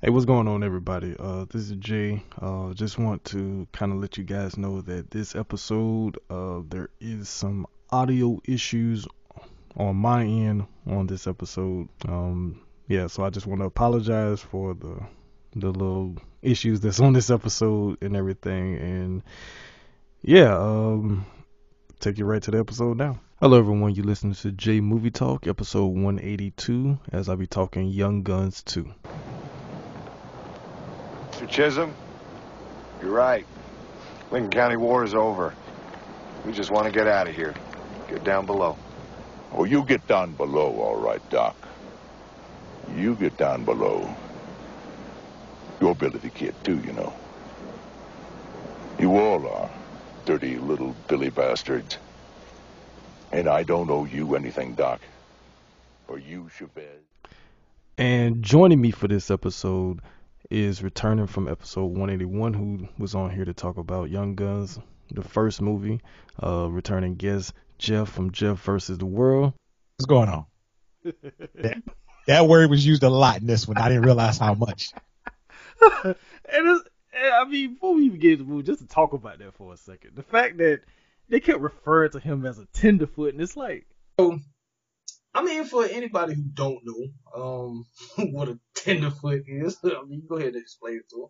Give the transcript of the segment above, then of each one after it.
Hey, what's going on, everybody? Uh, this is Jay. Uh, just want to kind of let you guys know that this episode, uh, there is some audio issues on my end on this episode. Um, yeah, so I just want to apologize for the the little issues that's on this episode and everything. And yeah, um, take you right to the episode now. Hello, everyone. You listening to Jay Movie Talk, episode 182, as I be talking Young Guns 2. Mr. Chisum, you're right. Lincoln County War is over. We just want to get out of here. Get down below. Oh, you get down below, all right, Doc. You get down below. You're Billy the Kid, too, you know. You all are. Dirty little Billy bastards. And I don't owe you anything, Doc. Or you, Chavez. And joining me for this episode is returning from episode 181, who was on here to talk about Young Guns, the first movie. Uh, returning guest Jeff from Jeff versus the World. What's going on? that, that word was used a lot in this one. I didn't realize how much. and, it's, and I mean, before we even get into the movie, just to talk about that for a second, the fact that they kept referring to him as a tenderfoot, and it's like, So, I mean, for anybody who don't know um, what a tenderfoot is, I mean, go ahead and explain it to them.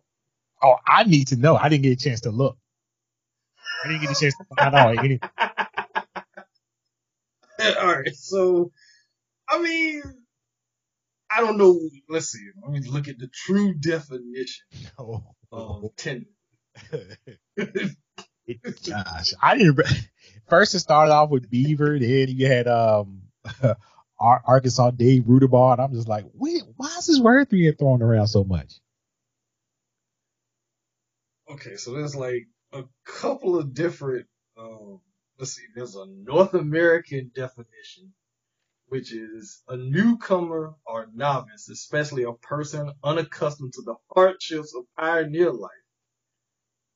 Oh, I need to know. I didn't get a chance to look. I didn't get a chance to find out. Any, All right, so I mean, I don't know. Let's see. Let me look at the true definition oh, of tender. gosh, I didn't. First, it started off with Beaver. Then you had um, Arkansas Dave Rudabaugh, and I'm just like, wait, why is this word being thrown around so much? Okay, so there's like a couple of different. Um, let's see. There's a North American definition, which is a newcomer or novice, especially a person unaccustomed to the hardships of pioneer life,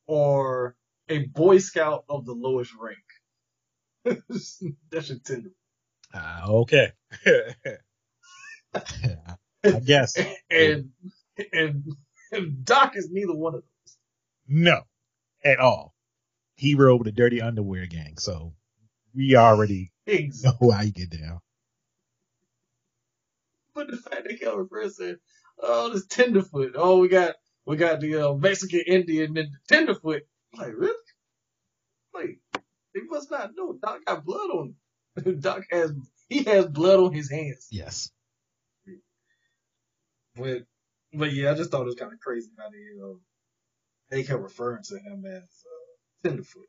or a Boy Scout of the lowest rank. That's your Ah, okay. I guess And and and Doc is neither one of those. no, at all. He rode with a dirty underwear gang, so we already Exactly. know how you get down. But the fact they kept referring to, oh, this tenderfoot. Oh, we got we got the uh, Mexican Indian and the tenderfoot. I'm like, really? Like, they must not know. Doc got blood on him. Doc has he has blood on his hands. Yes. But but yeah, I just thought it was kind of crazy how they uh, they kept referring to him as uh, tenderfoot.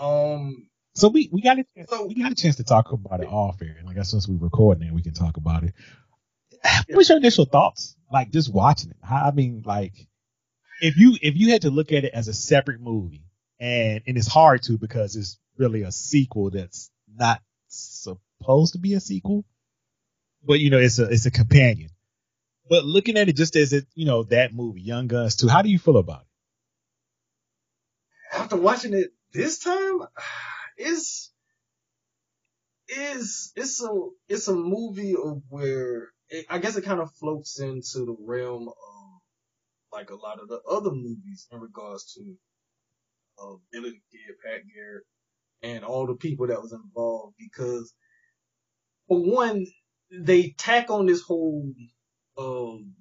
Um, So we, we got a chance, So- we got a chance to talk about it off air. Like since we're recording it, we can talk about it. What's your initial thoughts? Like just watching it. How, I mean, like if you if you had to look at it as a separate movie, and and it's hard to because it's really a sequel that's not supposed to be a sequel, but you know it's a it's a companion. But looking at it just as it you know that movie, Young Guns 2, how do you feel about it? after watching it this time, it's is it's a it's a movie of where it, I guess it kind of floats into the realm of like a lot of the other movies in regards to uh, Billy the Kid, Pat Garrett, and all the people that was involved. Because for one, they tack on this whole um,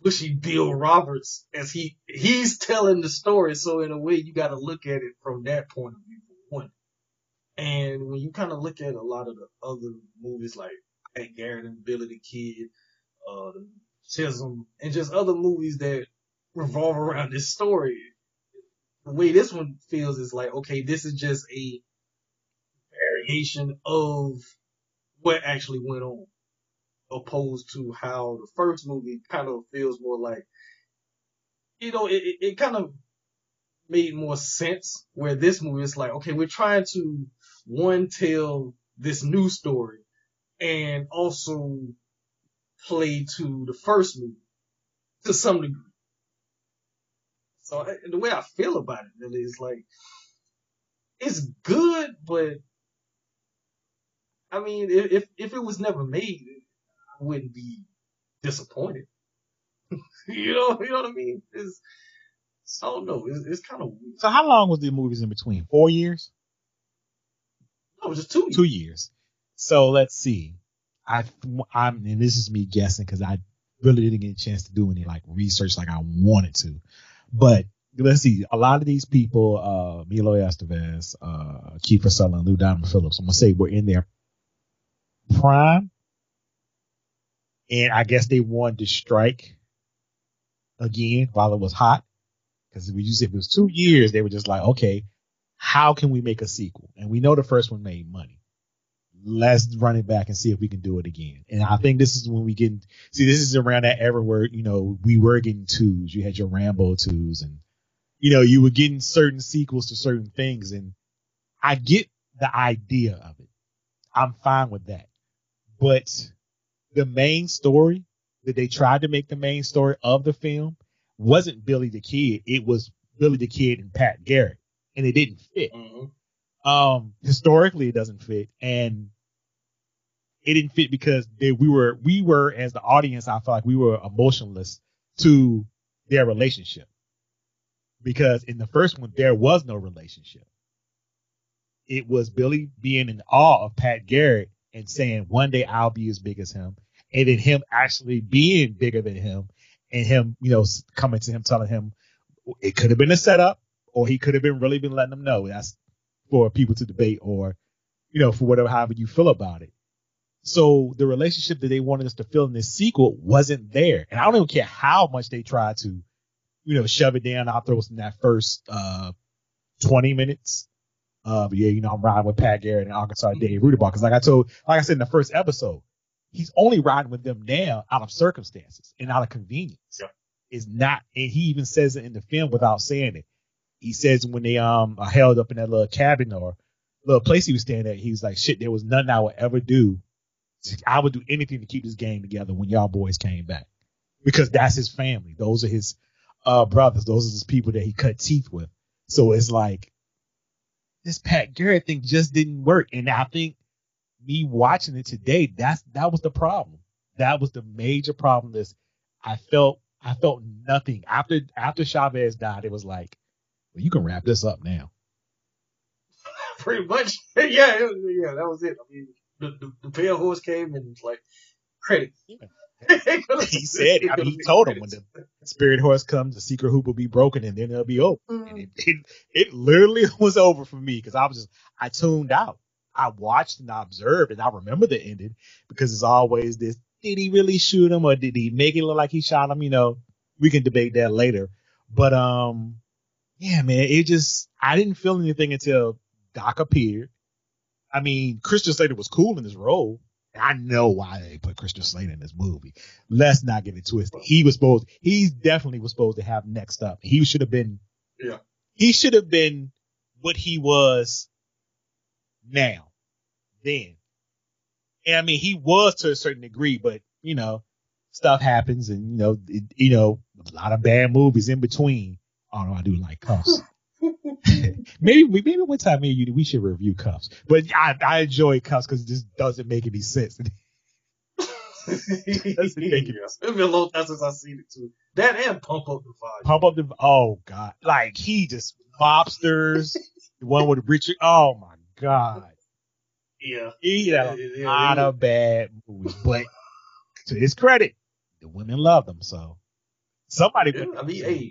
bushy Bill Roberts as he he's telling the story. So in a way, you got to look at it from that point of view. For one, and when you kind of look at a lot of the other movies like Pat Garrett and Billy the Kid, uh, Chisum, and just other movies that revolve around this story, the way this one feels is like, okay, this is just a variation of what actually went on opposed to how the first movie kind of feels more like, you know, it, it, kind of made more sense where this movie is like, okay, we're trying to one, tell this new story and also play to the first movie to some degree. So I- the way I feel about it really is like, it's good, but I mean, if if, it was never made, I wouldn't be disappointed. you know, you know what I mean? It's I don't know. It's, it's kind of weird. So how long was the movies in between? Four years? No, it was just two. Two years. So let's see. I I'm and this is me guessing because I really didn't get a chance to do any like research like I wanted to. But let's see. A lot of these people, uh, Emilio Estevez, uh, Kiefer Sutherland, Lou Diamond Phillips, I'm gonna say were in their prime, and I guess they wanted to strike again while it was hot. Because if said it was two years, they were just like, okay, how can we make a sequel? And we know the first one made money. Let's run it back and see if we can do it again. And I think this is when we get see this is around that era where you know we were getting twos. You had your Rambo twos, and you know you were getting certain sequels to certain things. And I get the idea of it. I'm fine with that. But the main story that they tried to make the main story of the film wasn't Billy the Kid. It was Billy the Kid and Pat Garrett, and it didn't fit. Mm-hmm. Um, historically, it doesn't fit, and it didn't fit because they, we were we were as the audience. I felt like we were emotionless to their relationship because in the first one there was no relationship. It was Billy being in awe of Pat Garrett and saying, "One day I'll be as big as him," and then him actually being bigger than him and him, you know, coming to him telling him it could have been a setup or he could have been really been letting them know. That's for people to debate or, you know, for whatever, however you feel about it. So the relationship that they wanted us to feel in this sequel wasn't there. And I don't even care how much they tried to, you know, shove it down our throats in that first, uh, 20 minutes. Uh, but yeah, you know, I'm riding with Pat Garrett and Arkansas Dave Rudabaugh. Cause like I told, like I said in the first episode, he's only riding with them now out of circumstances and out of convenience. Yeah. Is not, and he even says it in the film without saying it. He says when they um are held up in that little cabin or little place he was staying at, he was like, "Shit, there was nothing I would ever do. I would do anything to keep this game together when y'all boys came back, because that's his family. Those are his uh brothers. Those are his people that he cut teeth with. So it's like this Pat Garrett thing just didn't work, and I think me watching it today, that's that was the problem. That was the major problem. Is I felt I felt nothing after after Chavez died. It was like, well, you can wrap this up now. Pretty much, yeah, it was- yeah, that was it. I mean, the the, the pale horse came and was like credit. He said, I mean, he told him when the spirit horse comes, the secret hoop will be broken and then it'll be over. And it, it, it literally was over for me because I was just, I tuned out. I watched and I observed and I remember the ending because it's always this, did he really shoot him or did he make it look like he shot him? You know, we can debate that later. But, um, yeah, man, it just, I didn't feel anything until Doc appeared. I mean, Christian Slater was cool in his role. I know why they put Christian Slater in this movie. Let's not get it twisted. He was supposed, he definitely was supposed to have next up. He should have been, Yeah. he should have been what he was now, then. And I mean, he was to a certain degree, but you know, stuff happens and you know, it, you know, a lot of bad movies in between. Oh no, I do like cuffs. maybe we maybe one time me and you we should review cuffs. But I I enjoy cuffs because it just doesn't make any sense. it doesn't make any sense. It's been a long time since I've seen it too. That and pump up the volume. Pump up the oh god, like he just mobsters. the one with Richard. Oh my god, Yeah. he had a yeah, lot yeah. of bad movies, but to his credit, the women loved him. So somebody Yeah, put I mean, hey, yeah,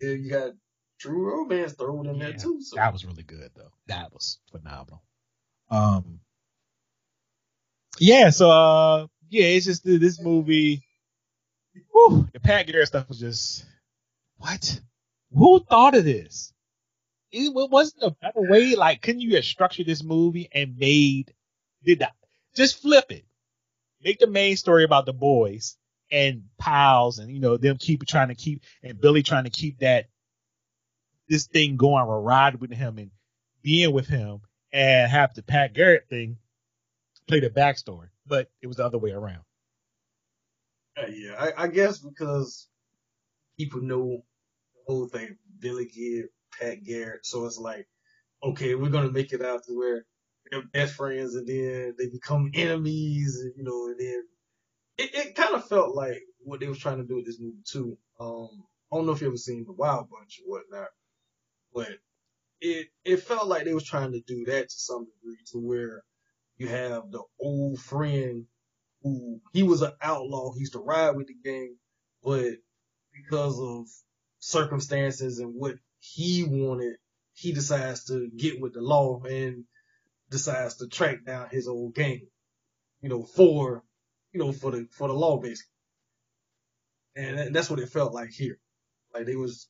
you got True Romance thrown in there too. So That was really good though. That was phenomenal. Um Yeah, so uh yeah, it's just this movie whew, the Pat Garrett stuff was just what? Who thought of this? It wa- wasn't a better way, like couldn't you have structured this movie and made did that just flip it. Make the main story about the boys and pals and you know them keep trying to keep and Billy trying to keep that this thing going or ride with him and being with him and have the Pat Garrett thing play the backstory. But it was the other way around. Yeah, I, I guess because people know the whole thing, Billy Gibb, Pat Garrett, so it's like, okay, we're gonna make it out to where they're best friends and then they become enemies, and, you know, and then it, it kind of felt like what they was trying to do with this movie too. Um, I don't know if you ever seen the Wild Bunch or whatnot, but it it felt like they was trying to do that to some degree, to where you have the old friend who he was an outlaw, he used to ride with the gang, but because of circumstances and what he wanted, he decides to get with the law and decides to track down his old gang, you know, for, you know, for the, for the law basically. And that's what it felt like here. Like they was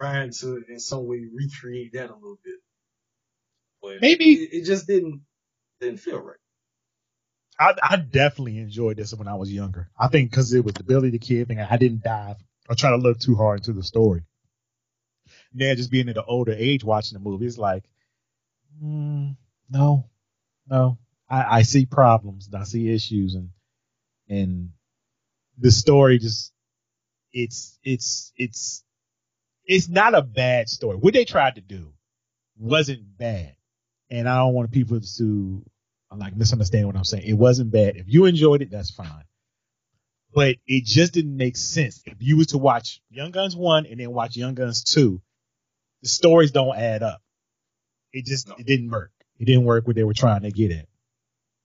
trying to in some way recreate that a little bit. But Maybe it, it just didn't, didn't feel right. I, I definitely enjoyed this when I was younger. I think because it was the Billy the Kid thing, I didn't dive or try to look too hard into the story. Now, just being at an older age watching the movie, it's like, mm, no, no. I, I see problems, I see issues, and and the story just it's it's it's it's not a bad story. What they tried to do wasn't bad, and I don't want people to like misunderstand what I'm saying. It wasn't bad. If you enjoyed it, that's fine. But it just didn't make sense. If you was to watch Young Guns one and then watch Young Guns two, the stories don't add up. It just No. it didn't work. It didn't work what they were trying to get at.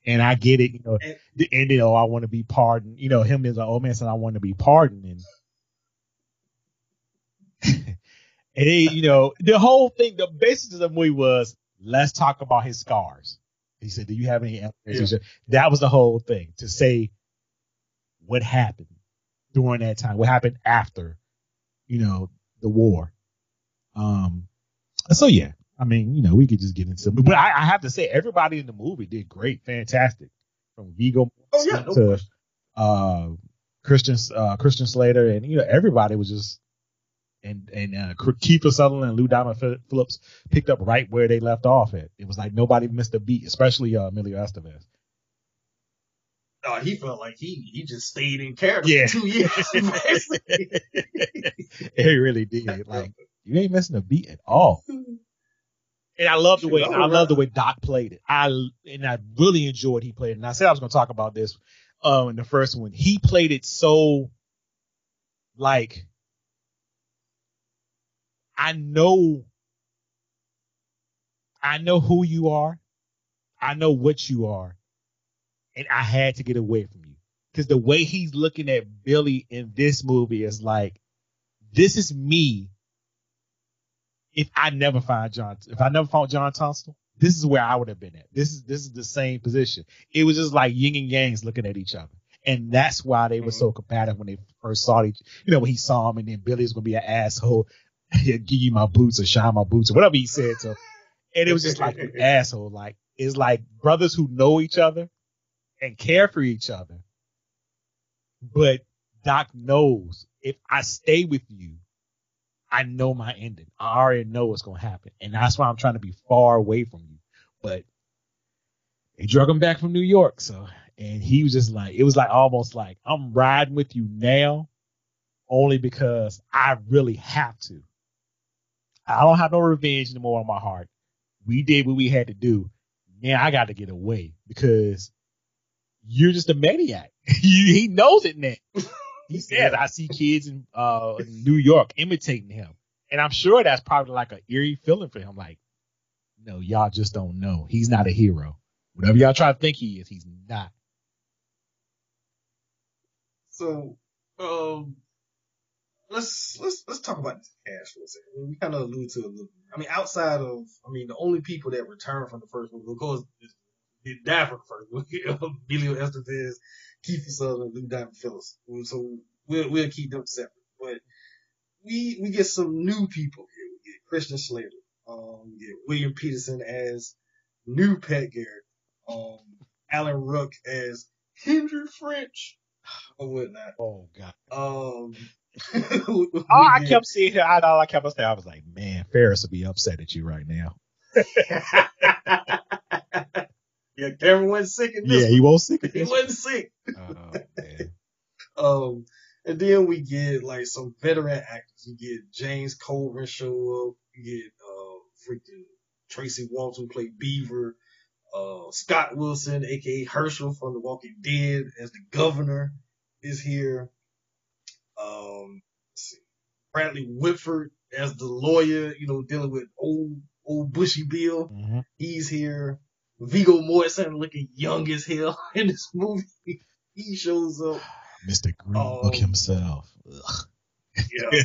And I get it, you know, And- the end, you know, I want to be pardoned. You know, him as an old man saying I want to be pardoned and and they, you know, the whole thing, the basis of the movie was let's talk about his scars. He said, "Do you have any?" evidence?" That was the whole thing to say what happened during that time, what happened after, you know, the war. Um, so yeah, I mean, you know, we could just get into, some, but I, I have to say, everybody in the movie did great, fantastic, from Viggo Oh yeah, no to question. uh, Christian uh, Christian Slater, and you know everybody was just and and uh, Kiefer Sutherland and Lou Diamond Phillips picked up right where they left off at. It was like nobody missed a beat, especially uh, Emilio Estevez. Uh, he felt like he he just stayed in character Yeah. for two years. it really did. Like you ain't missing a beat at all. And I love the way I love the way Doc played it. I and I really enjoyed he played it. And I said I was going to talk about this um in the first one. He played it so like I know I know who you are. I know what you are. And I had to get away from you. Cuz the way he's looking at Billy in this movie is like this is me if I never find John, if I never found John Tunstall, this is where I would have been at. This is this is the same position. It was just like yin and yangs looking at each other, and that's why they were so mm-hmm. compatible when they first saw each. You know, when he saw him, and then Billy was gonna be an asshole. He'll give you my boots or shine my boots or whatever he said to. him. And it was just like an asshole. Like it's like brothers who know each other and care for each other, but Doc knows if I stay with you, I know my ending. I already know what's gonna happen, and that's why I'm trying to be far away from you. But they drug him back from New York, so and he was just like, it was like almost like I'm riding with you now, only because I really have to. I don't have no revenge anymore on my heart. We did what we had to do. Now I got to get away because you're just a maniac. he knows it now. He says, I see kids in, uh, in New York imitating him. And I'm sure that's probably like an eerie feeling for him. Like, no, y'all just don't know. He's not a hero. Whatever y'all try to think he is, he's not. So, um, let's let's let's talk about this cash for a second. I mean, we kind of allude to it a little. bit. I mean, outside of, I mean, the only people that returned from the first movie, of course, did die from the first movie. Emilio Estevez, Keith Sutherland, Lou Diamond Phillips. So we'll we'll keep them separate. But we we get some new people here. We get Christian Slater. Um, we get William Petersen as new Pat Garrett. Um, Alan Ruck as Henry French or whatnot. Oh, God. Um, Oh, I kept seeing her. I, all I kept saying, I was like, man, Ferris will be upset at you right now. yeah, Cameron wasn't sick in this. Yeah, he won't sick he this. wasn't sick. Oh, man. Um, and then we get like some veteran actors. You get James Coburn show up. You get uh freaking Tracy Walton play Beaver. Uh, Scott Wilson, aka Herschel from The Walking Dead, as the governor, is here. Um, let's see. Bradley Whitford as the lawyer, you know, dealing with old old Bushy Bill. Mm-hmm. He's here. Viggo Mortensen looking young as hell in this movie. He shows up. Mr. Green Book Um, himself. Ugh. Yeah.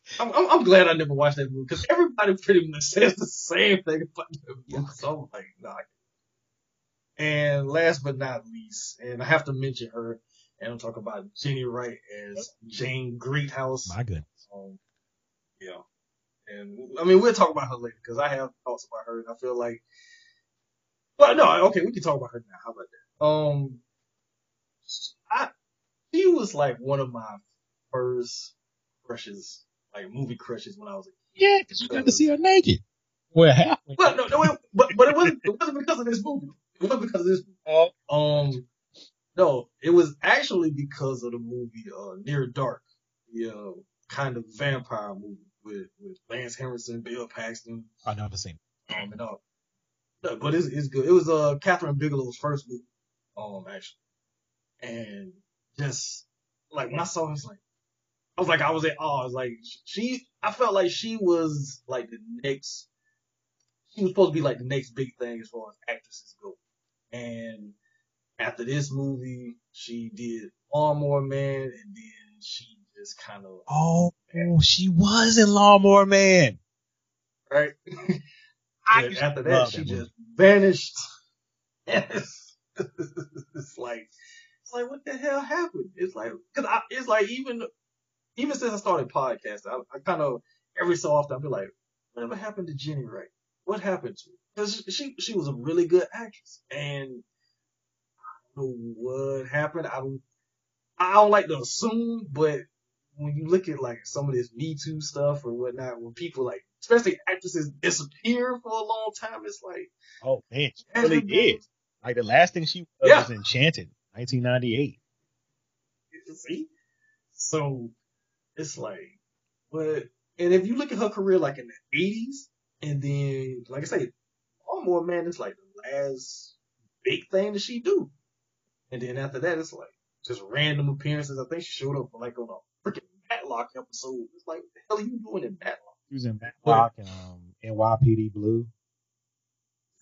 I'm, I'm, I'm glad I never watched that movie because everybody pretty much says the same thing about that movie. So I'm like, nah. And last but not least, and I have to mention her, and I'm talking about Jenny Wright as Jane Greathouse. My goodness. Um, yeah. And I mean, we'll talk about her later because I have thoughts about her, and I feel like, well, no, okay, we can talk about her now. How about that? Um, I she was like one of my first crushes, like movie crushes when I was a kid. Yeah, because you got to see her naked. Well, halfway. Well, no, no, it, but but it wasn't it wasn't because of this movie. It wasn't because of this. Oh. Um, no, it was actually because of the movie uh, Near Dark, the uh, kind of vampire movie with with Lance Henriksen, Bill Paxton, I never seen. um, and all. No, but it's it's good. It was uh Kathryn Bigelow's first movie, um, actually, and just like when I saw it, I was like, I was like, I was at awe. I was like, she, I felt like she was like the next. She was supposed to be like the next big thing as far as actresses go. And after this movie, she did Lawnmower Man, and then she just kind of Oh, she was in Lawnmower Man. right. I used after that, she that just vanished. It's, it's like, it's like, what the hell happened? It's like, cause I, it's like even, even since I started podcasting, I, I kind of every so often I'll be like, whatever happened to Jenny Wright? What happened to her? Cause she, she was a really good actress and I don't know what happened. I don't, I don't like to assume, but when you look at like some of this Me Too stuff or whatnot, when people like, especially actresses disappear for a long time, it's like, Oh man, she really did. Like the last thing she was Yeah. was Enchanted, 1998. See? So it's like, but, and if you look at her career like in the 80s, and then, like I say, Lawnmower Man it's like the last big thing that she do. And then after that, it's like just random appearances. I think she showed up like on a freaking Matlock episode. It's like, what the hell are you doing in Matlock? She was in Matlock and um, NYPD Blue.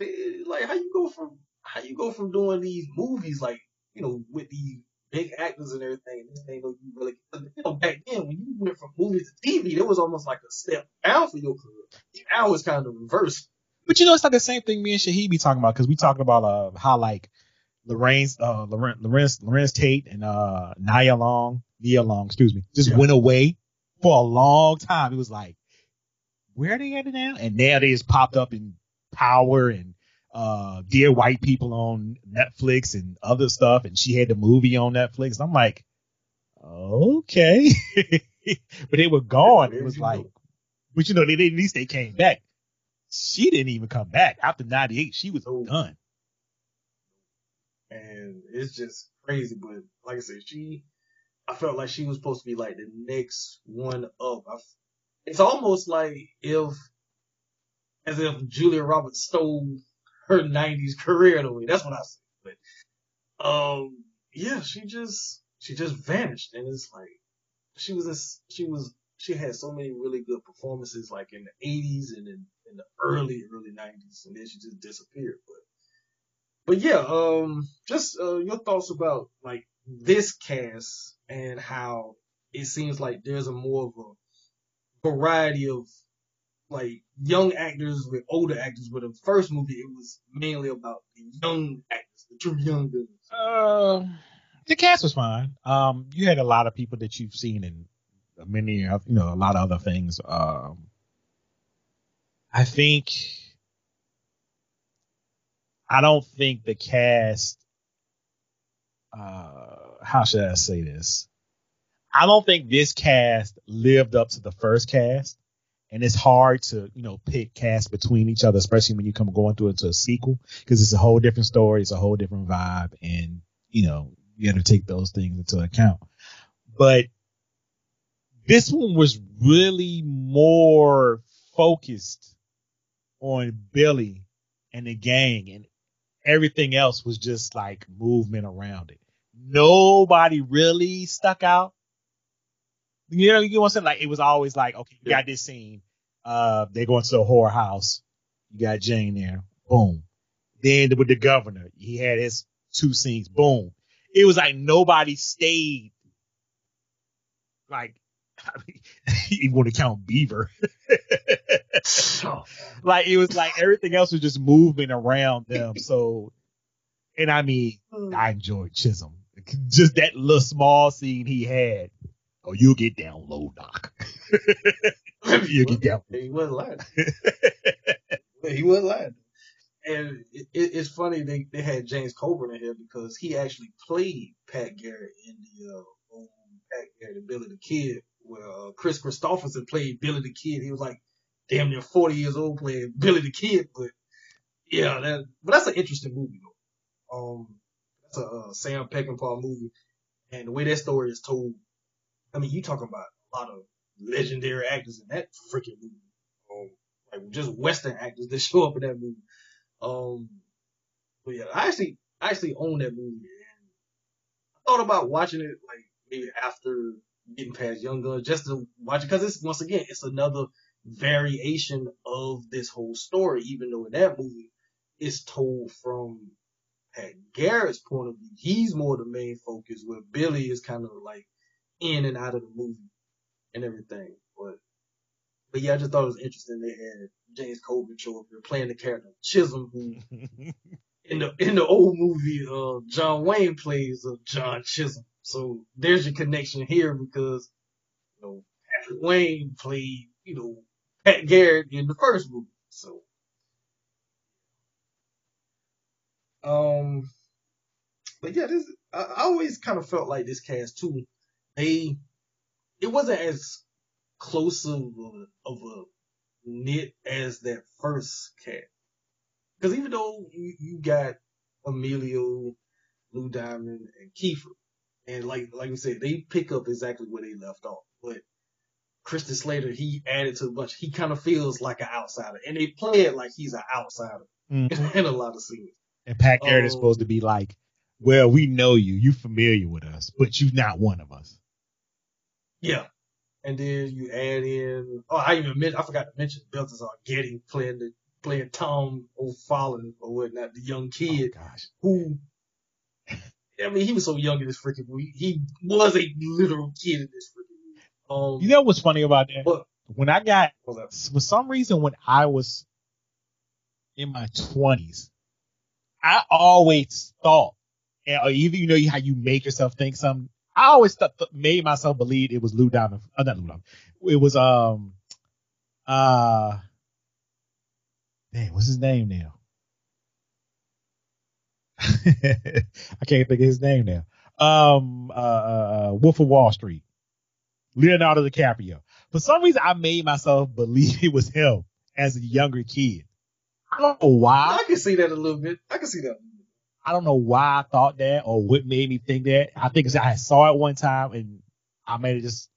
Like, how you go from, how you go from doing these movies, like, you know, with these big actors and everything, and this thing that you really, you know, back then when you went from movies to TV, it was almost like a step down for your career. Now it's kind of reversed. But you know, it's like the same thing me and Shahid be talking about because we talking about uh how like Lorraine's uh Loren, Larenz Larenz Tate and uh Nia Long, Nia Long, excuse me, just Yeah. went away for a long time. It was like, where are they at now? And now they just popped up in Power and uh Dear White People on Netflix and other stuff, and she had the movie on Netflix. I'm like, okay, but they were gone. It was like, but you know, they, at least they came back. She didn't even come back after '98. She was No. done. and it's just crazy. But like I said, she, I felt like she was supposed to be like the next one up. I, it's almost like if, as if Julia Roberts stole her '90s career in a way. That's what I say. But, um, yeah, she just, she just vanished, and it's like she was, this, she was, she had so many really good performances, like in the '80s and in, in the early, early '90s, and then she just disappeared. But but yeah, um, just uh, your thoughts about like this cast and how it seems like there's a more of a variety of like young actors with older actors. But in the first movie, it was mainly about the young actors, the true young guns. Uh, the cast was fine. Um, you had a lot of people that you've seen in many, you know, a lot of other things. Um, I think, I don't think the cast. Uh, how should I say this? I don't think this cast lived up to the first cast, and it's hard to you know pick cast between each other, especially when you come going through into a sequel because it's a whole different story, it's a whole different vibe, and you know you got to take those things into account. But this one was really more focused on Billy and the gang, and everything else was just like movement around it. Nobody really stuck out. You know, you know what I'm saying? Like it was always like, okay, you got this scene. Uh, they go into a whore house. You got Jane there. Boom. Then with the governor, he had his two scenes. Boom. It was like nobody stayed. Like, I mean, you want to count Beaver. like it was like everything else was just moving around them. So, and I mean, I enjoyed Chisum. Just that little small scene he had. Oh, you'll get down low, Doc. you'll get down. He wasn't lying. he wasn't lying. And it, it, it's funny they, they had James Coburn in here because he actually played Pat Garrett in the uh, old Pat Garrett and Billy the Kid, where uh, Kris Kristofferson played Billy the Kid. He was like damn near 40 years old playing Billy the Kid, but yeah, that, but that's an interesting movie though. Um, a uh, Sam Peckinpah movie, and the way that story is told, I mean, you talking about a lot of legendary actors in that freaking movie. Um, like just Western actors that show up in that movie. Um, but yeah, I actually, I actually own that movie, and I thought about watching it like maybe after getting past Young Guns just to watch it because it's once again it's another variation of this whole story, even though in that movie it's told from Pat Garrett's point of view. He's more the main focus, where Billy is kind of like in and out of the movie and everything. But but yeah, I just thought it was interesting. They had James Coburn show up here playing the character Chisum, who in the in the old movie, uh, John Wayne plays uh, John Chisum. So there's your connection here because you know Patrick Wayne played you know Pat Garrett in the first movie. So um, but yeah, this I, I always kind of felt like this cast too. They it wasn't as close of a, of a knit as that first cast. Because even though you, you got Emilio, Lou Diamond, and Kiefer, and like like we said, they pick up exactly where they left off. But Christian Slater, he added to a bunch. He kind of feels like an outsider, and they play it like he's an outsider Mhm. in a lot of scenes. And Pat Garrett is Oh. supposed to be like, well, we know you, You're familiar with us, but you're not one of us. Yeah. And then you add in, oh, I even mentioned, I forgot to mention Balthazar Getty playing the, playing Tom O'Fallon or whatnot, the young kid Oh gosh. who, I mean, he was so young in this freaking movie. He was a literal kid in this freaking movie. Um, You know what's funny about that? What? When I got, for some reason, when I was in my twenties, I always thought, or either you know how you make yourself think something. I always th- made myself believe it was Lou Diamond. Uh, not Lou Diamond. It was um, uh, man, what's his name now? I can't think of his name now. Um, uh, uh, uh, Wolf of Wall Street, Leonardo DiCaprio. For some reason, I made myself believe it was him as a younger kid. I don't know why. I can see that a little bit. I can see that. I don't know why I thought that or what made me think that. I think I saw it one time and I made it just,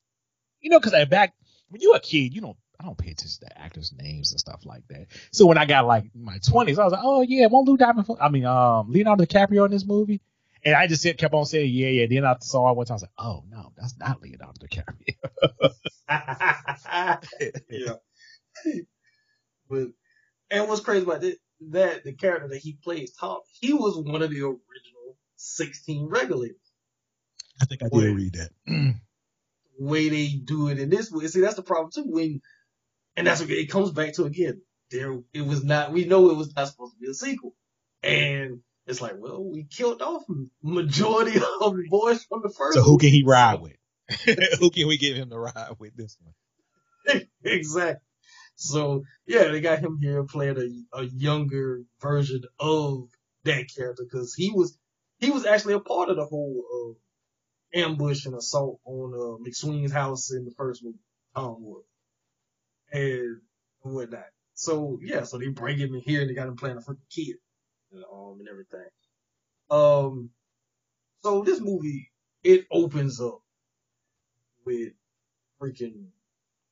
you know, because back when you're a kid, you don't, I don't pay attention to actors' names and stuff like that. So when I got like my 20s, I was like, oh yeah, won't Lou Diamond, I mean, um, Leonardo DiCaprio in this movie? And I just kept on saying, yeah, yeah. Then I saw it one time, I was like, oh no, that's not Leonardo DiCaprio. yeah. but and what's crazy about that, that the character that he plays, Tom, he was one of the original 16 regulators. I think I did read that. The way they do it in this way. See, that's the problem too. When and that's what it comes back to again. There, it was not. We know it was not supposed to be a sequel, and it's like, well, we killed off majority of the boys from the first. so who can he ride with? who can we get him to ride with this one? exactly. So yeah, they got him here playing a, a younger version of that character because he was he was actually a part of the whole uh, ambush and assault on uh, McSween's house in the first movie, Tom was, and whatnot. So yeah, so they bring him in here and they got him playing a freaking kid, and, um, and everything. Um, so this movie it opens up with freaking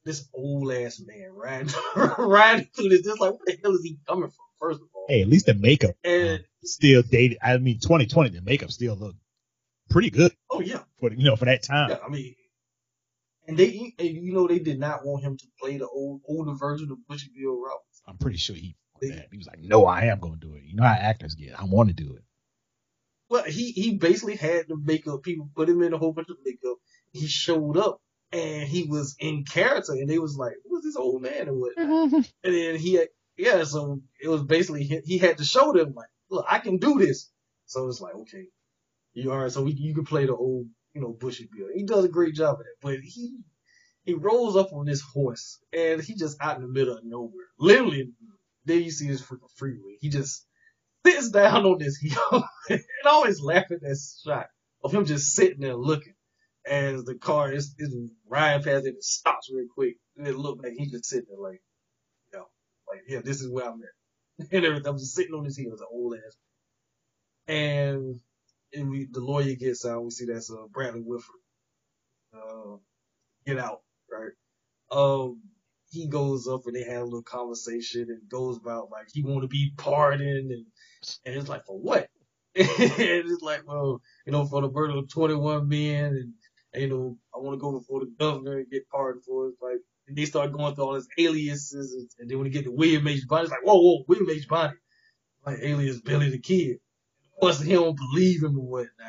this old ass man riding riding through this. Just like, where the hell is he coming from? First of all, Hey, at least the makeup uh, and still dated. I mean, 2020, the makeup still looked pretty good oh yeah, for you know for that time. yeah. I mean, And they, and you know, they did not want him to play the old older version of Bushy Bill Roberts. I'm pretty sure he that. He was like, "No, I am going to do it." You know how actors get. I want to do it. Well, he he basically had the makeup. People put him in a whole bunch of makeup. He showed up and he was in character, and they was like, "Who's this old man?" and what? Mm-hmm. and then he, had, yeah, so it was basically he, he had to show them like, "Look, I can do this." So it's like, okay, you are so we, you can play the old, you know, Bushy Bill. He does a great job of that, but he he rolls up on this horse and he just out in the middle of nowhere, literally. There you see this freaking freeway. He just sits down on this hill and always laugh at that shot of him just sitting there looking as the car is, is riding past it and stops real quick. And it look like he just sitting there like, yo, like, yeah, this is where I'm at. And everything, I'm just sitting on his hill as an old ass. And, and we, the lawyer gets out, we see that's, uh, Bradley Whitford. Uh, get out, right? Um, he goes up and they have a little conversation and goes about like he want to be pardoned and and it's like for what? and it's like well you know for the murder of 21 men and you know I want to go before the governor and get pardoned for it. like and they start going through all his aliases and, and then when they get to William H Bonney it's like whoa whoa William H Bonney like alias Billy the Kid. Of course he don't believe him and whatnot.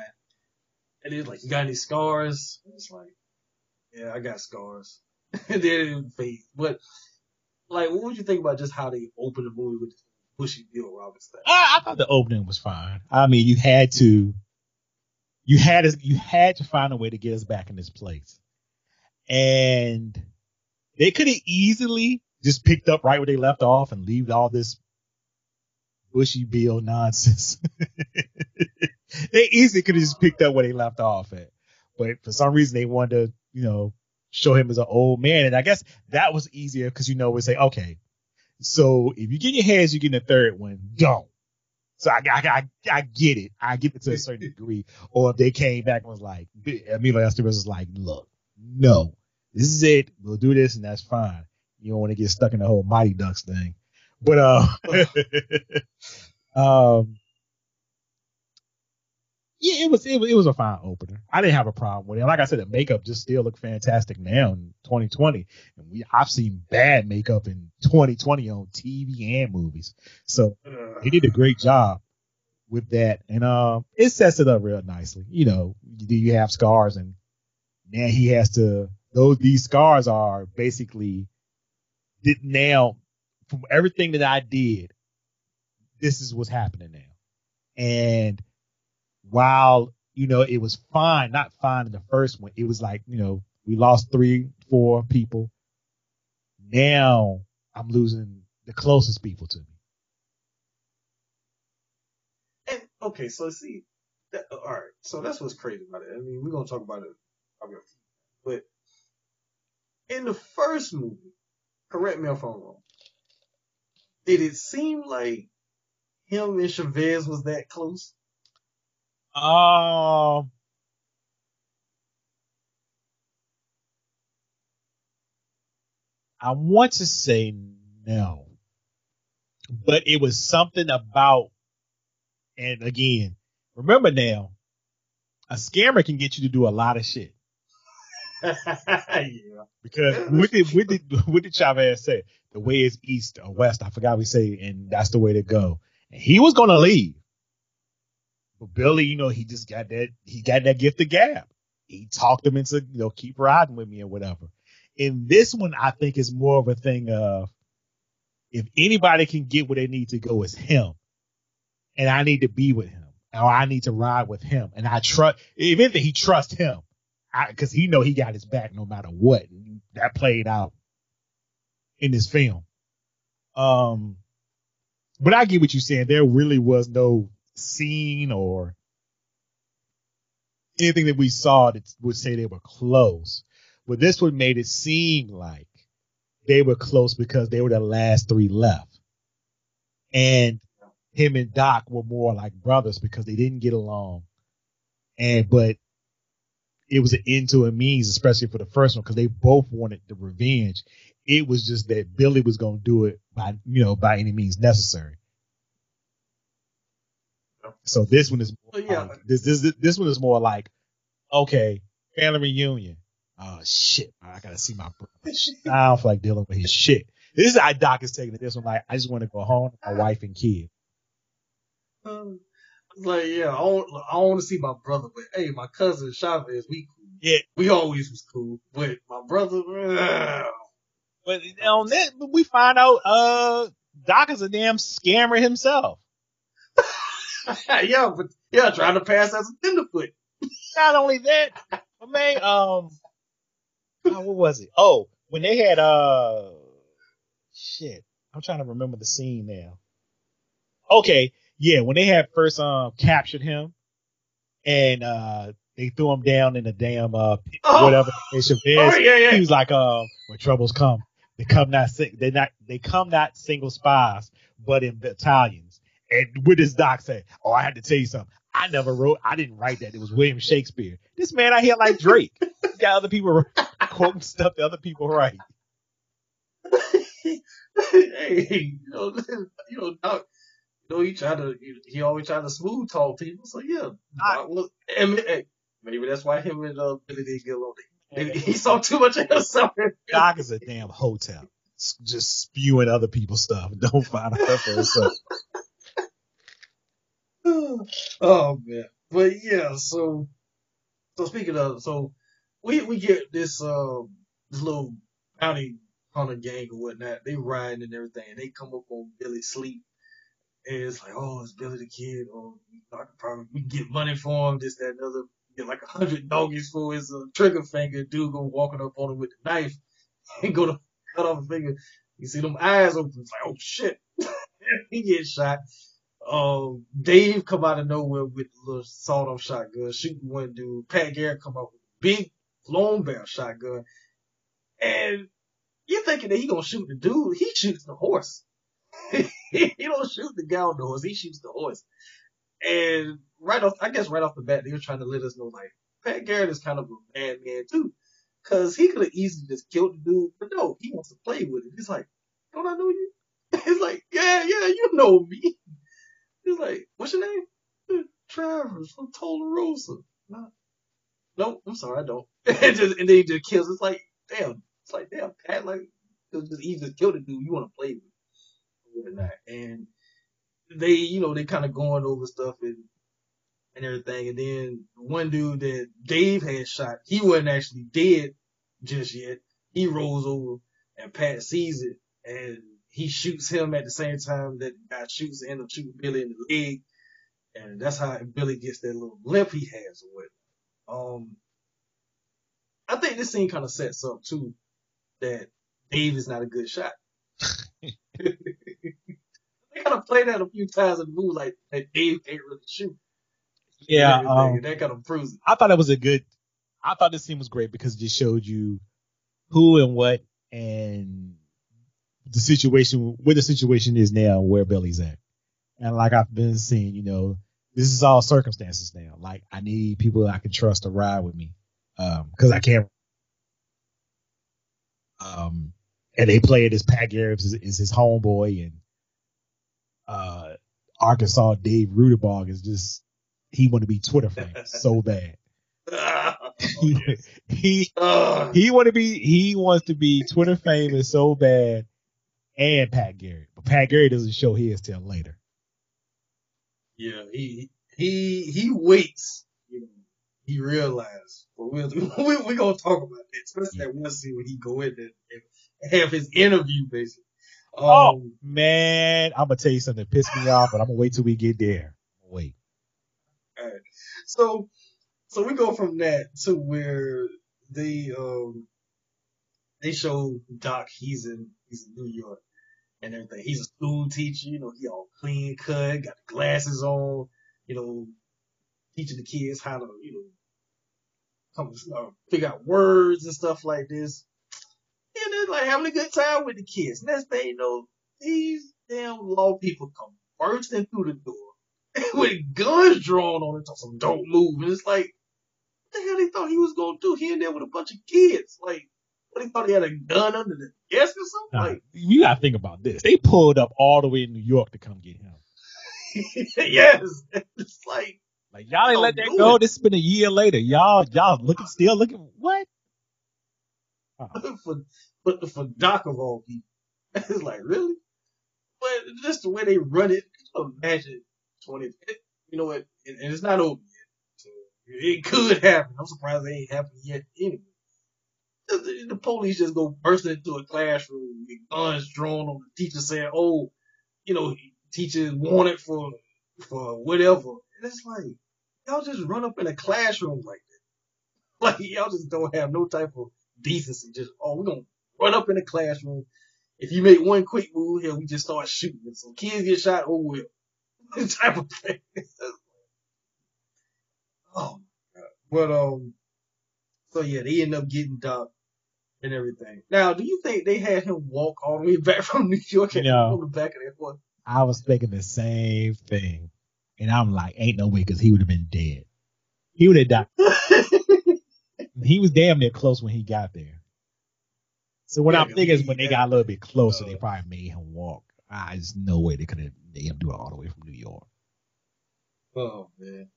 And it's like you got any scars? It's like yeah I got scars. and then fade. But like, what would you think about just how they opened the movie with Bushy Bill thing? I, I thought the opening was fine. I mean, you had to, you had you had to find a way to get us back in this place, and they could have easily just picked up right where they left off and leave all this Bushy Bill nonsense. they easily could have just picked up where they left off at, but for some reason they wanted to, you know, show him as an old man. And I guess that was easier because you know we say, okay, so if you get your hands, you get a third one. Don't. So I, I, I, I get it. I get it to a certain degree. Or if they came back and was like, Emilio Estevez was like, look, no, this is it. We'll do this and that's fine. You don't want to get stuck in the whole Mighty Ducks thing. But, uh, um, yeah, it was, it was it was a fine opener. I didn't have a problem with it. Like I said, the makeup just still look fantastic now in 2020, and we I've seen bad makeup in 2020 on TV and movies. So he did a great job with that, and um, it sets it up real nicely. You know, do you have scars, and now he has to. Those these scars are basically now from everything that I did. This is what's happening now, and while you know it was fine, not fine in the first one, it was like you know we lost three, four people. Now I'm losing the closest people to me. And okay, so see, that, all right, so that's what's crazy about it. I mean, we're gonna talk about it, but in the first movie, correct me if I'm wrong. Did it seem like him and Chavez was that close? Um, I want to say no, but it was something about, and again, remember now, a scammer can get you to do a lot of shit. yeah. Because what did what did what did Chavez say? The way is east or west. I forgot we say, and that's the way to go. And he was gonna leave. But Billy, you know, he just got that he got that gift of gab. He talked him into, you know, keep riding with me or whatever. And this one, I think is more of a thing of if anybody can get where they need to go, it's him. And I need to be with him. Or I need to ride with him. And I trust if anything, he trusts him. because he know he got his back no matter what. And that played out in this film. Um but I get what you're saying. There really was no scene or anything that we saw that would say they were close. But this one made it seem like they were close because they were the last three left. And him and Doc were more like brothers because they didn't get along. And, but it was an end to a means, especially for the first one, because they both wanted the revenge. It was just that Billy was to do it by, you know, by any means necessary. So this one is more yeah. like, this this this one is more like okay, family reunion. Oh shit, I gotta see my brother. I don't feel like dealing with his shit. This is how Doc is taking it. This one, like, I just want to go home my wife and kid. Um, like, yeah, I don't, I don't want to see my brother, but hey, my cousin Chavez, we cool. Yeah. We always was cool, but my brother, uh, But on that, we find out, uh, Doc is a damn scammer himself. yeah, but yeah, trying to pass as a tenderfoot. Not only that, but man, um, oh, what was it? Oh, when they had, uh, shit, I'm trying to remember the scene now. Okay, yeah, when they had first um captured him, and uh they threw him down in the damn uh pit, Oh. whatever. And Chavez, Oh yeah, yeah. he was like, um, when troubles come, they come not they not they come not single spies, but in battalions. And what does Doc say? Oh, I had to tell you something. I never wrote, I didn't write that. It was William Shakespeare. This man out here like Drake. He got other people quoting stuff that other people write. hey, you know, you know, Doc, you know, he tried to, he, he always tried to smooth talk people. So yeah, Doc was, and, hey, maybe that's why him and uh, Billy didn't get along. Maybe he saw too much of himself. Doc is a damn hotel. Just spewing other people's stuff. Don't find out for himself. oh man, but yeah. So, so speaking of, so we we get this um this little bounty hunter gang or whatnot. They riding and everything. And they come up on Billy sleep, and it's like, oh, it's Billy the kid. Or I could probably we can get money for him. This that and other. Get like a hundred doggies for his uh, trigger finger. Dude go walking up on him with the knife and go to cut off a finger. You see them eyes open. It's like, oh shit. he gets shot. Um, Dave come out of nowhere with a little sawed off shotgun, shooting one dude. Pat Garrett come out with a big long barrel shotgun. And you're thinking that he gonna shoot the dude. He shoots the horse. he don't shoot the guy on the horse. He shoots the horse. And right off, I guess right off the bat, they were trying to let us know like Pat Garrett is kind of a bad man too. Cause he could have easily just killed the dude, but no, he wants to play with it. He's like, don't I know you? He's like, yeah, yeah, you know me. He's like, what's your name? "Uh, Travers from Tularosa. No, no, I'm sorry, I don't. and, just, and then he just kills. It's like, damn. It's like, damn, Pat, like, just easy to kill the dude you want to play with. And they, you know, they kind of going over stuff and and everything. And then one dude that Dave had shot, he wasn't actually dead just yet. He rolls over and Pat sees it and he shoots him at the same time that guy shoots and shooting Billy in the leg. And that's how Billy gets that little limp he has with. Um, I think this scene kind of sets up too that Dave is not a good shot. they kind of play that a few times in the movie, like that Dave can't really shoot. Yeah, And um, that kind of proves it. I thought it was a good. I thought this scene was great because it just showed you who and what and the situation, where the situation is now, and where Billy's at. And like I've been saying, you know, this is all circumstances now. Like I need people I can trust to ride with me, um, because I can't. Um, and they play it as Pat Garrett is, is his homeboy, and uh, Arkansas Dave Rudabaugh is just he want to be Twitter famous so bad. he he Uh, he want to be he wants to be Twitter famous so bad, and Pat Garrett, but Pat Garrett doesn't show his till later. yeah, he he he waits. You know, he realized. But we'll we we gonna talk about that, especially that one scene when he go in there and have his interview basically. Um, Oh man, I'm gonna tell you something that pissed me off, but I'm gonna wait till we get there. Wait, All right. So, so we go from that to where they um they show Doc he's in he's in New York and everything. He's a school teacher, you know, he all clean cut, got the glasses on, you know, teaching the kids how to, you know, come uh, figure out words and stuff like this. And then like having a good time with the kids. Next thing you know, these damn law people come bursting through the door with guns drawn on it, some don't move. And it's like, what the hell they thought he was gonna do? He in there with a bunch of kids. Like, what he thought he had a gun under the desk or something? Like, you gotta think about this. They pulled up all the way in New York to come get him. yes. It's like, Like y'all ain't let that go. it. This has been a year later. Y'all y'all looking still looking what? For but for Doc of all people. it's like really, but just the way they run it. Imagine twenty. You know what? And, and it's not over yet. So it could happen. I'm surprised it ain't happened yet anyway. The, the- police just go bursting into a classroom with guns drawn on the teacher saying, "Oh, you know, teachers wanted for for whatever." And it's like y'all just run up in a classroom like that. Like y'all just don't have no type of decency. Just oh, we're gonna run up in the classroom. If you make one quick move here, we just start shooting. If some kids get shot, oh well. This type of thing. oh. But um, so yeah, they end up getting Doc and everything. Now, do you think they had him walk all the way back from New York and No. on the back of that one? I was thinking the same thing. And I'm like, ain't no way because he would have been dead. He would have died. He was damn near close when he got there. So what Yeah, I'm thinking is when they got a little bit closer, uh, they probably made him walk. Ah, there's no way they could have made him do it all the way from New York. Oh man,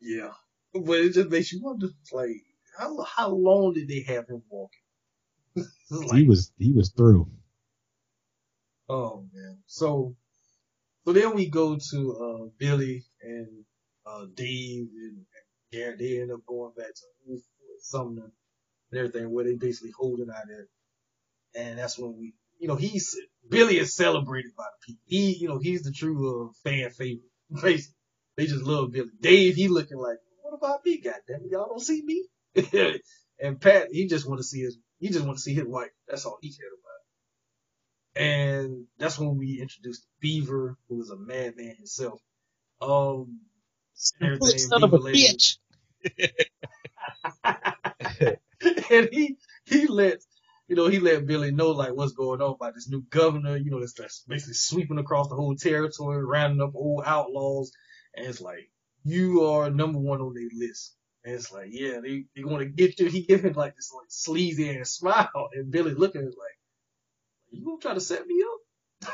yeah. But it just makes you wonder, like, how how long did they have him walking? It's he was he was through. oh man. So, so then we go to uh Billy and uh Dave and Garrett. They end up going back to Sumner and everything, where they basically holding out there. And that's when we, you know, he's Billy is celebrated by the people. He, you know, he's the true uh, fan favorite. Basically, they just love Billy. Dave, he looking like, what about me? Goddamn, y'all don't see me. and Pat, he just want to see his, he just want to see his wife. That's all he cared about. And that's when we introduced Beaver, who was a madman himself. Um, everything Son of a bitch. and he he let you know he let Billy know like what's going on about this new governor. You know that's, that's basically sweeping across the whole territory, rounding up old outlaws, and it's like you are number one on their list. And it's like yeah, they they want to get you. He give him like this like sleazy ass smile, and Billy looking at it like you gonna try to set me up?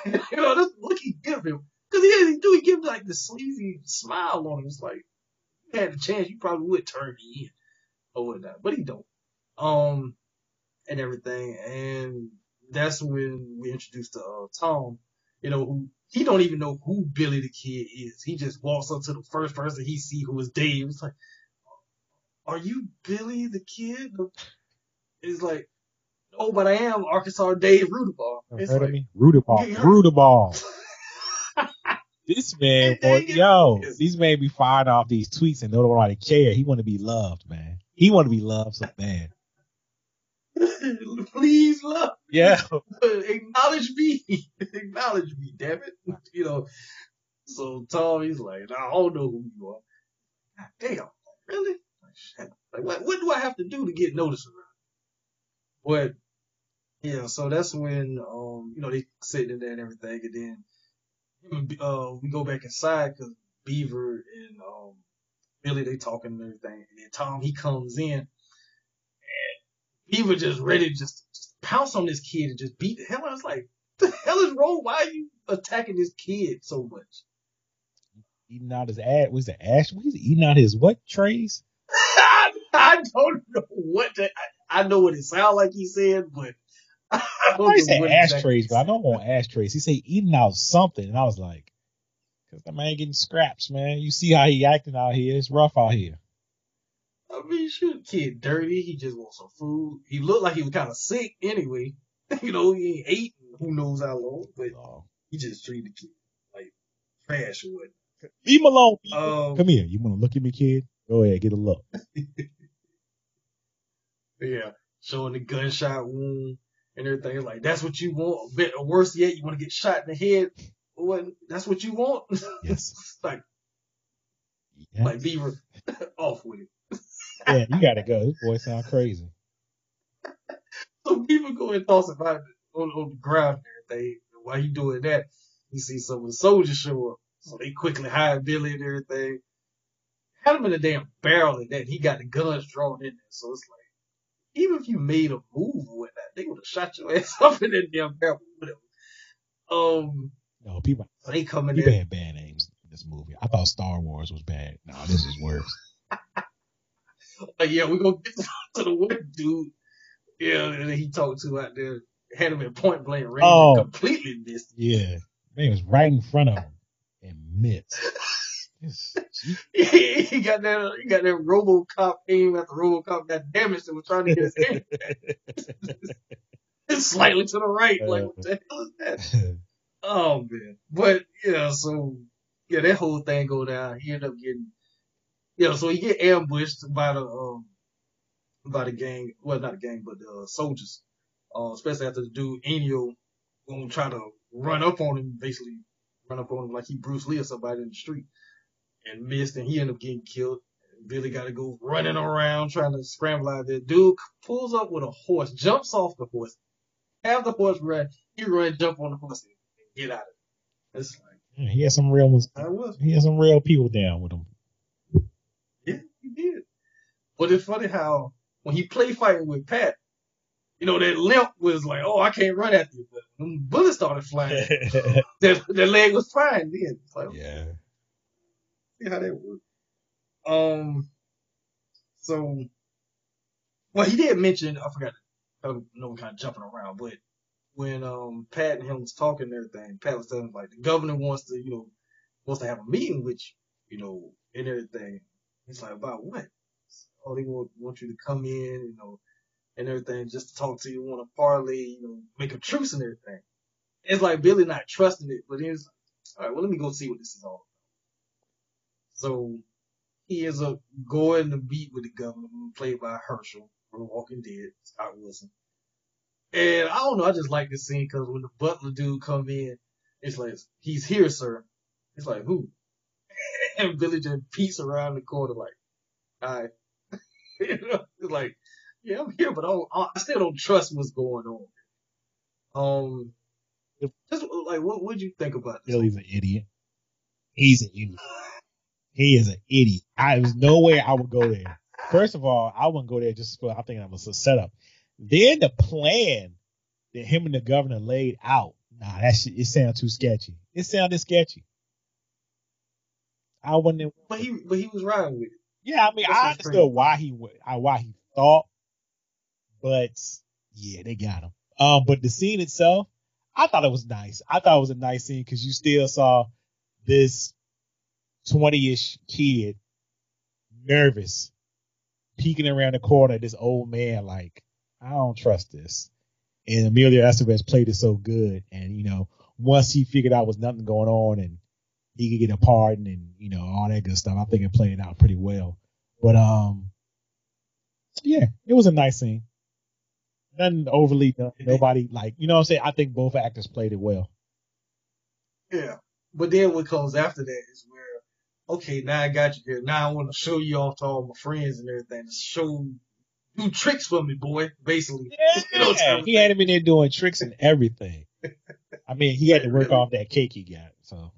you know that's look he give him because he he do he give like the sleazy smile on him. It's like you had the chance, you probably would turn me in or whatnot, but he don't um, and everything. And that's when we introduced to uh, Tom, you know, who he don't even know who Billy the Kid is. He just walks up to the first person he see who is Dave. It's like, are you Billy the Kid? It's like, oh, but I am Arkansas Dave Rudabaugh. It's Heard like, of me? Rudaball. Yeah. Rudaball. This man, Hey, want, dang it. yo, these man be firing off these tweets and nobody care. He want to be loved, man. He want to be loved so bad. please love Me. Yeah. acknowledge me. acknowledge me, damn it. You know. So Tom, he's like, I don't know who you are. God damn, really? Like, what, what do I have to do to get noticed around? But yeah, so that's when um, you know, they sitting in there and everything, and then and, uh, we go back inside because Beaver and um Billy they talking and everything, and then Tom he comes in, and Beaver just ready to just, just pounce on this kid and just beat the hell out. It's like, the hell is wrong? Why are you attacking this kid so much? Eating out his ass. Was it ash? He's eating out his what trays? I, don't know what to, I, I know what it sounds like he said, but I I don't thought he know said ashtrays, but I know on ashtrays. He said eating out something, and I was like, "Cause the man getting scraps, man. You see how he acting out here? It's rough out here." I mean, shoot, kid dirty. He just wants some food. He looked like he was kind of sick anyway. you know, he ain't ate who knows how long, but So, he just treated the kid like trash leave him alone. Um, Come here. You want to look at me, kid? Go ahead, get a look. Yeah, showing the gunshot wound and everything. Like, that's what you want. A bit worse yet, you want to get shot in the head. What? That's what you want. Yes. like, Yeah, like Beaver, off with it. yeah you gotta go. This boy sound crazy. So Beaver go and toss him out on, on the ground and everything. While he doing that, you see some of the soldiers show up. So they quickly hide Billy and everything. Had him in a damn barrel and that he got the guns drawn in there. So it's like, even if you made a move with that, they would have shot your ass up in that damn barrel. Whatever. Um, No, people, they come in people there. had bad names in this movie. I thought Star Wars was bad. No, this is worse. Like, yeah, we're gonna get to the one dude Yeah, and he talked to out there, had him at point blank range, Oh. completely missed. Yeah, man was right in front of him and missed. He got that, he got that RoboCop aim after RoboCop got damaged and was trying to get his hand slightly to the right. Like, what the hell is that? Oh man, but yeah, so yeah, that whole thing go down. He ended up getting, yeah, so he get ambushed by the um by the gang, well not the gang, but the uh, soldiers, uh, especially after the dude Enio gonna try to run up on him, basically run up on him like he Bruce Lee or somebody in the street, and missed, and he ended up getting killed. Billy got to go running around trying to scramble out of there. Dude pulls up with a horse, jumps off the horse, have the horse run, he run, jump on the horse, and get out of it. It's like, Yeah, he had some real ones. I was. He had some real people down with him. Yeah, he did. But it's funny how when he played fighting with Pat, you know, that limp was like, oh, I can't run after you. But when bullets started flying, that, that leg was fine then. Like, yeah. See how that worked. Um, so, well, he did mention, I forgot, I know we're kind of jumping around, but when, um, Pat and him was talking and everything, Pat was telling him, like, the governor wants to, you know, wants to have a meeting with you, you know, and everything. He's like, about what? Oh, they want, want you to come in, you know, and everything, just to talk to you, want to parlay, you know, make a truce and everything. It's like Billy not trusting it, but he's, all right, well, let me go see what this is all. So he ends up going to meet with the governor, played by Hershel from Walking Dead, Scott Wilson. And I don't know, I just like this scene because when the butler dude come in, it's like, he's here, sir. It's like, who? And Billy just peeks around the corner like, hi. you know, it's like, yeah, I'm here, but I, don't, I still don't trust what's going on. Um, just like, what would you think about this? Billy's an idiot. He's an idiot. He is an idiot. I there's no way I would go there. First of all, I wouldn't go there just for I think I was a setup. Then the plan that him and the governor laid out. Nah, that shit it sounds too sketchy. It sounded sketchy. I wouldn't. But he, but he was riding with it. Yeah, I mean, That's I understood crazy. why he why he thought, but yeah, they got him. Um, but the scene itself, I thought it was nice. I thought it was a nice scene because you still saw this twenty-ish kid nervous, peeking around the corner at this old man like, I don't trust this. And Emilio Estevez played it so good, and you know, once he figured out was nothing going on and he could get a pardon and you know all that good stuff. I think it played out pretty well. But um, yeah, it was a nice scene. Nothing overly done. Nobody like you know what I'm saying. I think both actors played it well. Yeah. But then what comes after that is where, okay, now I got you here. Now I want to show you off to all my friends and everything. To show, do tricks for me, boy. Basically. You know he had him in there doing tricks and everything. I mean, he had to work off that cake he got. So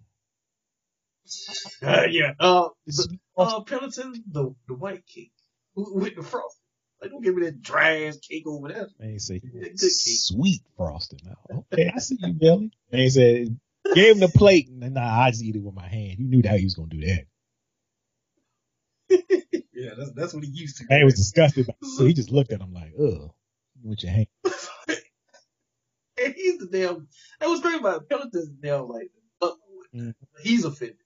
Uh, yeah. Uh, This the, uh, Pendleton, the the white cake with the frost. Like, don't give me that dry ass cake over there. they say Good cake. sweet frosting. Now. Okay, I see you, Billy. They said gave him the plate, and nah, I just eat it with my hand. You knew that he was gonna do that. Yeah, that's that's what he used to. Man was disgusted, by so he just looked at him like, ugh, with your hand. and he's the damn. That was great about Pendleton's damn like. Mhm. He's offended.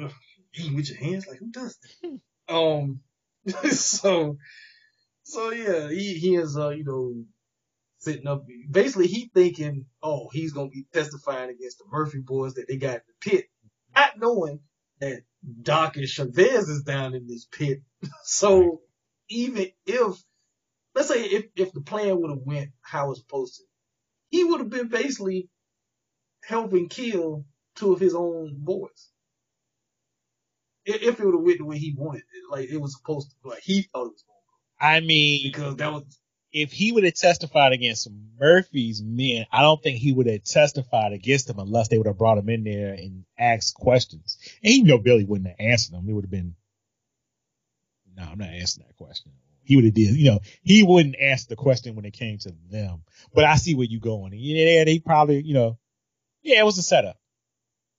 Ugh, eating with your hands, like who does that? um. so, so yeah, he he is uh you know sitting up. Basically, he thinking, oh, he's gonna be testifying against the Murphy boys that they got in the pit, not knowing that Doc and Chavez is down in this pit. so even if let's say if, if the plan would have went how it's supposed to, he would have been basically helping kill two of his own boys. If, if it would have went the way he wanted, it, like it was supposed to, like he thought it was going to go. I mean, because that was if he would have testified against Murphy's men, I don't think he would have testified against them unless they would have brought him in there and asked questions. And he know Billy wouldn't have answered them. It would have been, no, I'm not answering that question. He would have did, you know, he wouldn't ask the question when it came to them. But I see where you're going. Yeah, they probably, you know, yeah, it was a setup.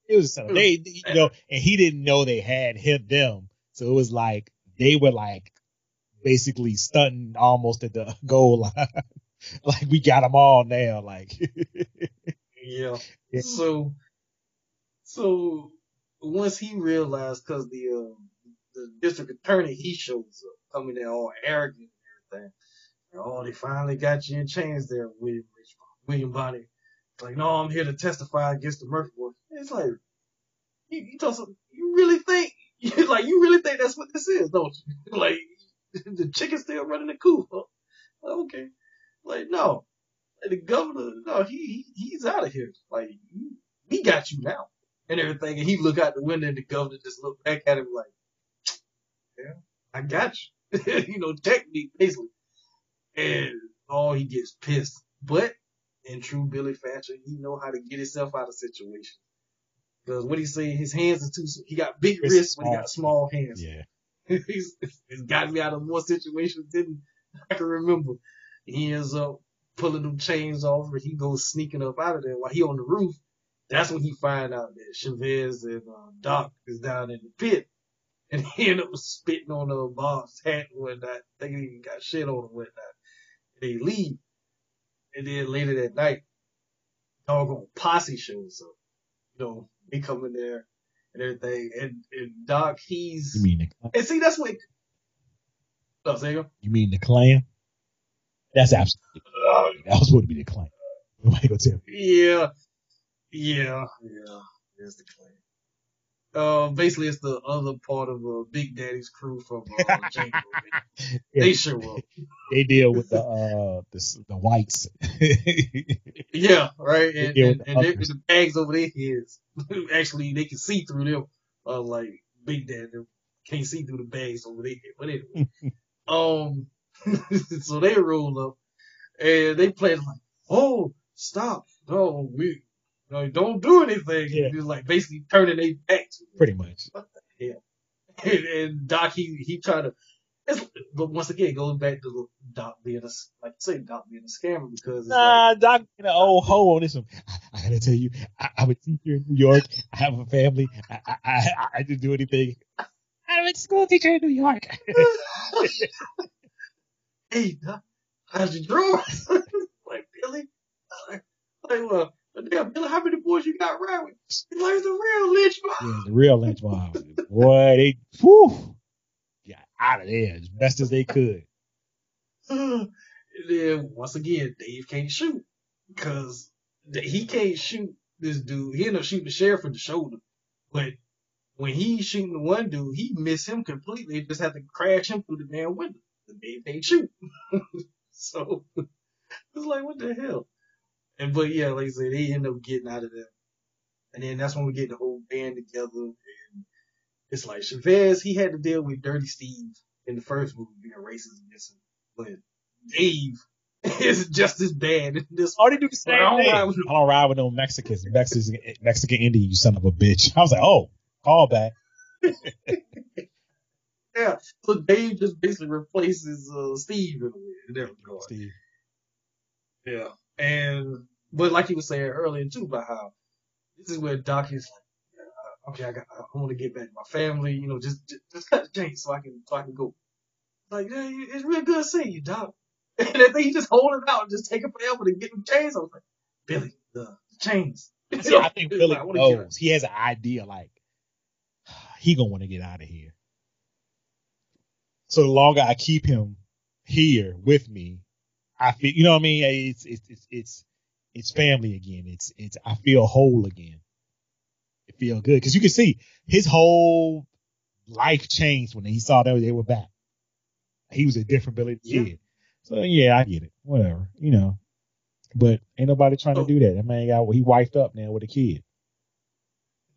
It was a setup. They, you know, and he didn't know they had hit them. So it was like they were like basically stunting almost at the goal line. like we got them all now. Like Yeah. Yeah. So, so once he realized, cause the, uh, the district attorney, he shows up, coming there all arrogant and everything. Oh, they finally got you in chains there, William Rich, William Bonney. It's like, no, I'm here to testify against the Murphy boys. It's like, you, you told some, you really think, you like, you really think that's what this is, don't you? like, the chicken's still running the coop. Okay. Like, no. Like, the governor, no, he, he he's out of here. Like, he- we got you now. And everything. And he look out the window and the governor just look back at him like, yeah, I got you. you know, technique, basically. And oh, he gets pissed. But in true Billy fashion, he know how to get himself out of situations. Because what he say, his hands are too, he got big Wrist wrists, but he got small hands. yeah, he's, he's gotten me out of more situations than I can remember. He ends up pulling them chains off and he goes sneaking up out of there while he on the roof. That's when he find out that Chavez and uh, Doc is down in the pit. And he end up spitting on uh, Bob's hat and whatnot. They even got shit on him and whatnot. They leave. And then later that night, doggone posse shows up. You know, they come in there and everything. And, and Doc, he's, you mean the clan? and see, that's what. Say again? you mean the clan? That's absolutely that was supposed to be the clan. Nobody gonna tell me. Yeah, yeah, yeah. There's the claim. Uh, basically, it's the other part of uh, Big Daddy's crew from uh, Django. They show up. They deal with the uh the the whites. Yeah, right. And, deal and, with the and, they- the bags over their heads. Actually, they can see through them. Uh, like Big Daddy can't see through the bags over their head. But anyway, um, so they roll up and they play like, "Oh, stop! No, we, no, don't do anything." Yeah. It's like basically turning their backs. Pretty much. What the And, and Doc, he he tried to. It's, but once again, going back to Doc being a like I say, Doc being a scammer because it's like, Nah, Doc, being an old hoe on this one. I, I gotta tell you, I, I'm a teacher in New York. I have a family. I I, I, I didn't do anything. I'm a school teacher in New York. hey, Doc, how's your drawers? like, Billy? Like, like well, damn, Billy, how many boys you got around with? He's like, the real lynch mob. yeah, the real lynch mob. Boy, they whew, got out of there as best as they could. and then, once again, Dave can't shoot. Because he can't shoot this dude. He ended up shooting the sheriff in the shoulder. But when he's shooting the one dude, he missed him completely. Just had to crash him through the damn window. The Dave can't shoot. so, it's like, what the hell? And but yeah, like I said, they end up getting out of there. And then that's when we get the whole band together. And it's like Chavez, he had to deal with Dirty Steve in the first movie being racist against him. But Dave is just as bad in this Oh, they do the same I thing. ride I with them. don't ride with no Mexicans. Mexican Mexican Indian, you son of a bitch. I was like, oh, call back. Yeah. So Dave just basically replaces uh, Steve in, in that regard. Steve. Yeah. And but like you was saying earlier too about how this is where Doc is like, okay, I got, I want to get back to my family. You know, just just, just cut the chain so I can so I can go. Like, yeah, it's real good seeing you, Doc. And then he just hold it out and just take it forever to get the chains. I was like, Billy, the, the chains. See, I think Billy like, I wanna get knows. He has an idea like he gonna want to get out of here. So the longer I keep him here with me, I feel you know what I mean. It's it's it's it's it's family again. It's it's I feel whole again. It feel good because you can see his whole life changed when he saw that they were back. He was a different Billy Yeah. Kid. So yeah, I get it. Whatever, you know. But ain't nobody trying to Oh. do that. That man got he wifed up now with a kid.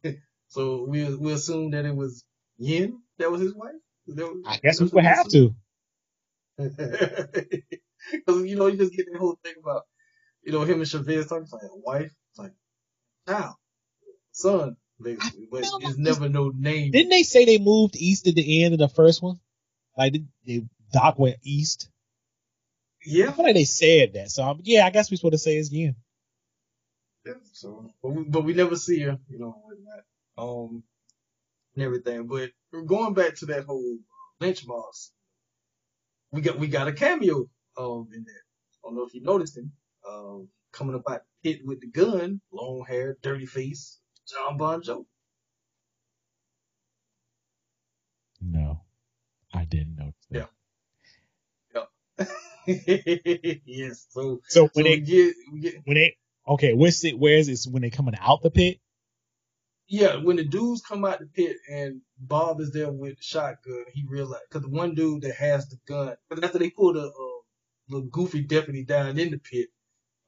So we we assume that it was Yin that was his wife. Was- I guess we would have assume? to. Because you know you just get that whole thing about you know him and Chavez talking it's like a wife, it's like child, son, basically, but it's never no name. Didn't they say they moved east at the end of the first one? Like did, they, Doc went east. I Yeah. feel like they said that. So um, yeah, I guess we're supposed to say it's again. Yeah, So, but we, but we never see her, you know, that, um, and everything. But going back to that whole lynch mob, we got we got a cameo um in there. I don't know if you noticed him. Um, coming up out the pit with the gun, long hair, dirty face, Jon Bon Jovi. No, I didn't notice. That. yes. So So so when we they get, get when they okay, what's it? Where is it? When they coming out the pit? yeah, when the dudes come out the pit and Bob is there with the shotgun, he realized because the one dude that has the gun, after they pull the uh, little goofy deputy down in the pit,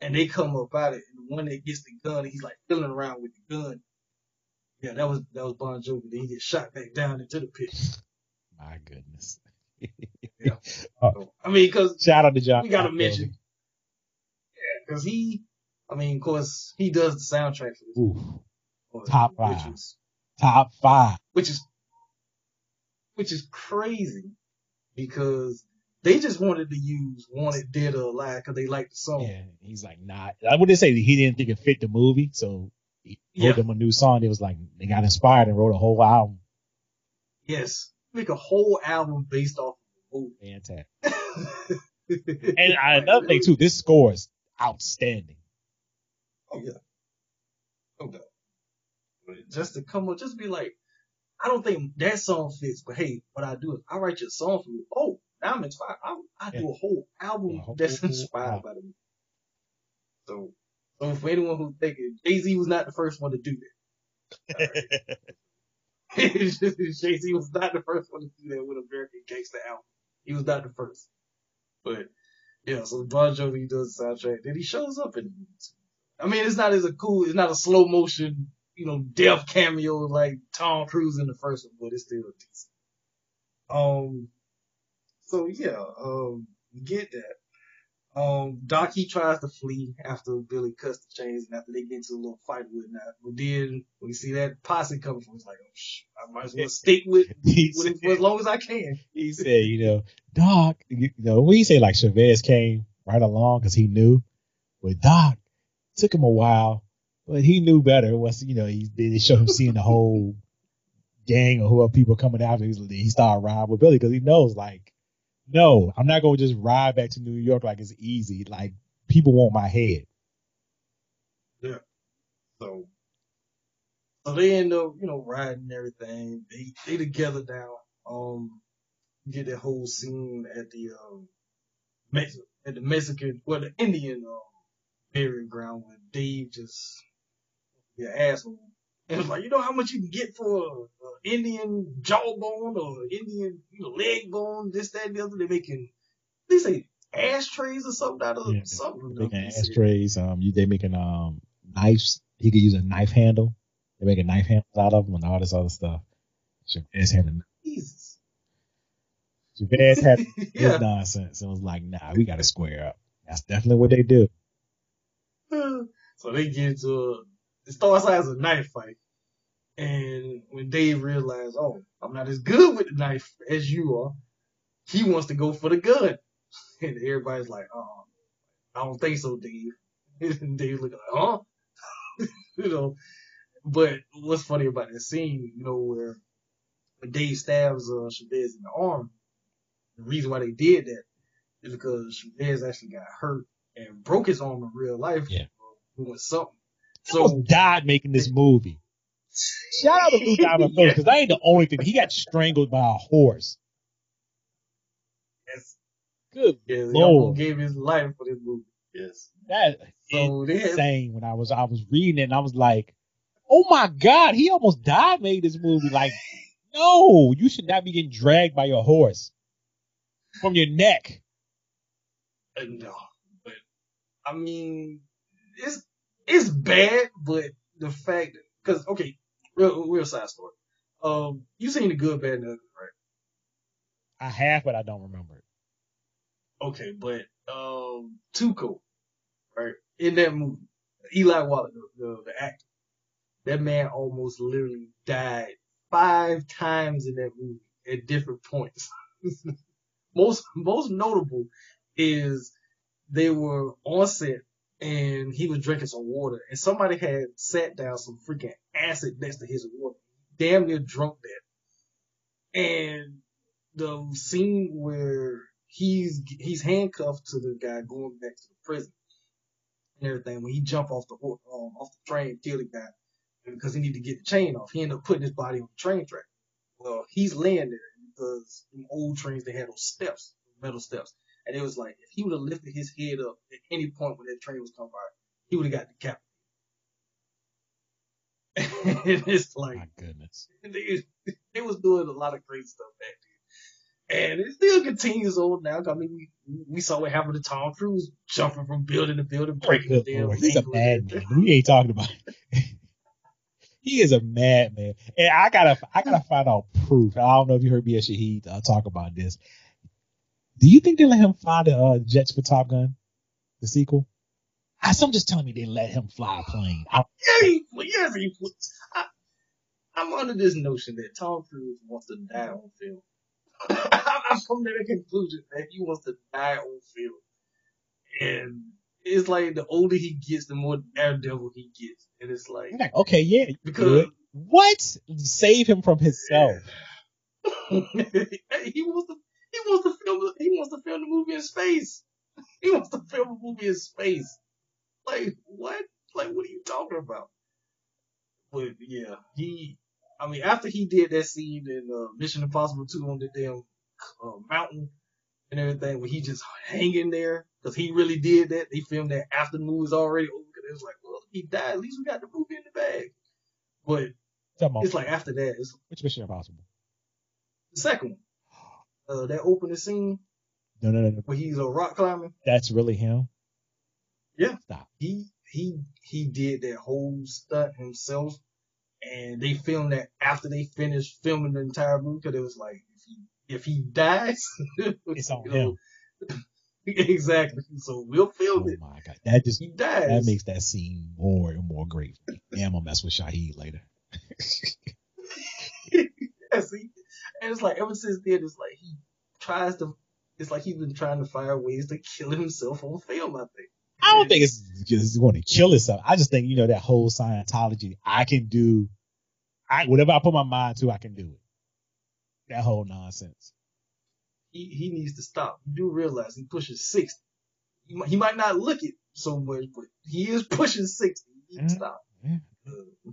and they come up out of it, and the one that gets the gun, he's like fiddling around with the gun. Yeah, that was that was Bon Jovi. Then he gets shot back down into the pit. My goodness. Yeah. Uh, So, I mean, because shout out to Jon. we gotta Bon Jovi. mention, because he, I mean, of course, he does the soundtrack for this, Ooh, movie, top which five. is top five. which is which is crazy because they just wanted to use "Wanted Dead or Alive" because they liked the song. Yeah, he's like, nah. I wouldn't say he didn't think it fit the movie, so he wrote Yeah. them a new song. It was like they got inspired and wrote a whole album. Yes, make a whole album based off of Fantastic. the movie. And I, another thing too, this score is outstanding. Oh yeah, no doubt. Just to come up, just be like, I don't think that song fits, but hey, what I do is I write you a song for you. Oh, now I'm inspired. I, I do a whole album A whole that's inspired album. by the movie. So, so for anyone who's thinking Jay Z was not the first one to do that. Jay Z was not the first one to do that with American Gangster album. He was not the first. But yeah, so Bon Jovi does the soundtrack. Then he shows up in the movie. too. I mean, it's not as a cool, it's not a slow motion, you know, death cameo like Tom Cruise in the first one, but it's still decent. Um, so yeah, um, we get that. Um, Doc he tries to flee after Billy cuts the chains and after they get into a little fight with that. But then we see that posse coming from, it's like, oh sh, I might as well stick with, with said, it for as long as I can. he said, you know, Doc, you know, he say like Chavez came right along because he knew, but Doc took him a while, but he knew better. Once you know, he they showed him seeing the whole gang or whoever people coming after. He started riding with Billy because he knows like, no, I'm not gonna just ride back to New York like it's easy. Like people want my head. Yeah. So, so they end up, you know, riding everything. They they together now. Um, get that whole scene at the um, Mex- at the Mexican, well, the Indian um, burial ground where Dave just an asshole. And it's like, you know how much you can get for a, a Indian jawbone or Indian you know, leg bone, this, that, and the other. They're making, they say ashtrays or something out of Yeah, something. making They said. ashtrays. Um, you, they making um knives. He could use a knife handle. They making knife handles out of them and all this other stuff. Chavez had Jesus. Chavez had yeah. this nonsense and was like, nah, we got to square up. That's definitely what they do. so they get into a, it starts out as a knife fight. And when Dave realizes, oh, I'm not as good with the knife as you are, he wants to go for the gun. And everybody's like, oh, I don't think so, Dave. And Dave looking like, huh? you know, but what's funny about that scene, you know, where Dave stabs uh, Chavez in the arm, the reason why they did that is because Chavez actually got hurt and broke his arm in real life Yeah. doing something. He almost died making this movie. Shout out to Lou Diamond Phillips because that ain't the only thing. He got strangled by a horse. Yes, Good yes, Lord. Gave his life for this movie. Yes. That So they had, insane when I was I was reading it and I was like, oh my god, he almost died made this movie. Like, no, you should not be getting dragged by your horse from your neck. uh, no, but I mean, it's it's bad, but the fact because okay, real real side story. Um, you seen the good, bad, and ugly, right? I have, but I don't remember it. Okay, but um, Tuco, right? In that movie, Eli Wallach, the, the, the actor, that man almost literally died five times in that movie at different points. most most notable is they were on set and he was drinking some water and somebody had sat down some freaking acid next to his water. Damn near drunk that. And the scene where he's he's handcuffed to the guy going back to the prison and everything. When he jump off the um, off the train, kill the guy because he need to get the chain off. He ended up putting his body on the train track. Well, he's laying there because in old trains they had those steps, metal steps, and it was like if he would have lifted his head up at any point when that train was coming by, he would have got decapitated. and it's like My goodness. they, they was doing a lot of crazy stuff back then. And it still continues on now. I mean, we, we saw what happened to Tom Cruise jumping from building to building, breaking the damn. He's a madman. We ain't talking about he is a madman. And I gotta I gotta find out proof. I don't know if you heard me and Shahid uh, talk about this. Do you think they let him fly the uh, jets for Top Gun, the sequel? I, some just telling me they let him fly a plane. I, Yeah, he, yes, he. I, I'm under this notion that Tom Cruise wants to die on film. I'm coming to the conclusion that he wants to die on film. And it's like the older he gets, the more daredevil he gets. And it's like, like, okay, yeah, because. What? Save him from himself. he wants to wants to film he wants to film the movie in space. He wants to film a movie in space. Like what? Like what are you talking about? But yeah, he I mean after he did that scene in uh, Mission Impossible 2 on the damn uh, mountain and everything where he just hanging there because he really did that. They filmed that after the movie was already over because it was like, well, he died. At least we got the movie in the bag. But it's like after that, it's Which Mission Impossible? the second one. Uh, that opening scene No, no, no, no. where he's a rock climbing. That's really him. Yeah. Stop. He he he did that whole stunt himself, and they filmed that after they finished filming the entire movie because it was like if he if he dies, It's on know, exactly. So we'll film it. Oh it. my god, that just He dies. that makes that scene more and more great. for me. Yeah, I'm gonna mess with Shahid later. yeah, see? And it's like ever since then, it's like he tries to. It's like he's been trying to find ways to kill himself on film. I think. I don't think it's just going to kill itself. I just think you know that whole Scientology. I can do, I whatever I put my mind to, I can do it. That whole nonsense. he, he needs to stop. You do realize he pushes 60. He might, he might not look it so much, but he is pushing 60. He needs to Mhm. stop. Yeah. Uh,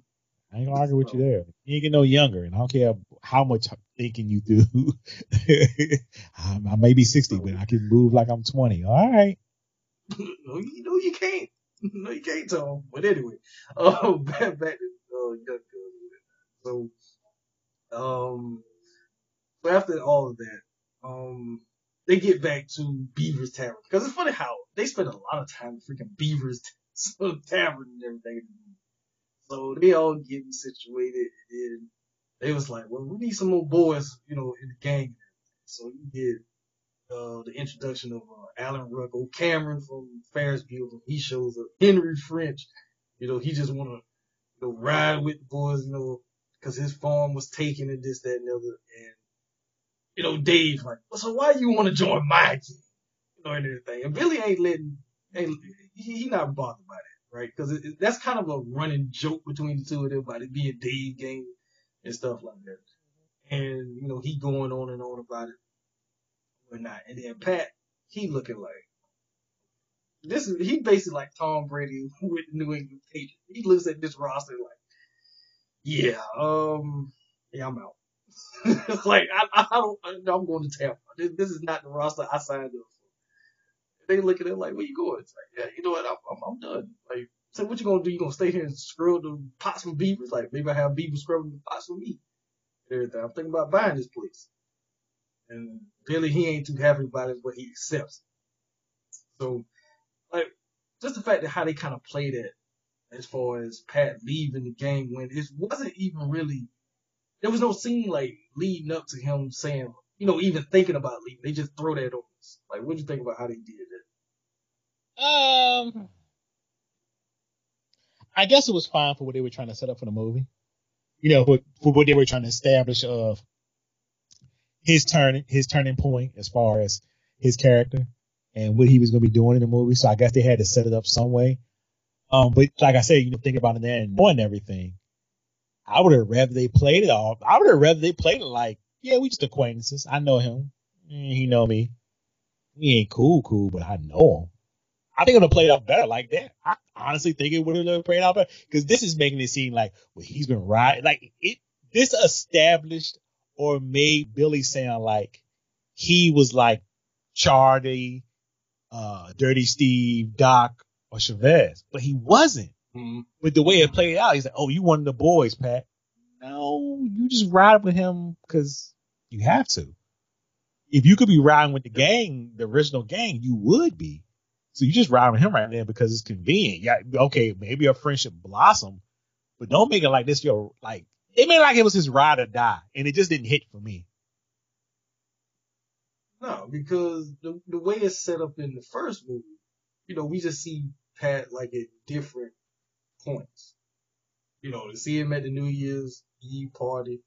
I ain't gonna argue with you there. You ain't getting no younger, and I don't care how much thinking you do. I, may be sixty, but I can move like I'm twenty. All right. no, you know you can't. No, you can't, Tom. But anyway, oh, back, back to uh. So, um, so after all of that, um, they get back to Beaver's Tavern because it's funny how they spend a lot of time in freaking Beaver's Tavern and everything. So they all getting situated, and they was like, "Well, we need some more boys, you know, in the gang." So you get uh, the introduction of uh, Alan Ruck, old Cameron from Ferris Bueller. He shows up. Henry French, you know, he just want to you know, ride with the boys, you know, because his farm was taken and this, that, and the other. And you know, Dave like, well, so why you want to join my gang? You know, and everything. And Billy ain't letting, ain't, he, he not bothered by that, right? Because that's kind of a running joke between the two of them about it being Dave gang and stuff like that. And you know, he going on and on about it or not. And then Pat, he looking like this is he basically like Tom Brady with New England Patriots. He looks at this roster like, yeah, um, yeah, I'm out. like I, I don't, I'm going to Tampa. This, this is not the roster I signed up for. They look at it like, where you going? It's like, yeah, you know what? I'm, I'm, I'm done. Like, so what you gonna do? You gonna stay here and scrub the pots for beavers? Like maybe I have beavers scrubbing the pots for me. Everything. I'm thinking about buying this place. And Billy, he ain't too happy about it, but he accepts. So, like, just the fact that how they kind of played it as far as Pat leaving the game when it wasn't even really, there was no scene like leading up to him saying, you know, even thinking about leaving. They just throw that on us. Like, what do you think about how they did it? Um, I guess it was fine for what they were trying to set up for the movie. You know, for, what they were trying to establish of his turning his turning point as far as his character and what he was going to be doing in the movie. So I guess they had to set it up some way. Um, but like I said, you know, think about it and knowing everything, I would have rather they played it off. I would have rather they played it like, yeah, we just acquaintances. I know him, Mm, he know me. he ain't cool, cool, but I know him. I think it would have played out better like that. I honestly think it would have played out better because this is making it seem like well he's been riding like it. This established or made Billy sound like he was like Charlie, uh, Dirty Steve, Doc, or Chavez, but he wasn't. Mhm. With the way it played out, he's like, "Oh, you one of the boys, Pat." No, you just ride with him because you have to. If you could be riding with the gang, the original gang, you would be. So you just ride with him right there because it's convenient. Yeah, okay, maybe a friendship blossom, but don't make it like this. Your like it made it like it was his ride or die, and it just didn't hit for me. No, because the the way it's set up in the first movie, you know, we just see Pat like at different points. You know, to see him at the New Year's Eve party,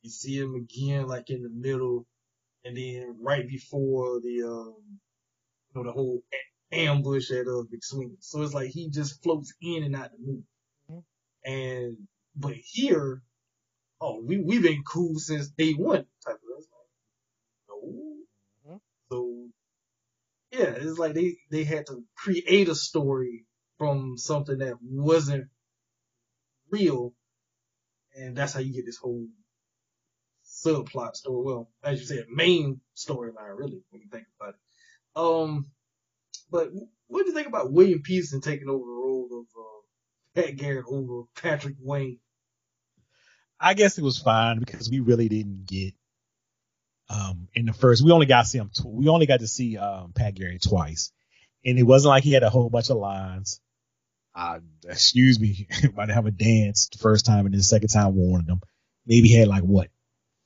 you see him again like in the middle, and then right before the um, you know, the whole ambush at uh McSweeney. So it's like he just floats in and out of the movie. Mhm. And but here, oh, we we've been cool since day one type of. It's like, no. Mhm. So yeah, it's like they they had to create a story from something that wasn't real, and that's how you get this whole subplot story. Well, as you said, main storyline really when you think about it. Um, but what do you think about William Petersen taking over the role of uh, Pat Garrett over Patrick Wayne? I guess it was fine because we really didn't get um in the first. We only got to see him. Tw- we only got to see um Pat Garrett twice, and it wasn't like he had a whole bunch of lines. Uh, excuse me, might have a dance the first time and then the second time warning them. Maybe had like what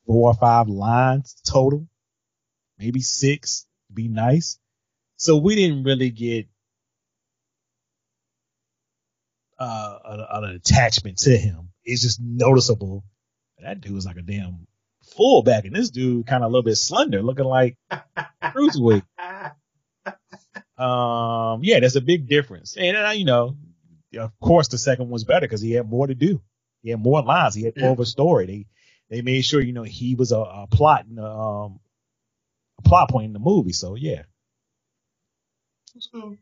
four or five lines total, maybe six. Be nice. So we didn't really get uh, an, an attachment to him. It's just noticeable. That dude was like a damn fullback, and this dude kind of a little bit slender, looking like cruiserweight. Um, yeah, there's a big difference, and uh, you know, of course, the second one's better because he had more to do. He had more lines. He had more of a story. They they made sure you know he was a, a plot in the, um a plot point in the movie. So yeah, So,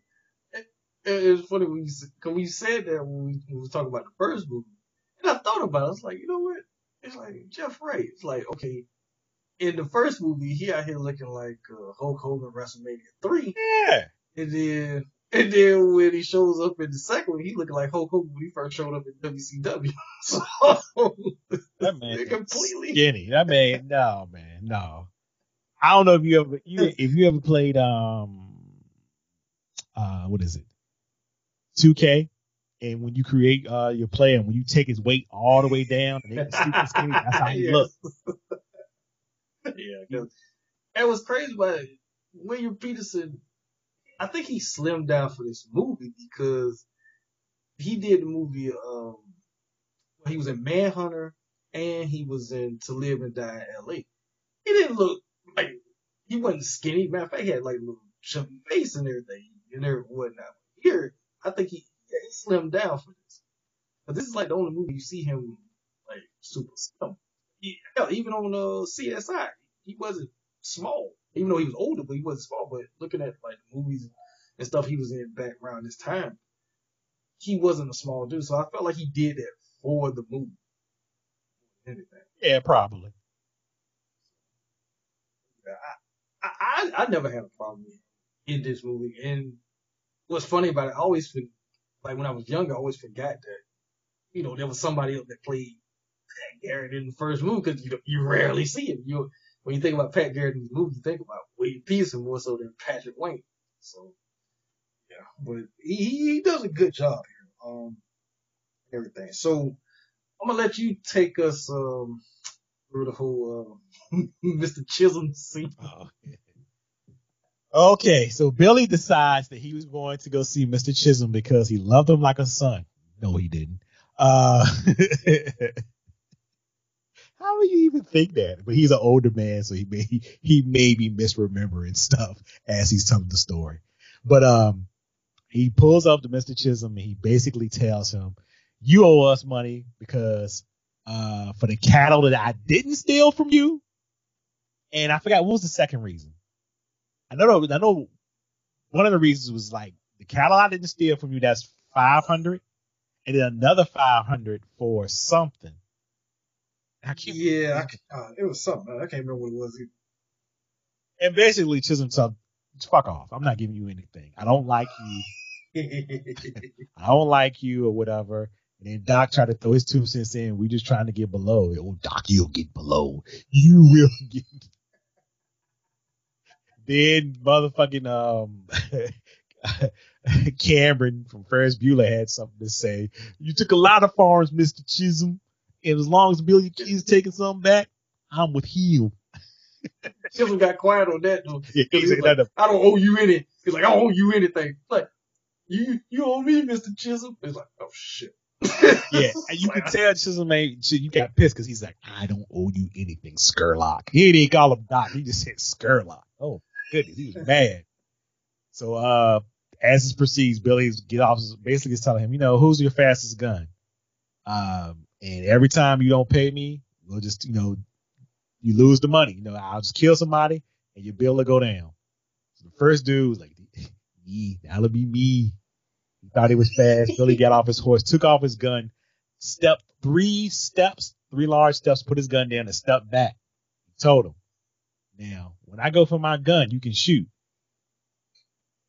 it, it's funny when you, cause we said that when we, when we was talking about the first movie, and I thought about it. I was like, you know what? It's like Jeff Ray. It's like, okay, in the first movie, he out here looking like uh, Hulk Hogan WrestleMania three, yeah, and then and then when he shows up in the second one, he looking like Hulk Hogan when he first showed up in WCW. so that man completely- skinny. That man, no man, no. I don't know if you ever you if you ever played um uh what is it 2K and when you create uh your player and when you take his weight all the way down and they super skinny, that's how he Yes. Yeah. yeah, 'cause it was crazy, but William Petersen, I think he slimmed down for this movie because he did the movie. Um, he was in Manhunter and he was in To Live and Die in L.A. He didn't look like he wasn't skinny. Matter of fact, he had like little chubby face and everything and everything whatnot. Here, I think he, yeah, he slimmed down for this. But this is like the only movie you see him like super slim. He, hell, even on uh, CSI, he wasn't small. Even though he was older, but he wasn't small. But looking at like the movies and stuff he was in back around this time, he wasn't a small dude. So I felt like he did that for the movie. Anything. Yeah, probably. I, I I never had a problem in this movie. And what's funny about it, I always like when I was younger, I always forgot that you know there was somebody else that played Pat Garrett in the first movie because you you rarely see him. You when you think about Pat Garrett in the movie, you think about William Petersen more so than Patrick Wayne. So yeah, but he he does a good job here. Um, everything. So I'm gonna let you take us um through the whole uh, Mr. Chisum scene. Oh. Okay, so Billy decides that he was going to go see Mr. Chisum because he loved him like a son. No, he didn't. Uh, how do you even think that? But he's an older man, so he may he may be misremembering stuff as he's telling the story. But um, he pulls up to Mr. Chisum and he basically tells him, "You owe us money because uh for the cattle that I didn't steal from you." And I forgot what was the second reason. I know, I know. One of the reasons was like the cattle I didn't steal from you. That's five hundred, and then another five hundred for something. I can't. Yeah, I, uh, it was something. I can't remember what it was. And basically, Chisum said, "Fuck off! I'm not giving you anything. I don't like you. I don't like you or whatever." And then Doc tried to throw his two cents in. We're just trying to get below. Oh, Doc, you'll get below. You will get. Then motherfucking um Cameron from Ferris Bueller had something to say. You took a lot of farms, Mister Chisum, and as long as Billy Key's taking something back, I'm with him. Chisum got quiet on that though. Yeah, like, I don't owe you any. He's like, I don't owe you anything. Like, you you owe me, Mister Chisum. He's like, oh shit. yeah, and you can tell Chisum ain't. You got pissed because he's like, I don't owe you anything, Scurlock. He didn't call him Doc. He just said Scurlock. Oh goodness, he was mad. So uh, as this proceeds, Billy's get off basically is telling him, you know, who's your fastest gun? Um, and every time you don't pay me, we'll just, you know, you lose the money. You know, I'll just kill somebody and your bill will go down. So the first dude was like, me, that'll be me. He thought he was fast. Billy got off his horse, took off his gun, stepped three steps, three large steps, put his gun down and stepped back. He told him, now, when I go for my gun, you can shoot.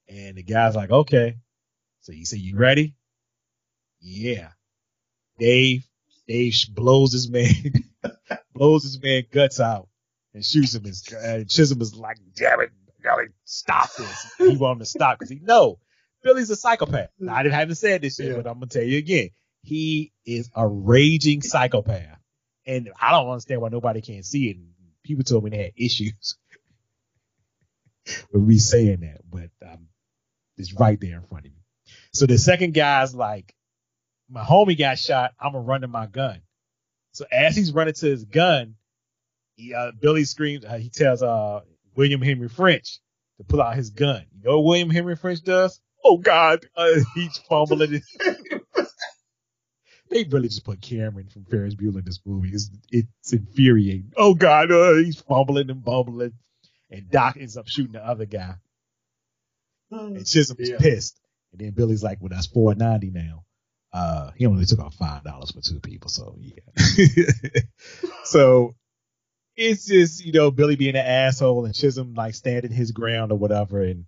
And the guy's like, okay. So he said, you ready? Yeah. Dave, Dave blows his man, blows his man guts out and shoots him. And Chisum is like, damn it, Billy, stop this. He wanted to stop because he know Billy's a psychopath. Now, I didn't have to say this shit, yeah. but I'm gonna tell you again. He is a raging psychopath. And I don't understand why nobody can't see it. People told me they had issues with me saying that, but um, it's right there in front of me. So the second guy's like, my homie got shot. I'm gonna run to my gun. So as he's running to his gun, he, uh, Billy screams. Uh, he tells uh, William Henry French to pull out his gun. You know what William Henry French does? Oh God, uh, he's fumbling. they really just put Cameron from Ferris Bueller in this movie. It's, it's infuriating. Oh God, uh, he's fumbling and bumbling, and Doc ends up shooting the other guy. And Chisum's yeah. pissed. And then Billy's like, well, that's four ninety now. Uh, he only took off five dollars for two people, so yeah. so it's just you know Billy being an asshole and Chisum like standing his ground or whatever, and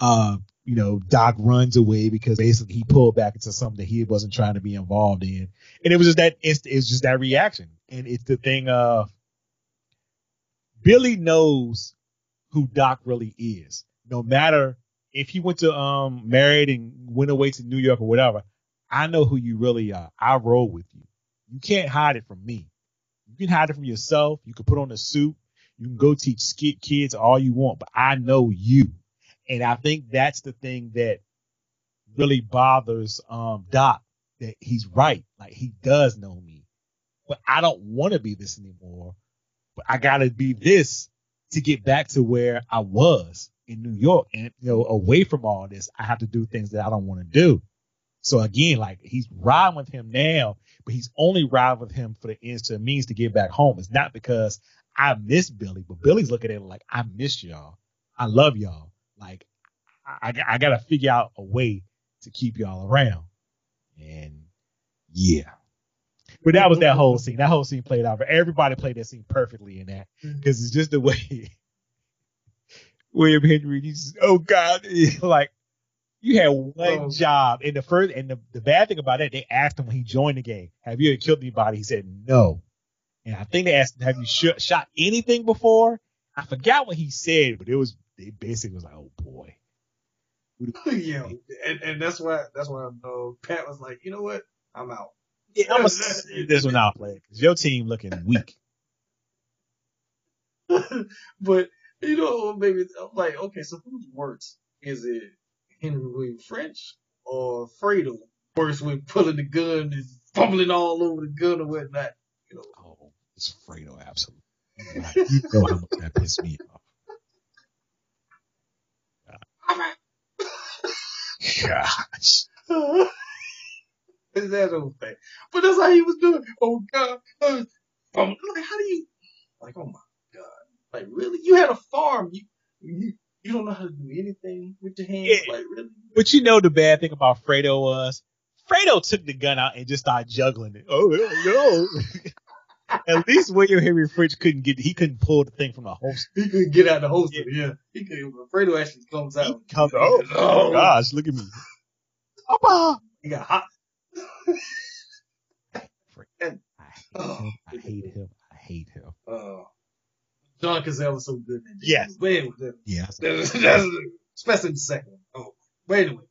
uh, you know Doc runs away because basically he pulled back into something that he wasn't trying to be involved in, and it was just that it's, it's just that reaction, and it's the thing of Billy knows who Doc really is, no matter if he went to um married and went away to New York or whatever, I know who you really are. I roll with you. You can't hide it from me. You can hide it from yourself. You can put on a suit. You can go teach skit kids all you want, but I know you. And I think that's the thing that really bothers um Doc that he's right. Like he does know me, but I don't want to be this anymore. But I got to be this to get back to where I was in New York and you know away from all this, I have to do things that I don't want to do. So again, like he's riding with him now, but he's only riding with him for the ends to means to get back home. It's not because I miss Billy, but Billy's looking at it like I miss y'all. I love y'all. Like I, I, I got to figure out a way to keep y'all around. And yeah. But that was that whole scene. That whole scene played out. Everybody played that scene perfectly in that because it's just the way William Henry. He's oh God, like you had one oh. job in the first, and the, the bad thing about that, they asked him when he joined the game, "Have you ever killed anybody?" He said no, and I think they asked him, "Have you sh- shot anything before?" I forgot what he said, but it was they basically was like, "Oh boy." yeah, and, and that's why that's why uh, Pat was like, you know what, I'm out. Yeah, I'm gonna this one out, play because your team looking weak. but you know, maybe I'm like, okay, so who's worse? Is it Henry William French or Fredo? Worse with pulling the gun and fumbling all over the gun or whatnot. You know. Oh, it's Fredo, absolutely. you know how much that pissed me off. Gosh. Is that old thing? But that's how he was doing. Oh God. Um, like, how do you like oh my God. like really? You had a farm. You you you don't know how to do anything with your hands. Yeah. Like really? But you know the bad thing about Fredo was Fredo took the gun out and just started juggling it. Oh no. At least William Henry Fritz couldn't get he couldn't pull the thing from the holster. He couldn't get out the holster. Yeah, he couldn't Fredo actually comes out. Comes, oh, Oh. gosh, look at me. Papa. He got hot. I hate him. I hate him. I hate him. Uh, John Cazale was so good. in that Yes. But anyway, that- Yeah. that's, that's, especially the second one. Oh, but anyway.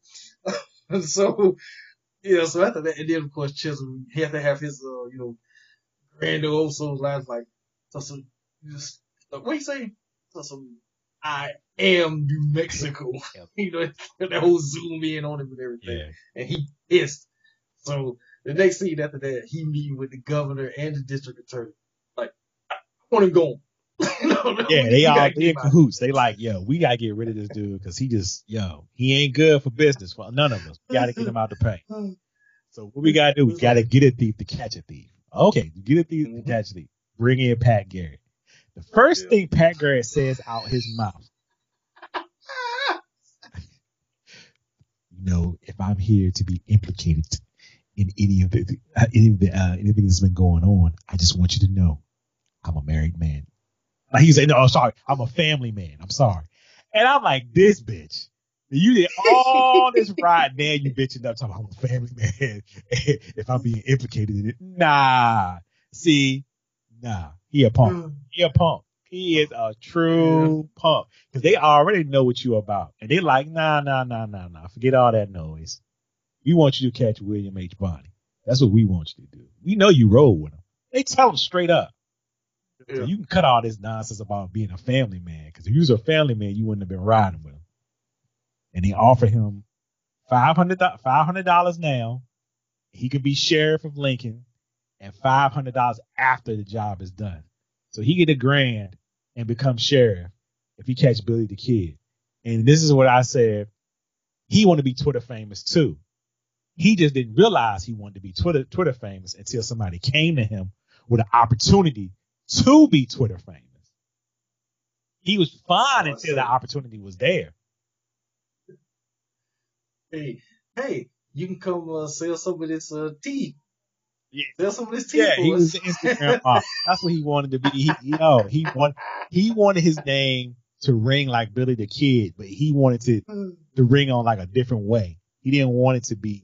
so, yeah, so after that, and then of course Chisum, he had to have his, uh, you know, grandiose lines like, so some, just, uh, what you say? So some, I am New Mexico. Yep. you know, that whole zoom in on him and everything. Yeah. And he pissed. So the next scene after that, he meeting with the governor and the district attorney. Like, I want him gone. No, no, Yeah, they all in cahoots. They like, yo, we gotta get rid of this dude because he just, yo, he ain't good for business for none of us. We gotta get him out to pay. So what we gotta do? We gotta get a thief to catch a thief. Okay, get a thief to Mhm. catch a thief. Bring in Pat Garrett. The first Yeah. thing Pat Garrett says out his mouth, you know, if I'm here to be implicated in any of the any of the uh, anything that's been going on, I just want you to know, I'm a married man. Like he said, no, sorry, I'm a family man. I'm sorry. And I'm like, this bitch. You did all this ride, now you bitching up talking about I'm a family man. if I'm being implicated in it. Nah. See, nah. He a punk. He a punk. He is a true punk. Because they already know what you about. And they like, nah, nah, nah, nah, nah. Forget all that noise. We want you to catch William H. Bonney. That's what we want you to do. We know you roll with him. They tell him straight up. So you can cut all this nonsense about being a family man. Because if you was a family man, you wouldn't have been riding with him. And they offer him five hundred dollars now. He could be sheriff of Lincoln, and five hundred dollars after the job is done. So he get a grand and become sheriff if he catch Billy the Kid. And this is what I said. He want to be Twitter famous too. He just didn't realize he wanted to be Twitter Twitter famous until somebody came to him with an opportunity to be Twitter famous. He was fine Oh, until the opportunity was there. Hey, hey, you can come uh, sell some of this uh, tea. Yeah. Sell some of this tea Yeah, for he us. was the Instagram model. That's what he wanted to be. He, you know, he want, he wanted his name to ring like Billy the Kid, but he wanted to to ring on like a different way. He didn't want it to be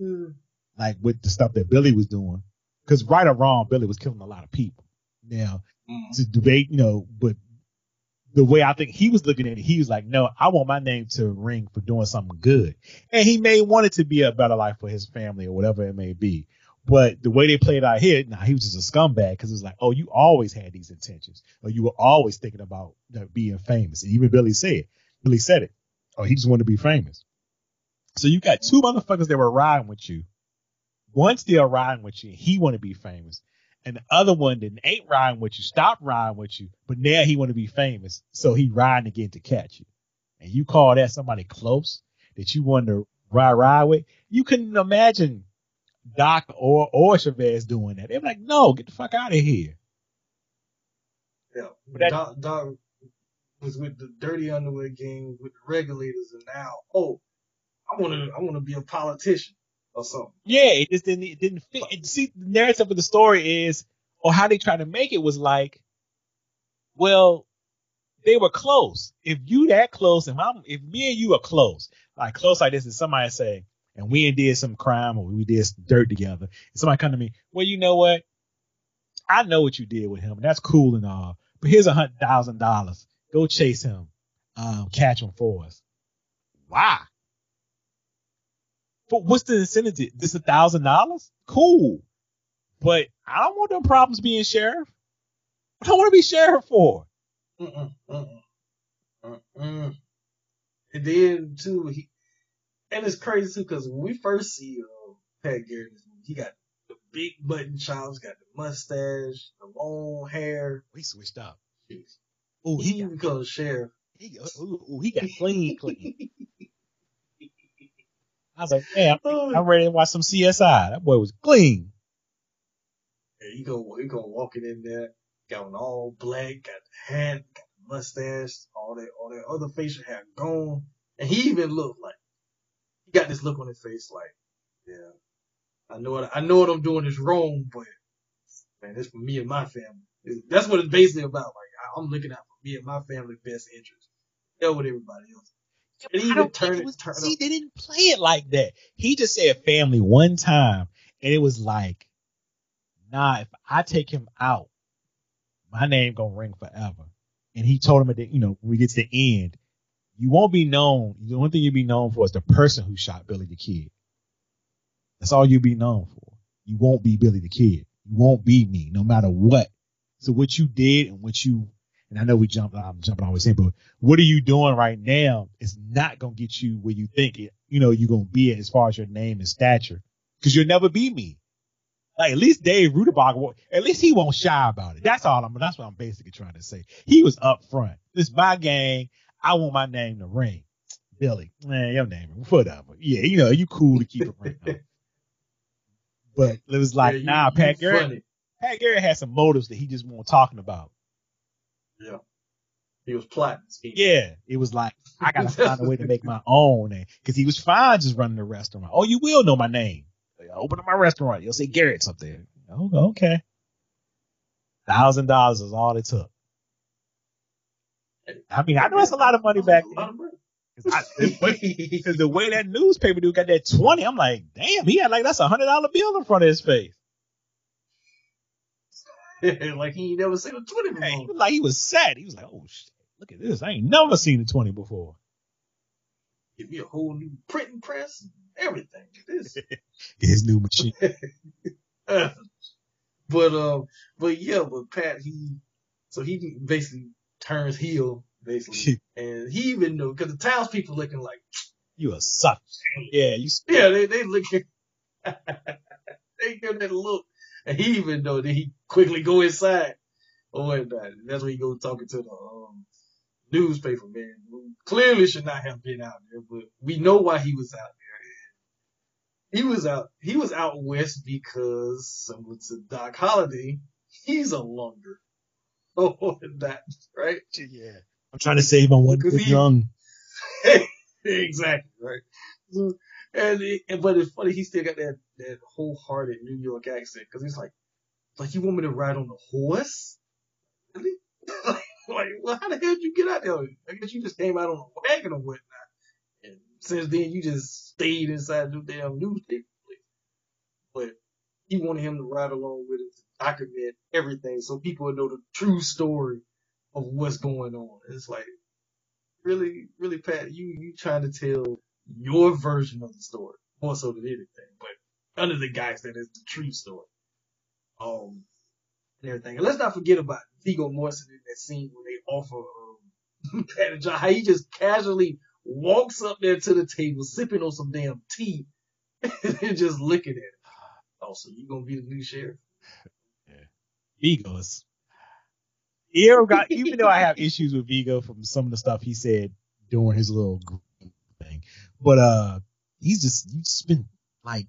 like with the stuff that Billy was doing. Because right or wrong, Billy was killing a lot of people. Now Mm. to debate, you know, but the way I think he was looking at it, he was like, no, I want my name to ring for doing something good. And he may want it to be a better life for his family or whatever it may be. But the way they played out here, nah, he was just a scumbag because it was like, oh, you always had these intentions, or you were always thinking about you know, being famous. And even Billy said, Billy said it. Oh, he just wanted to be famous. So you got two motherfuckers that were riding with you. One still riding with you, he want to be famous. And the other one that ain't riding with you, stopped riding with you, but now he want to be famous, so he riding again to catch you. And you call that somebody close that you want to ride ride with? You couldn't imagine Doc or or Chavez doing that. They're like, no, get the fuck out of here. Yeah. But that- Doc, Doc was with the dirty underwear gang with the regulators, and now, oh, I want to, I want to be a politician or something. Yeah, it just didn't it didn't fit. See, the narrative of the story is, or how they try to make it was like, well, they were close. If you that close, and I'm, if me and you are close, like close like this, and somebody say, and we did some crime or we did some dirt together, and somebody come to me, well, you know what? I know what you did with him, and that's cool and all. But here's a hundred thousand dollars. Go chase him, um, catch him for us. Why? But what's the incentive? This a thousand dollars? Cool. But I don't want them problems being sheriff. What do I want to be sheriff for? Mm-mm, mm-mm, mm-mm. And then too, he, and it's crazy too because when we first see uh, Pat Garrett, in this movie, he got the big button chops, got the mustache, the long hair. We switched up. Oh, He he got, becomes sheriff. he, ooh, ooh, he got clean, clean. I was like, man, I'm, oh, I'm ready to watch some CSI. That boy was clean. And he go, he go walking in there, got on all black, got the hat, got the mustache, all that all that other facial hair gone, and he even looked like he got this look on his face like, yeah, I know what I know what I'm doing is wrong, but man, it's for me and my family. That's what it's basically about. Like I'm looking out for me and my family's best interest. Hell with everybody else. And even turn it, was, turn see, up. they didn't play it like that. He just said family one time, and it was like, nah, if I take him out, my name gonna ring forever. And he told him at the, you know, when we get to the end, you won't be known. The only thing you'll be known for is the person who shot Billy the Kid. That's all you'll be known for. You won't be Billy the Kid. You won't be me, no matter what. So what you did and what you and I know we jump, I'm jumping always in, but what are you doing right now is not going to get you where you think it, you know, you're going to be as far as your name and stature because you'll never be me. Like at least Dave Rudabaugh, at least he won't shy about it. That's all I'm, that's what I'm basically trying to say. He was up front. This my gang. I want my name to ring. Billy, man, your name, whatever. Yeah, you know, you cool to keep it ring. but it was like, yeah, you, nah, Pat Garrett, Pat Garrett had some motives that he just wasn't talking about. Yeah. He was plotting. Yeah. It was like, I gotta find a way to make my own. And cause he was fine just running the restaurant. Oh, you will know my name. Open up my restaurant. You'll say Garrett's up there. Oh, okay. Thousand dollars is all it took. I mean, I know it's a lot of money back then. Because the way that newspaper dude got that 20, I'm like, damn, he had like, that's a hundred dollar bill in front of his face. like he never seen a 20 before. Hey, like he was sad. He was like, oh shit, look at this. I ain't never seen a 20 before. Give me a whole new printing press, everything. This his new machine. but um, but yeah, but Pat he, so he basically turns heel basically, and he even knew because the townspeople looking like you a sucker. Yeah, you. Yeah, they they looking. they give that look and he even know that he quickly go inside or whatnot. That's when he go talking to the um, newspaper man, who clearly should not have been out there, but we know why he was out there. He was out. He was out west because someone to Doc Holliday. He's a longer. Oh, and that right? Yeah. I'm trying to save my one good young. exactly right. And, it, but it's funny, he still got that, that wholehearted New York accent because he's like, like you want me to ride on the horse? Really? like, well, how the hell did you get out there? I guess you just came out on a wagon or whatnot. And since then, you just stayed inside the damn newspaper place. But he wanted him to ride along with him to document everything so people would know the true story of what's going on. It's like, really, really, Pat, you you trying to tell your version of the story more so than anything. But under the guise that is the true story. Um, and everything. And let's not forget about Viggo Mortensen in that scene when they offer um, Pat John, how he just casually walks up there to the table, sipping on some damn tea, and just looking at it. Oh, so you gonna be the new sheriff? Yeah. Viggo is. You got, even though I have issues with Viggo from some of the stuff he said during his little thing, but uh, he's just he's just been like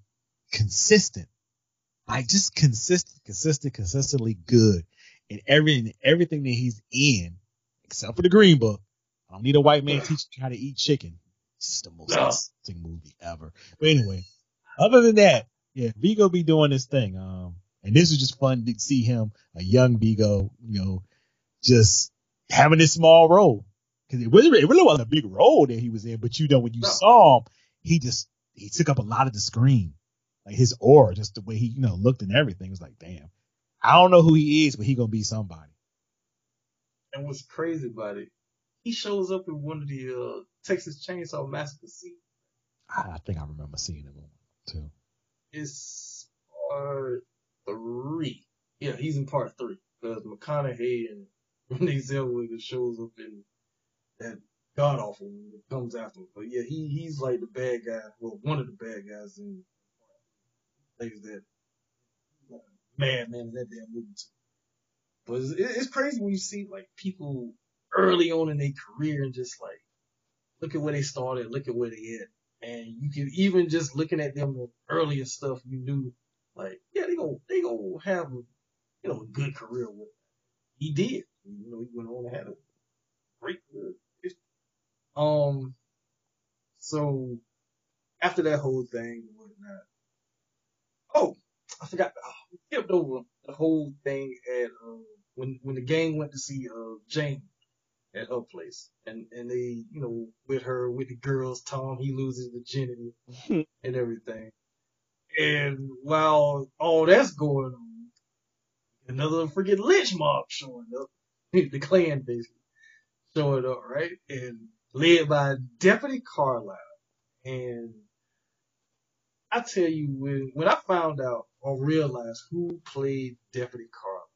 consistent, like just consistent, consistent, consistently good in every everything that he's in, except for the Green Book. I don't need a white man teaching you how to eat chicken. It's the most interesting movie ever. But anyway, other than that, yeah, Viggo be doing this thing. Um, and this was just fun to see him, a young Viggo, you know, just having this small role because it really, it really wasn't a big role that he was in. But you know, when you no. saw him, he just he took up a lot of the screen, like his aura, just the way he you know looked and everything it was like, damn, I don't know who he is, but he gonna be somebody. And what's crazy about it, he shows up in one of the uh, Texas Chainsaw Massacre scenes. I think I remember seeing him too. It's part three. Yeah, he's in part three because McConaughey and Renee Zellweger shows up in that god awful one that comes after him. But yeah, he he's like the bad guy. Well, one of the bad guys in plays that madman in that damn movie too. But it's, it's crazy when you see like people early on in their career and just like look at where they started, look at where they at, and you can even just looking at them earlier stuff, you knew like yeah they go they gonna have you know a good career with. He did, you know he went on and had a great career Um, so after that whole thing oh, I forgot, oh, we skipped over the whole thing at uh, when when the gang went to see uh Jane at her place, and and they you know with her with the girls, Tom he loses virginity and everything, and while all that's going on, another freaking lynch mob showing up, the clan basically. Showing up, right, and led by Deputy Carlisle, and I tell you when when I found out or realized who played Deputy Carl,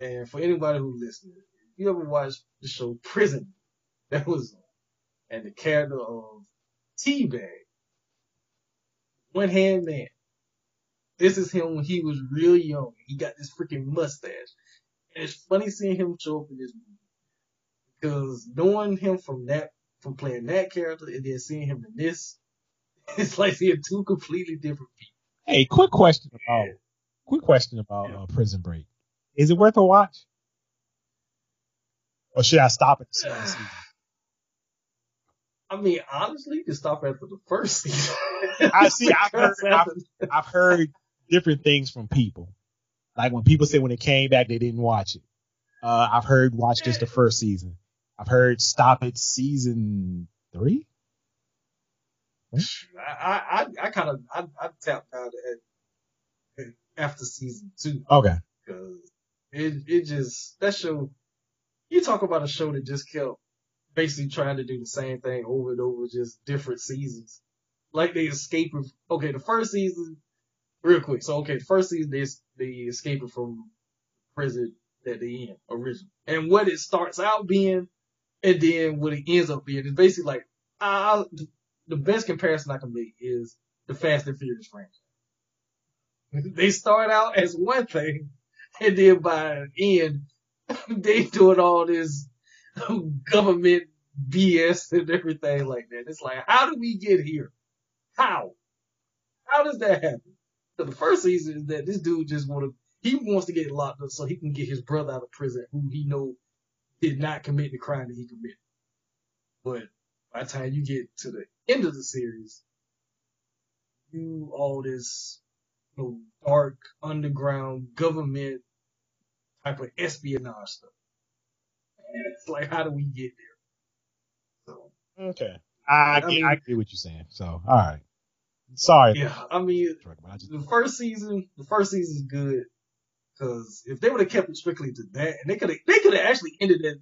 and for anybody who listened, if you ever watched the show Prison, that was and the character of T-Bag, one hand man. This is him when he was real young. He got this freaking mustache. And it's funny seeing him show up in this movie. Because knowing him from that, from playing that character and then seeing him in this, it's like seeing two completely different people. Hey, quick question about quick question about Yeah. uh, Prison Break. Is it worth a watch? Or should I stop at the second season? I mean, honestly, you can stop after the first season. I see, I've heard- after- I've heard different things from people. Like when people say when it came back they didn't watch it. Uh, I've heard watch just the first season. I've heard stop at season three. I, I, I kind of, I, I tapped out at, at after season two. Okay. Cause it, it just, that show, you talk about a show that just kept basically trying to do the same thing over and over, just different seasons. Like they escaping, okay, the first season, real quick. So, okay, the first season, they, they escaping from prison that they in, originally. And what it starts out being, and then what it ends up being, is basically like, I, the best comparison I can make is the Fast and Furious franchise. Mm-hmm. They start out as one thing, and then by the end, they doing all this government BS and everything like that. It's like, how do we get here? How? How does that happen? So the first season is that this dude just want to, he wants to get locked up so he can get his brother out of prison who he know did not commit the crime that he committed. But by the time you get to the end of the series, you all this you know, dark underground government type of espionage stuff. And it's like, how do we get there? So Okay. I, I get, mean- I get what you're saying. So, all right. Sorry. yeah, I mean, But the first season, the first season is good because if they would have kept it strictly to that, and they could have, they could have actually ended it.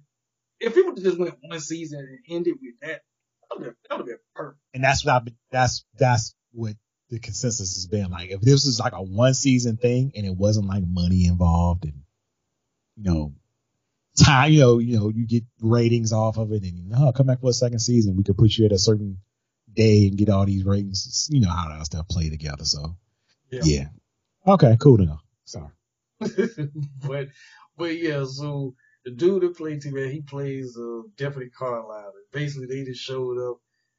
If it would have just went one season and ended with that, that would have that would have been perfect. and that's what I've been, that's, that's what the consensus has been like. If this was like a one season thing and it wasn't like money involved and, you know, time, you know, you know, you get ratings off of it and, you know, come back for a second season. We could put you at a certain day and get all these ratings. You know how that stuff play together. So, yeah. Okay, cool to know. Sorry. but but yeah, so the dude that played T-Man, he plays uh, Deputy Carlisle. Basically, they just showed up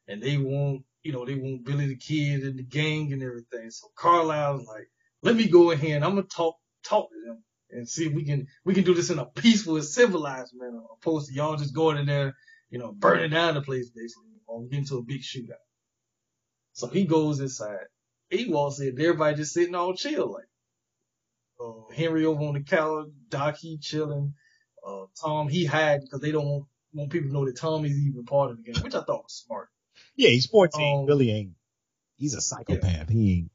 and they want you know they want Billy the Kid and the gang and everything. So Carlisle's like, let me go ahead. and I'm gonna talk talk to them and see if we can we can do this in a peaceful and civilized manner, opposed to y'all just going in there, you know, burning down the place basically, or getting to a big shootout. So he goes inside. He walks in, everybody just sitting all chill like. Uh, Henry over on the couch, Doc he chilling, uh, Tom he had because they don't want, want people to know that Tom is even part of the game, which I thought was smart. Yeah, he's 14. Um, Billy ain't, he's a psychopath. He ain't.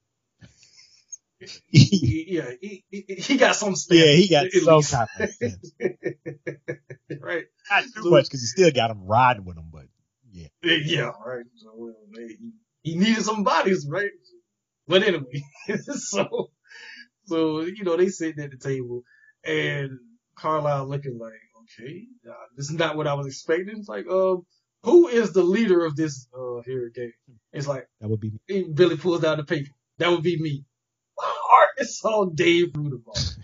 He, yeah, he, he, he got some stuff. yeah, he got some least. kind of sense. right. Not too much because he still got him riding with him, but yeah. Yeah, right. So, well, they- he, he needed some bodies, right? But anyway, so, so, you know, they sitting at the table and Carlisle looking like, okay, uh, this is not what I was expecting. It's like, um, who is the leader of this, uh, here game? It's like, That would be and Billy pulls out the paper. That would be me. Arkansas Dave Rudabaugh.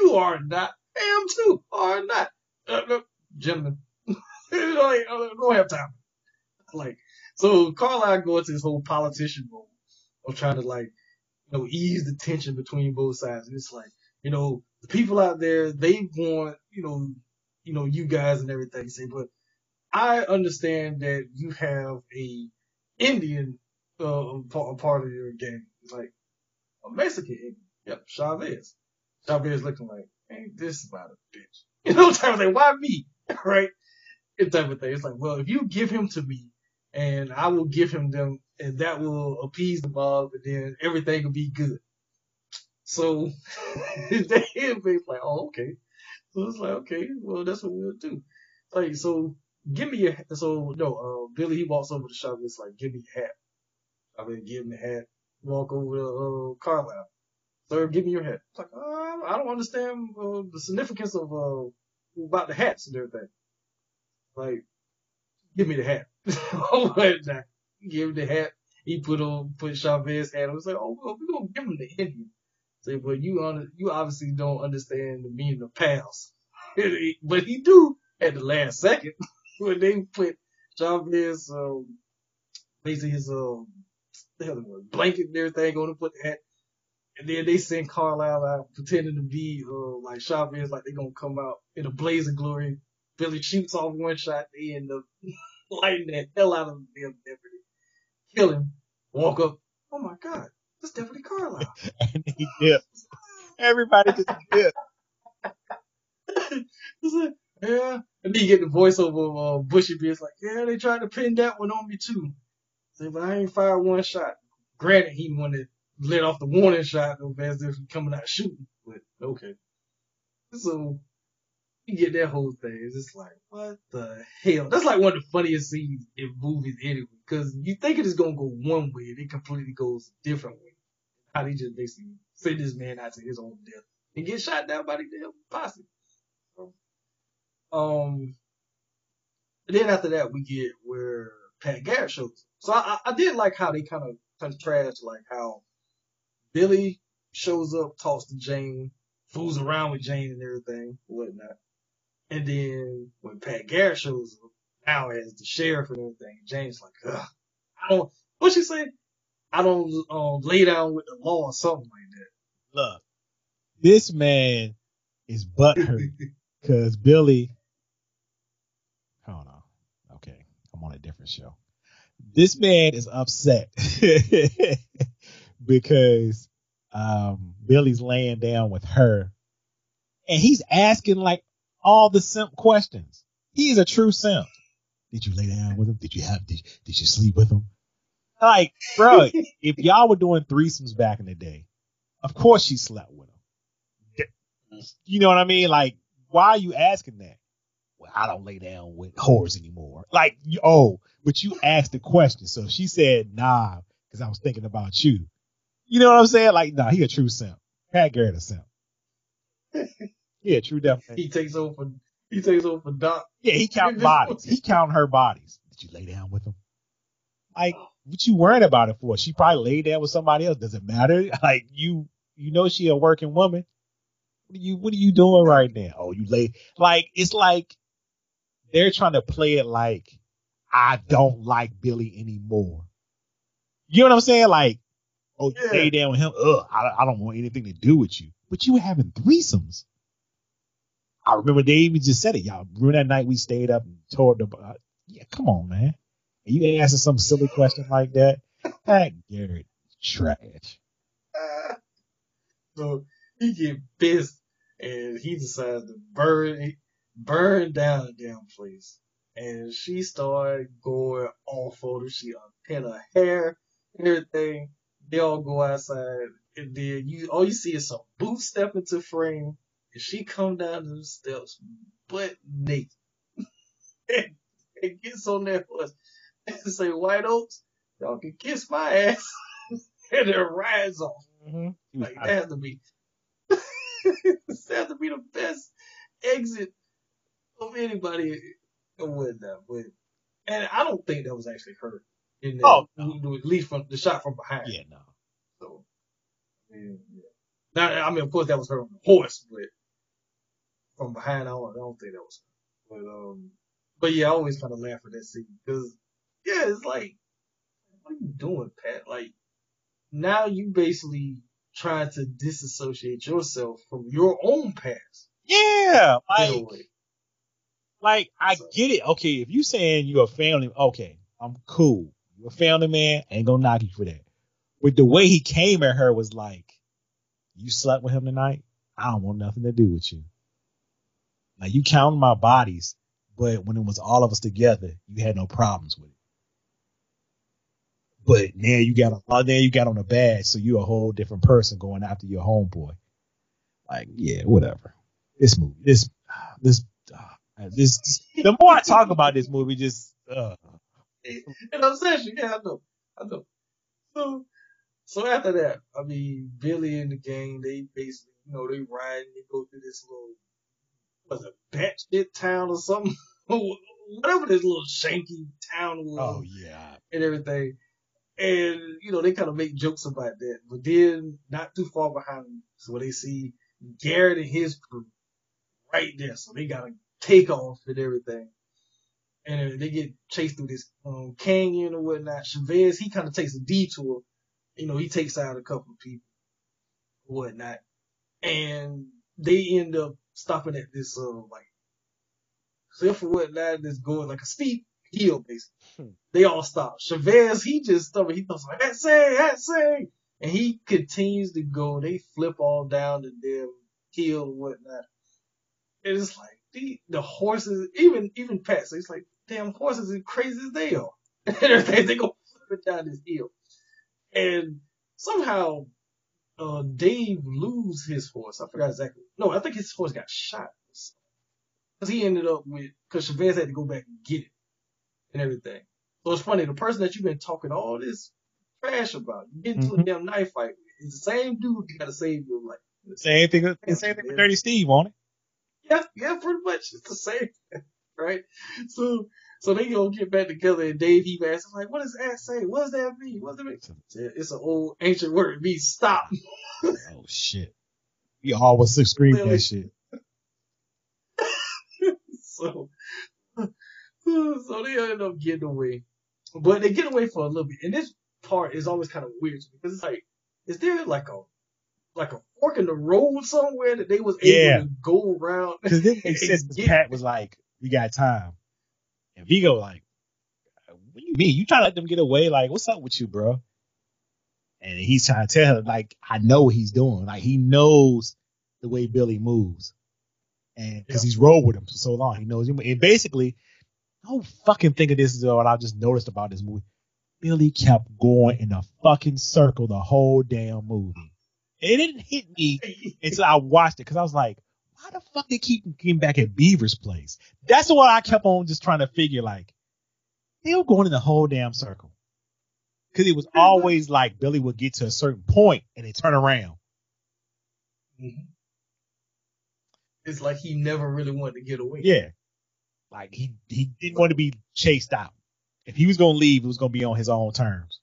you are not. I am too. Are not. Uh, no, gentlemen. You know, like, I don't have time. Like, so Carlisle go to this whole politician role of trying to like, you know, ease the tension between both sides. And it's like, you know, the people out there, they want, you know, you know, you guys and everything. Say, but I understand that you have a Indian uh, part, of your. It's like a Mexican Indian. Yep, Chavez. Chavez looking like, ain't this about a bitch? You know, type of thing. Why me? right? That type of thing. It's like, well, if you give him to me, and I will give him them, and that will appease the mob, and then everything will be good. So they like, oh, okay. So it's like, okay, well, that's what we'll do. Like, so give me your, so no, uh, Billy, he walks over to shop it's like, give me your hat. I mean, give him the hat. Walk over to, uh, Carlisle. Sir, give me your hat. It's like, uh, I don't understand, uh, the significance of, uh, about the hats and everything. Like, give me the hat. give him the hat. He put on, put Chavez hat on. It's like, oh, well, we're gonna give him the Indian. Say, but you you obviously don't understand the meaning of pals. but he do at the last second when they put Chavez, um, basically his, um, blanket and everything on to put the hat. And then they send Carlisle out pretending to be, uh, like Chavez, like they're gonna come out in a blaze of glory. Billy shoots off one shot, they end up lighting the hell out of the damn deputy. Kill him, walk up, oh my god, that's Deputy Carlisle. and he dipped. Everybody just dipped. yeah. And then you get the voiceover of uh, Bushy B. It's like, yeah, they tried to pin that one on me too. Say, but I ain't fired one shot. Granted, he the one that let off the warning shot of as if coming out shooting. But okay. So you get that whole thing. It's just like, what the hell? That's like one of the funniest scenes in movies anyway. Cause you think it is gonna go one way and it completely goes a different way. How they just basically send this man out to his own death and get shot down by the damn posse. Um, then after that we get where Pat Garrett shows up. So I, I did like how they kind of contrast like how Billy shows up, talks to Jane, fools around with Jane and everything, whatnot. And then when Pat Garrett shows up, now as the sheriff and everything, Jane's like, Ugh, I don't, what she say? I don't um, lay down with the law or something like that. Look, this man is butthurt because Billy. Hold on. Okay, I'm on a different show. This man is upset because um, Billy's laying down with her, and he's asking like all the simp questions. He's a true simp. Did you lay down with him? Did you have? Did, did you sleep with him? Like, bro, if y'all were doing threesomes back in the day, of course she slept with him. You know what I mean? Like, why are you asking that? Well, I don't lay down with whores anymore. Like, oh, but you asked the question. So she said, nah, because I was thinking about you. You know what I'm saying? Like, nah, he a true simp. Pat Garrett a simp. yeah, true definition. He takes over. He takes over for Doc. Yeah, he count bodies. He count her bodies. Did you lay down with him? Like, what you worrying about it for? She probably laid down with somebody else. Does it matter? Like, you, you know, she a working woman. What are you, what are you doing right now? Oh, you lay, like, it's like they're trying to play it like I don't like Billy anymore. You know what I'm saying? Like, oh, you yeah. lay down with him. Ugh, I, I don't want anything to do with you. But you were having threesomes. I remember they even just said it. Y'all remember that night we stayed up and tore the. Uh, yeah, come on, man. And you answer some silly question like that. that Garrett, trash. So he get pissed and he decides to burn burn down the damn place. And she started going off on her. She unpinned her hair, everything. They all go outside, and then you all you see is some boots step into frame, and she come down the steps butt naked, and, and gets on that bus and say, "White Oaks, y'all can kiss my ass," and it rides off. Mm-hmm. Like that has to be, that has to be the best exit of anybody with that. But and I don't think that was actually her. In the, oh, no. at least from the shot from behind. Yeah, no. So, yeah. Now, I mean, of course, that was her horse, but from behind, I don't, I don't think that was her. But um, but yeah, I always kind of laugh at that scene because yeah, it's like, what are you doing, Pat? Like, now you basically trying to disassociate yourself from your own past. Yeah, like, Like, I get it. Okay, if you saying you're a family, okay, I'm cool. You're a family man, ain't gonna knock you for that. But the way he came at her was like, you slept with him tonight? I don't want nothing to do with you. Like you counted my bodies, but when it was all of us together, you had no problems with it. But now you got a now you got on a badge, so you're a whole different person going after your homeboy. Like, yeah, whatever. This movie, this, this, uh, this. The more I talk about this movie, just. Uh, I'm saying, yeah, I know, I know. So, so after that, I mean, Billy and the gang, they basically, you know, they ride and they go through this little, was it batshit town or something? Whatever this little shanky town was. oh yeah. And everything. And, you know, they kind of make jokes about that. But then, not too far behind them, so they see Garrett and his crew right there. So they got to take off and everything. And they get chased through this um, canyon or whatnot. Chavez, he kind of takes a detour. You know, he takes out a couple of people whatnot. And they end up stopping at this, uh, like, cliff or whatnot that's going like a steep hill, basically. Hmm. They all stop. Chavez, he just stubborn. He thought like, that's say, that's say. And he continues to go. They flip all down the damn hill and whatnot. And it's like, the, the horses, even, even Pat, so it's like, damn horses as crazy as they are. and everything, they go flipping down this hill. And somehow, uh, Dave lose his horse. I forgot exactly. No, I think his horse got shot. Cause he ended up with, cause Chavez had to go back and get it and everything. So it's funny, the person that you've been talking all this trash about, you get into Mhm. a damn knife fight with, is the same dude you gotta save your life. Same thing. with- Same thing with Dirty Steve on it. Yeah, yeah, pretty much. It's the same, right? So, so they gonna get back together and Dave he asks, like, what does that say? What does that mean? What does it mean? Said, It's an old ancient word. It means stop. Oh shit. We always scream Really? that shit. so, so they end up getting away, but they get away for a little bit. And this part is always kind of weird to me because it's like, is there like a like a fork in the road somewhere that they was able Yeah. to go around? Because didn't make sense. Pat was like, "We got time," and Viggo like, "What do you mean? You trying to let them get away? Like, what's up with you, bro?" And he's trying to tell her, like, I know what he's doing. Like, he knows the way Billy moves, and because Yeah. he's rolled with him for so long, he knows him. And basically, don't fucking think of this is what I just noticed about this movie. Billy kept going in a fucking circle the whole damn movie. It didn't hit me until I watched it because I was like, why the fuck they keep getting back at Beaver's place? That's what I kept on just trying to figure. Like, they were going in the whole damn circle. Because it was always like Billy would get to a certain point and they turn around. Mhm. It's like he never really wanted to get away. Yeah. Like he, he didn't want to be chased out. If he was going to leave, it was going to be on his own terms.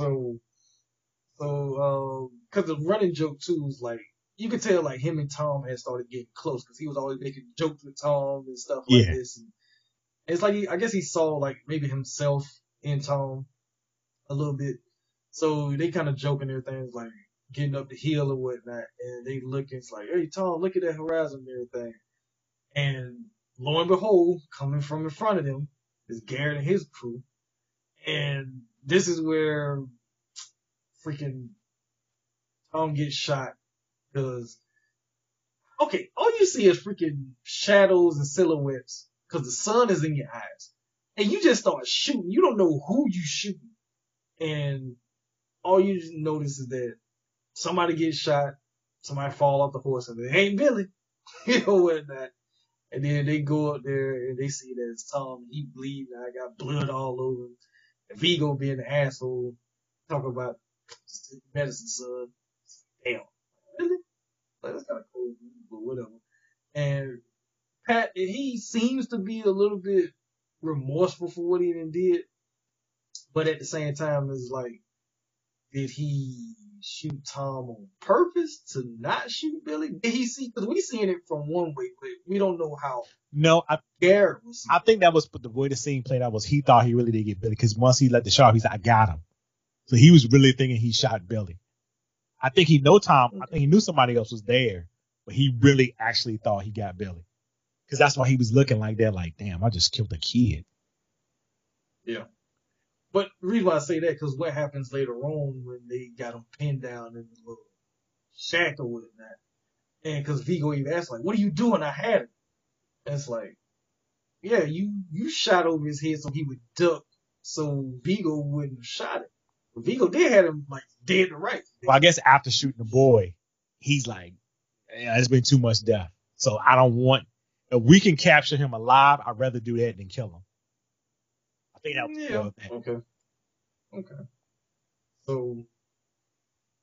So, so, um, cause the running joke too was like, you could tell like him and Tom had started getting close cause he was always making jokes with Tom and stuff like Yeah. this. And it's like, he, I guess he saw like maybe himself in Tom a little bit. So they kind of joking their things like getting up the hill or whatnot. And they looking, it's like, hey Tom, look at that horizon and everything. And lo and behold, coming from in front of them is Garrett and his crew. And this is where freaking Tom gets shot because okay, all you see is freaking shadows and silhouettes because the sun is in your eyes, and you just start shooting. You don't know who you shooting, and all you notice is that somebody gets shot, somebody fall off the horse, and it ain't Billy, you know what not. And then they go up there and they see that it's Tom. He bleeding. I got blood all over him. And Viggo being an asshole, talking about medicine, son. Damn. Really? Like, that's kind of cool, but whatever. And Pat, he seems to be a little bit remorseful for what he done did, but at the same time, it's like, did he shoot Tom on purpose to not shoot Billy? Did he see? Because we seeing it from one way, but we don't know how No, I, Garrett was. I think that was the way the scene played out was he thought he really did get Billy because once he let the shot, he's like, I got him. So he was really thinking he shot Billy. I think he know Tom. I think he knew somebody else was there, but he really actually thought he got Billy. Cause that's why he was looking like that, like, damn, I just killed a kid. Yeah. But the reason why I say that, because what happens later on when they got him pinned down in the little shack or whatnot, and because Viggo even asked, like, what are you doing? I had him. And it's like, yeah, you, you shot over his head so he would duck so Viggo wouldn't have shot him. But Viggo did have him, like, dead to right. Well, I guess after shooting the boy, he's like, yeah, it's been too much death. So I don't want, if we can capture him alive, I'd rather do that than kill him. I think that was Yeah. the thing. Okay. Okay. So,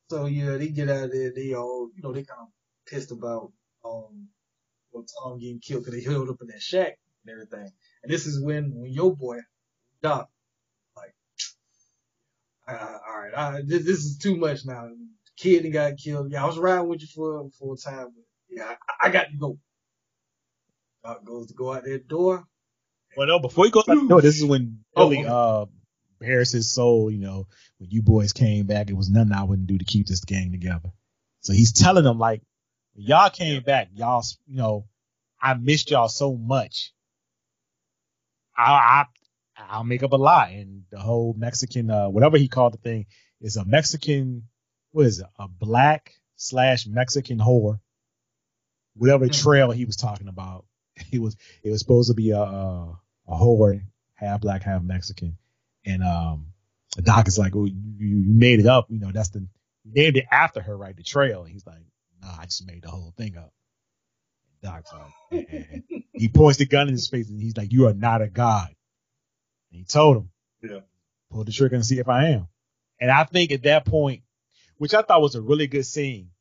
so yeah, they get out of there. They all, you know, they kind of pissed about um, well, Tom getting killed because they held up in that shack and everything. And this is when, when your boy Doc, like, uh, all right, uh, this, this is too much now. Kid that got killed. Yeah, I was riding with you for for a time, but yeah, I, I got to go. Doc goes to go out that door. Well, no, before he goes no, this is when Oh, Billy okay. uh bears his soul. You know, when you boys came back, it was nothing I wouldn't do to keep this gang together. So he's telling them like, when y'all came back, y'all, you know, I missed y'all so much. I, I I'll make up a lie, and the whole Mexican, uh, whatever he called the thing, is a Mexican. What is it? A black slash Mexican whore. Whatever Hmm. trail he was talking about, he was it was supposed to be a a, a whore, half black, half Mexican, and um, the doc is like, "Oh, you, you made it up, you know? That's the named it after her, right? The trail." And he's like, "Nah, I just made the whole thing up." Doc's like, "Eh." he points the gun in his face and he's like, "You are not a god." And he told him, Yeah. pull the trigger and see if I am." And I think at that point, which I thought was a really good scene,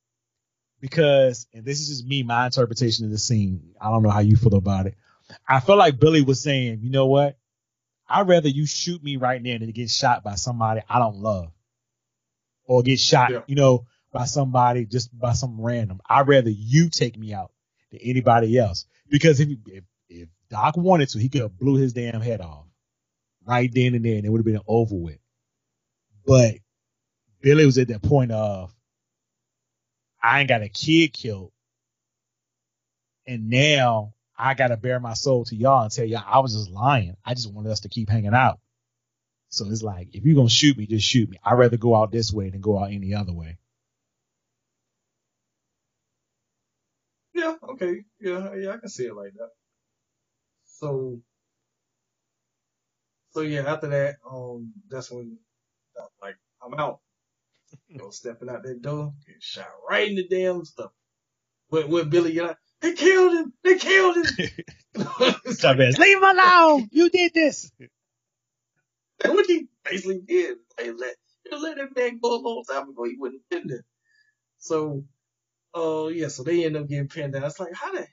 because and this is just me, my interpretation of the scene. I don't know how you feel about it. I feel like Billy was saying, you know what? I'd rather you shoot me right now than get shot by somebody I don't love. Or get shot, Yeah. you know, by somebody just by some random. I'd rather you take me out than anybody else. Because if if, if Doc wanted to, he could have blew his damn head off right then and there, and it would have been over with. But Billy was at that point of I ain't got a kid killed, and now I gotta bare my soul to y'all and tell y'all I was just lying. I just wanted us to keep hanging out. So it's like if you're gonna shoot me, just shoot me. I'd rather go out this way than go out any other way. Yeah, okay. Yeah, yeah, I can see it like that. So, so yeah, after that, um, that's when, like, I'm out. Know, stepping out that door, get shot right in the damn stuff. With, with Billy, you know, they killed him! They killed him! It's like, leave him alone. You did this. And what he basically did, they let, they let that man go a long time ago. He wouldn't have been there. So, uh, yeah, so they end up getting pinned down. It's like, how the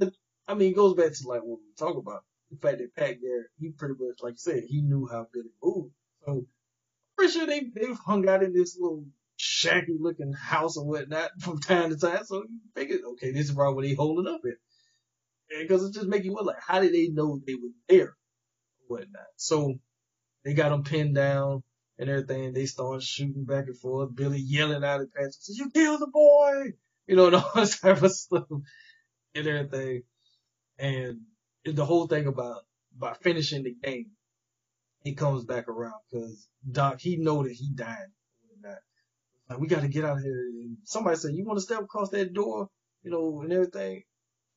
hell? I mean, it goes back to like what we talk about. The fact that Pat there, he pretty much, like you said, he knew how Billy moved. So, pretty sure they, they've hung out in this little shaggy looking house or whatnot from time to time. So you figured, okay, this is probably where they holding up at. Because it just make you wonder, like, how did they know they were there? Whatnot. So, they got them pinned down and everything. They start shooting back and forth. Billy yelling out at Patrick, "You killed the boy!" You know, and all this type of stuff and everything. And the whole thing about by finishing the game, he comes back around because Doc he know that he died. Whatnot. Like we got to get out of here. And somebody said, "You want to step across that door?" You know, and everything.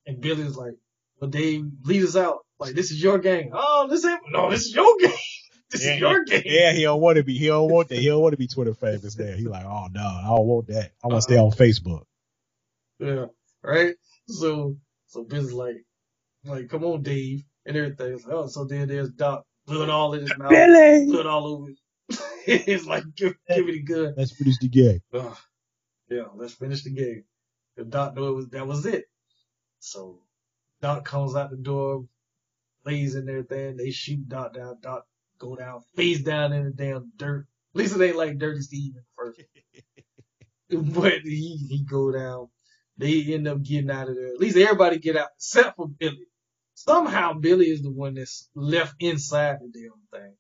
And Billy was like, "But Dave, lead us out. Like this is your game. Oh, this ain't no, this is your game. This Yeah, is your game." Yeah, he don't want to be. He don't want that. He don't want to be Twitter famous now. He like, oh no, I don't want that. I want to stay uh-huh. on Facebook. Yeah, right. So, so Billy's like, like, come on, Dave, and everything. Like, oh, so then there's Doc, blood all in his mouth, Billy, blood all over. His. it's like, give, give me the gun. let's finish the game. Ugh. yeah, let's finish the game. The Doc knew it was that was it. So, Doc comes out the door, lays in everything. They shoot Doc down. Doc go down, face down in the damn dirt. At least it ain't like Dirty Steve in the first. but he he go down. They end up getting out of there. At least everybody get out except for Billy. Somehow Billy is the one that's left inside the damn thing.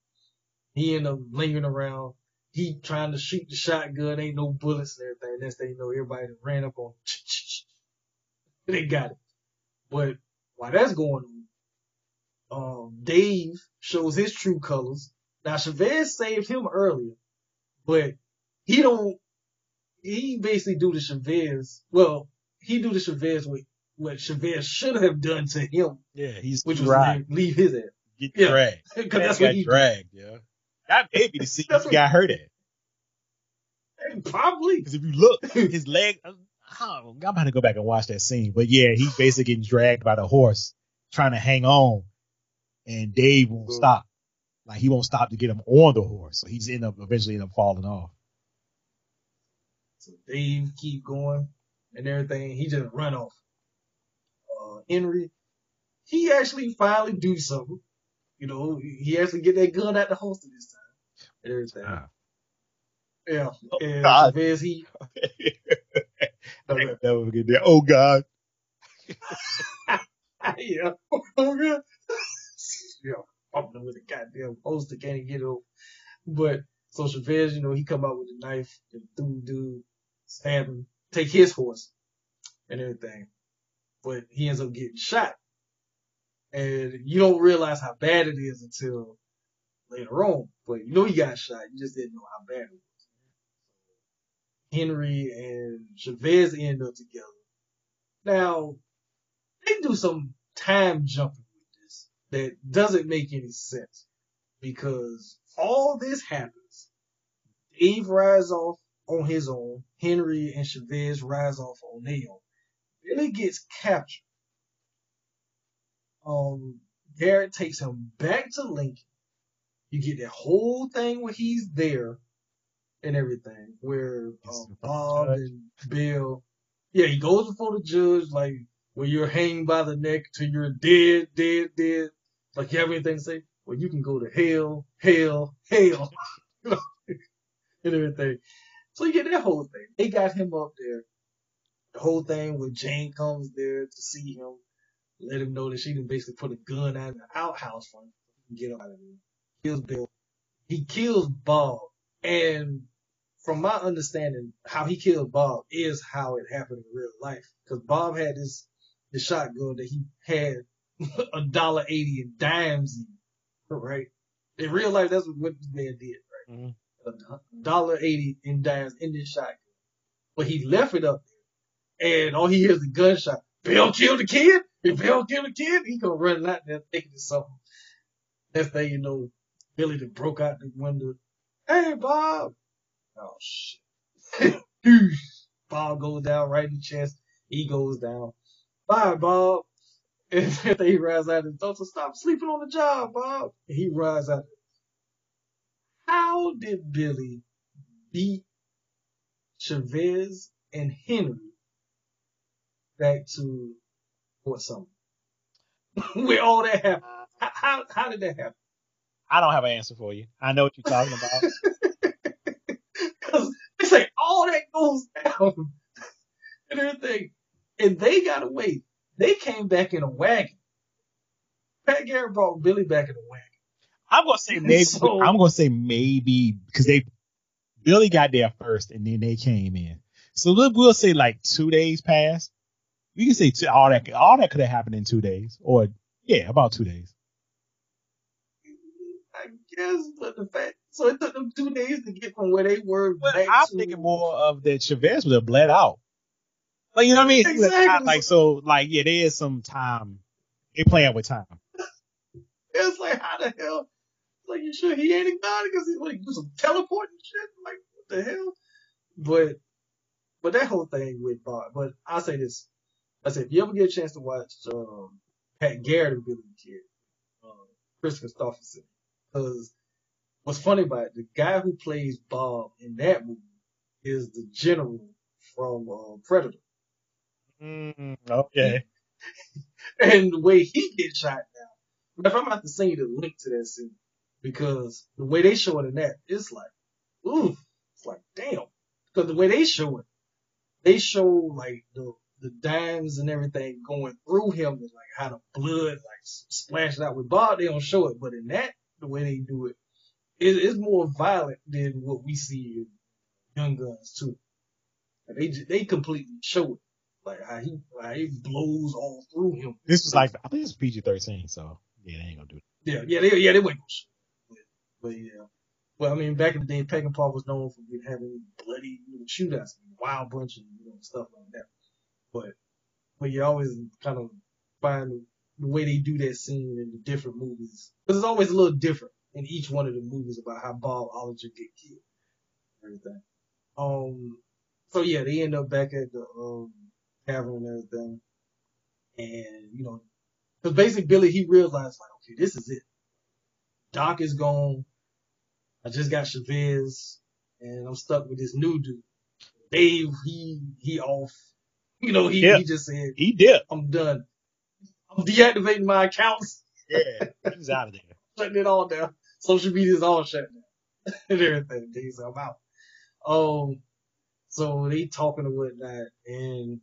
He end up lingering around. He trying to shoot the shotgun. Ain't no bullets and everything. Thing you know, everybody ran up on. they got it. But while that's going on, um, Dave shows his true colors. Now Chavez saved him earlier, but he don't. He basically do the Chavez. Well, he do the Chavez what what Chavez should have done to him, Yeah, he's which was right. leave, leave his ass. Get Yeah. dragged. Because that's got what he dragged, yeah. That may be the scene he got hurt at. probably. Because if you look, his leg, I don't know, I'm about to go back and watch that scene. But yeah, he's basically getting dragged by the horse, trying to hang on, and Dave won't stop. Like he won't stop to get him on the horse, so he's end up eventually end up falling off. So Dave keep going and everything. He just run off. Uh, Henry, he actually finally do something. You know, he actually get that gun out the holster this time. And everything. Ah. Yeah. and God. Chavez, he, I ain't never forget that. Oh God, yeah. Oh, God. yeah. Bumping with the goddamn holster, can't even get it over. But, so Chavez, you know, he come out with a knife and dude, dude, stab him, take his horse and everything. But he ends up getting shot. And you don't realize how bad it is until later on. But you know he got shot. You just didn't know how bad it was. Henry and Chavez end up together. Now, they do some time jumping with this that doesn't make any sense. Because all this happens. Dave rides off on his own. Henry and Chavez rise off on their own. Billy gets captured. Um, Garrett takes him back to Lincoln. You get that whole thing where he's there and everything, where um, in front of the Bob and Bill, yeah, he goes before the judge, like where you're hanging by the neck till you're dead, dead, dead. Like you have anything to say? Well, you can go to hell, hell, hell, and everything. So you get that whole thing. They got him up there. The whole thing where Jane comes there to see him, let him know that she can basically put a gun out in the outhouse for him. Get him out of there. Kills Bill. He kills Bob. And from my understanding, how he killed Bob is how it happened in real life. Because Bob had this, this shotgun that he had a dollar eighty in dimes in, right? In real life, that's what this man did, right? Mhm. A dollar eighty in dimes in this shotgun. But he left it up there, and all he hears is a gunshot. Bill killed the kid. If Bill killed the kid, he gonna run out there thinking it's something. Next thing you know, Billy done broke out the window. Hey, Bob. Oh shit. Bob goes down right in the chest. He goes down. Bye, Bob. And then he rides out and tells him, stop sleeping on the job, Bob. And he rides out. How did Billy beat Chavez and Henry back to Fort Sumner? Where all that happened? How, how, how did that happen? I don't have an answer for you. I know what you're talking about. Cause they say all that goes down and everything. And they got away. They came back in a wagon. Pat Garrett brought Billy back in a wagon. I'm gonna say maybe. So- I'm gonna say maybe because they Billy got there first and then they came in. So we'll say like two days passed. We can say two, all that all that could have happened in two days, or yeah, about two days. I guess, but the fact, so it took them two days to get from where they were But I'm to, thinking more of that Chavez would have bled out. Like you know what I mean? Exactly. died, Like so, like yeah, there is some time. They playing with time. It's like, how the hell? Like, you sure he ain't a god? Because he like, do some teleporting shit? Like, what the hell? But, but that whole thing with Bob, but I'll say this. I said, if you ever get a chance to watch, um, Pat Garrett and Billy the Kid, um, Kris Kristofferson, because what's funny about it, the guy who plays Bob in that movie is the general from, uh, Predator. Mm, okay. and the way he gets shot now. If I'm about to send you the link to that scene, because the way they show it in that, it's like, ooh, it's like, damn. Because the way they show it, they show like the the dimes and everything going through him, and like how the blood like s- splashed out. With Bob, they don't show it, but in that, the way they do it, it it's more violent than what we see in Young Guns II. And they they completely show it. Like how he how he blows all through him. This was like I think it's PG thirteen, so yeah, they ain't gonna do it. Yeah, yeah, they yeah they went. But, but yeah. Well, I mean, back in the day, Peckinpah was known for having bloody you know, shootouts, wild bunch, and you know, stuff like that. But but you always kind of find the way they do that scene in the different movies because it's always a little different in each one of the movies about how Bob Olinger get killed, everything. Um, so yeah, they end up back at the um tavern and everything, and you know, because basically Billy he realized like, okay, this is it. Doc is gone. I just got Chavez, and I'm stuck with this new dude. Dave, he he off. You know, he, Yeah. he just said, He did. I'm done. I'm deactivating my accounts, Yeah, he's out of there. shutting it all down. Social media's all shut down. and everything. Said, I'm out. Um, so they talking and whatnot, and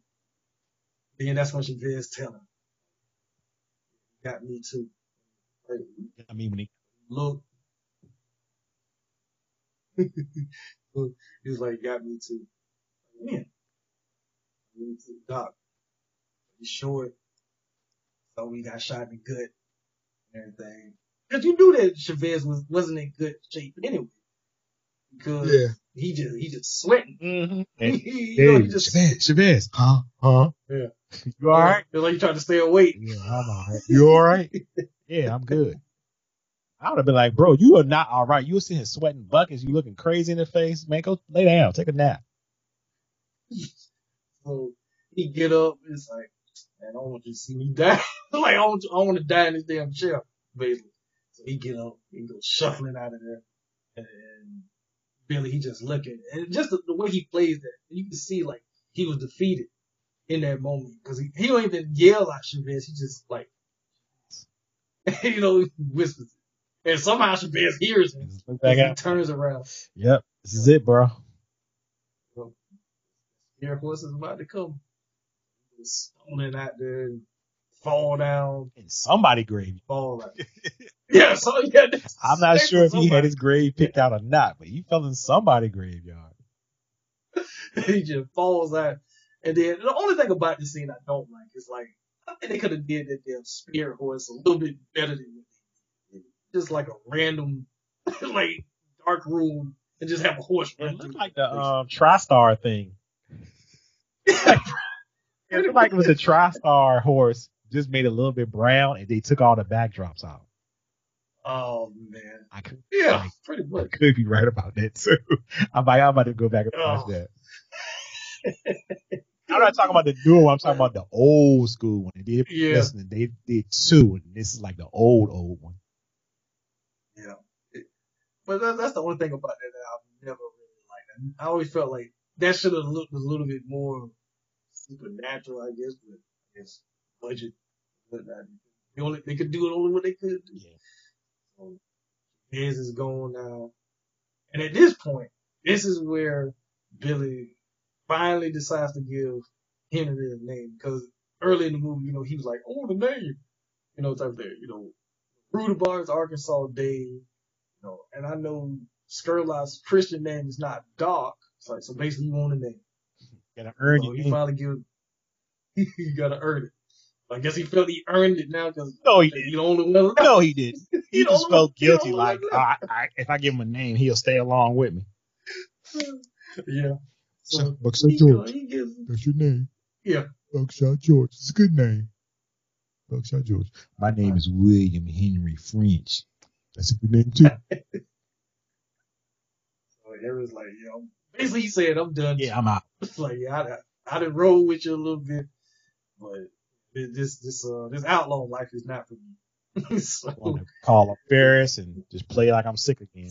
then that's when Chavez tell him, got me too. Like, I mean, when he look. he was like, got me too. Man. Me too. Doc. He's short. So we got shot in the gut and everything. Cause you knew that Chavez was, wasn't in good shape anyway. Because he just, he just sweating. mm-hmm. you know, he just, Chavez, Chavez, huh, huh? Yeah. You all right? It's like he tried to stay awake. Yeah, I'm all right. You all right? yeah, I'm good. I would have been like, bro, you are not all right. You were sitting here sweating buckets. You looking crazy in the face. Man, go lay down. Take a nap. So he get up, it's like, man, I don't want you to see me die. like I want, you, I want to die in this damn chair, basically. So he get up, he goes shuffling out of there, and Billy he just looking, and just the, the way he plays that, you can see like he was defeated in that moment because he he don't even yell at Chavez, he just like, you know, whispers, it. and somehow Chavez hears him. He turns around. Yep, this is it, bro. Air Force is about to come. Stumbling out there and fall down, In somebody grave. fall out. yeah, so yeah. I'm not sure if he had his grave picked out or not, but he fell in somebody graveyard. he just falls out. And then the only thing about this scene I don't like is like I think they could have did that damn spirit horse a little bit better than. Just like a random like dark room and just have a horse run It looked like the um TriStar thing. It looked like it was a TriStar horse, just made a little bit brown, and they took all the backdrops out. Oh man. I could, Yeah, Like- pretty I much. could be right about that too. I'm like, I'm about to go back and watch Oh. that. I'm not talking about the new one. I'm talking about the old school one. They did Yeah. listen, they did two, and this is like the old old one. Yeah. It- but that, that's the only thing about it that I've never really liked. I always felt like that should have looked a little bit more supernatural, I guess, but I guess budget. But not, they only they could do it only what they could do. Yeah. So his is gone now, and at this point, this is where Billy finally decides to give Henry a name because early in the movie, you know, he was like, "I want a name," you know, type of thing, you know. Rudabaugh's Arkansas Dave, you know, and I know Scurlock's Christian name is not Doc. It's so basically you want a name. Gotta earn So your he name. finally give, you gotta earn it. I guess he felt he earned it now because No, he didn't. the only one. No, he didn't. He You just felt look- you don't guilty. Like, like I, I, if I give him a name, he'll stay along with me. Yeah. So Buckshot he, go- he gives, That's your name. yeah. Buckshot George. It's a good name. Buckshot George. My name is William Henry French. That's a good name too. So Harry's like, yo, basically he said, I'm done. yeah, I'm out. It's like, yeah, I, I done roll with you a little bit, but this, this, uh, this outlaw life is not for me. so, I want to call up Ferris and just play like I'm sick again.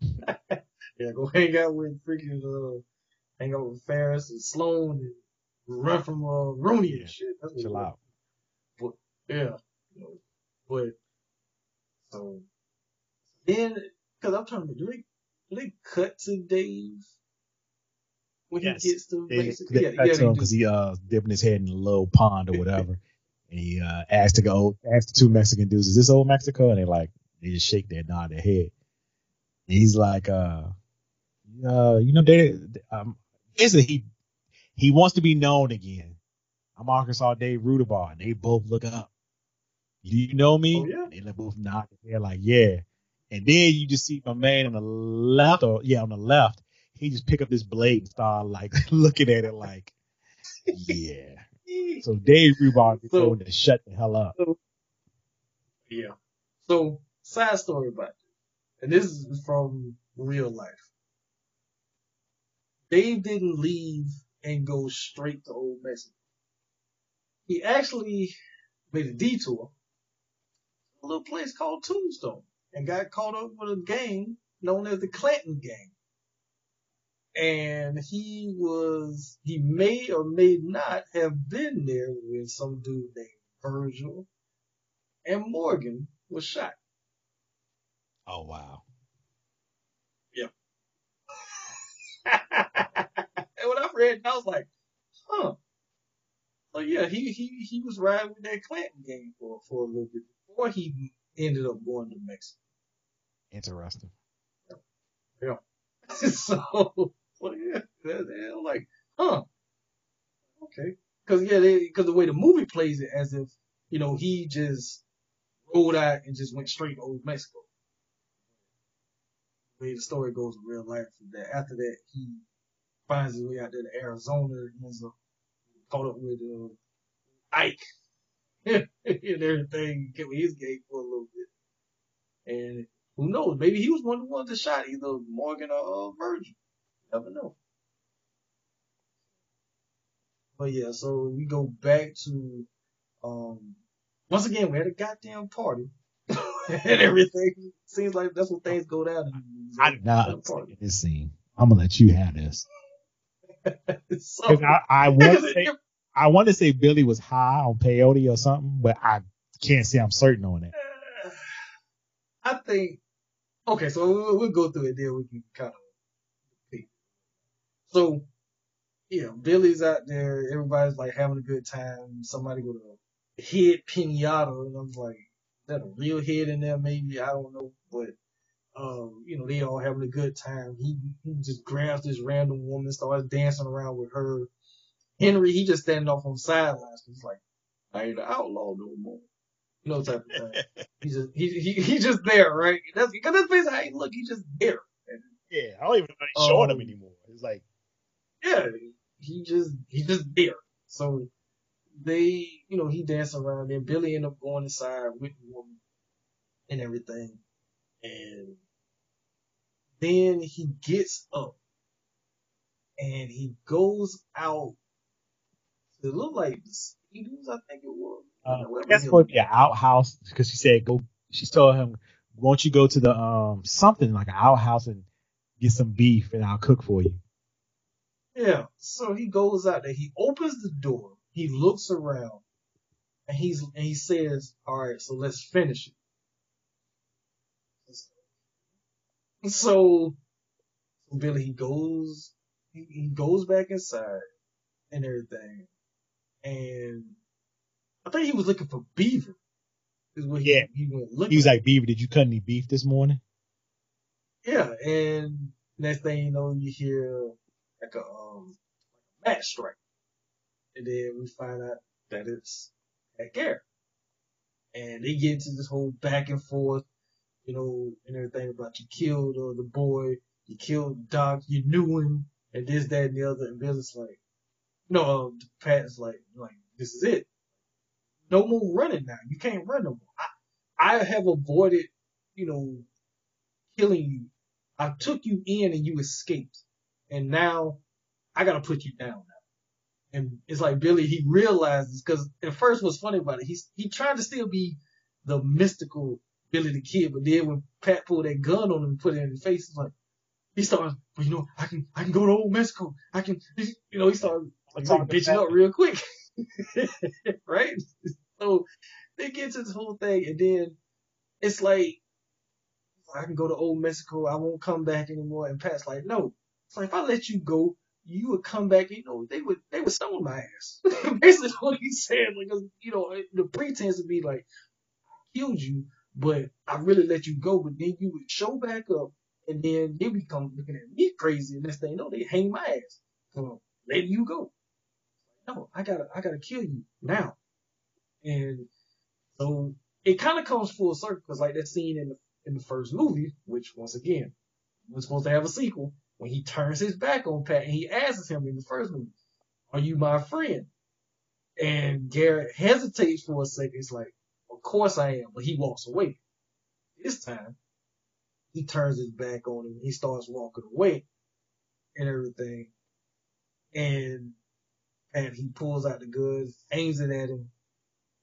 yeah, go hang out with freaking, uh, hang out with Ferris and Sloane and run from, uh, Rooney and shit. That's what Chill it out. was. Yeah. But, so, then, cause I'm trying to, do do they cut to Dave? When Yes. he gets to They, basically, they yeah, cut yeah, to they him because he uh dipping his head in a little pond or whatever, and he uh asked to go asked the two Mexican dudes, "Is this old Mexico?" And they like they just shake their nod their head. And he's like, uh, uh, you know, they um, basically he he wants to be known again. I'm Arkansas Dave Rudabaugh, and they both look up. Do you know me? Oh, yeah. They both nod their head like, yeah. And then you just see my man on the left, or yeah, on the left, he just pick up this blade and start like looking at it like, yeah. So Dave Rudabaugh is So- told to shut the hell up. Yeah. So, side story about this. And this is from real life. Dave didn't leave and go straight to Old Mexico. He actually made a detour a little place called Tombstone and got caught up with a gang known as the Clanton Gang. And he was, he may or may not have been there when some dude named Virgil and Morgan was shot. Oh wow. Yeah. And when I read, I was like, huh. So yeah, he he he was riding with that Clanton gang for for a little bit before he ended up going to Mexico. Interesting. so, well, yeah, they're, they're like, huh, okay, because yeah, because the way the movie plays it, as if you know he just rolled out and just went straight to Old Mexico. The way the story goes in real life, is that after that he finds his way out there to Arizona and ends up caught up with uh, Ike and everything, get with his gang for a little bit, and who knows? Maybe he was one of the ones that shot either Morgan or uh, Virgil. Never know. But yeah, so we go back to um once again we had a goddamn party and everything. Seems like that's what things go down. I did not At a party. this scene. I'm gonna let you have this. so, I, I want to I want to say Billy was high on peyote or something, but I can't say I'm certain on it. I think okay, so we'll, we'll go through it there. We can kind of so yeah, Billy's out there. Everybody's like having a good time. Somebody with a head pinata, and I'm like, that a real head in there? Maybe I don't know, but um, you know, they all having a good time. He, he just grabs this random woman, starts dancing around with her. Henry, he just standing off on the sidelines. He's like, I ain't an outlaw no more. You know, type of thing. He's just he he he's just there, right? That's because that's basically how he look. He's just there. And, Yeah, I don't even know he's showing him Um, anymore. It's like yeah, he just he's just there. So they, you know, he dancing around. Then Billy end up going inside with the woman and everything, and then he gets up and he goes out to look like Speedos, I think it was. uh, that's the supposed to be an outhouse because she said go. She told him, "Won't you go to the um something like an outhouse and get some beef and I'll cook for you." Yeah. So he goes out there. He opens the door. He looks around, and he's and he says, "All right, so let's finish it." So, so Billy he goes he, he goes back inside and everything, and I think he was looking for Beaver. Is what he, Yeah. he went looking. He was like, "Beaver, did you cut any beef this morning?" Yeah, and next thing you know, you hear like a um match strike, and then we find out that it's at Gary, and they get into this whole back and forth, you know, and everything about you killed or the boy, you killed Doc, you knew him, and this, that, and the other, and Bill's like, no, Pat's like, like this is it, no more running now, you can't run no more. I, I have avoided, you know, killing you. I took you in and you escaped. And now I gotta put you down now. And it's like Billy, he realizes, cause at first what's funny about it, he's, he tried to still be the mystical Billy the Kid, but then when Pat pulled that gun on him and put it in his face, it's like, he started, well, you know, I can, I can go to old Mexico. I can, you know, he started like, bitching up real quick. right? So they get to this whole thing and then it's like, I can go to old Mexico. I won't come back anymore. And Pat's like, no. It's like, if I let you go, you would come back. You know, they would, they would stone my ass. Basically what he's saying, Because, you know, the pretense would be like, I killed you, but I really let you go. But then you would show back up and then they become looking at me crazy. And this thing, no, they hang my ass for letting you go. No, I gotta, I gotta kill you now. And so it kind of comes full circle because like that scene in the in the first movie, which once again was supposed to have a sequel, when he turns his back on Pat and he asks him in the first movie, "Are you my friend?" And Garrett hesitates for a second. It's like, "Of course I am," but he walks away. This time, he turns his back on him. He starts walking away and everything. And and he pulls out the gun, aims it at him,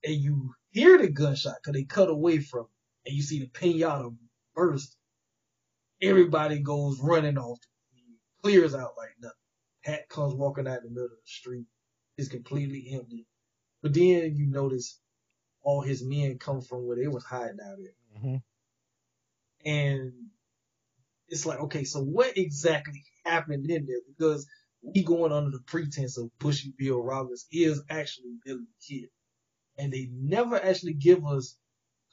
and you hear the gunshot because they cut away from him, and you see the pinata burst. Everybody goes running off. He clears out like nothing. Pat comes walking out in the middle of the street. It's completely empty. But then you notice all his men come from where they was hiding out at. Mm-hmm. And it's like, okay, so what exactly happened in there? Because we going under the pretense of Bushy Bill Roberts is actually Billy the Kid. And they never actually give us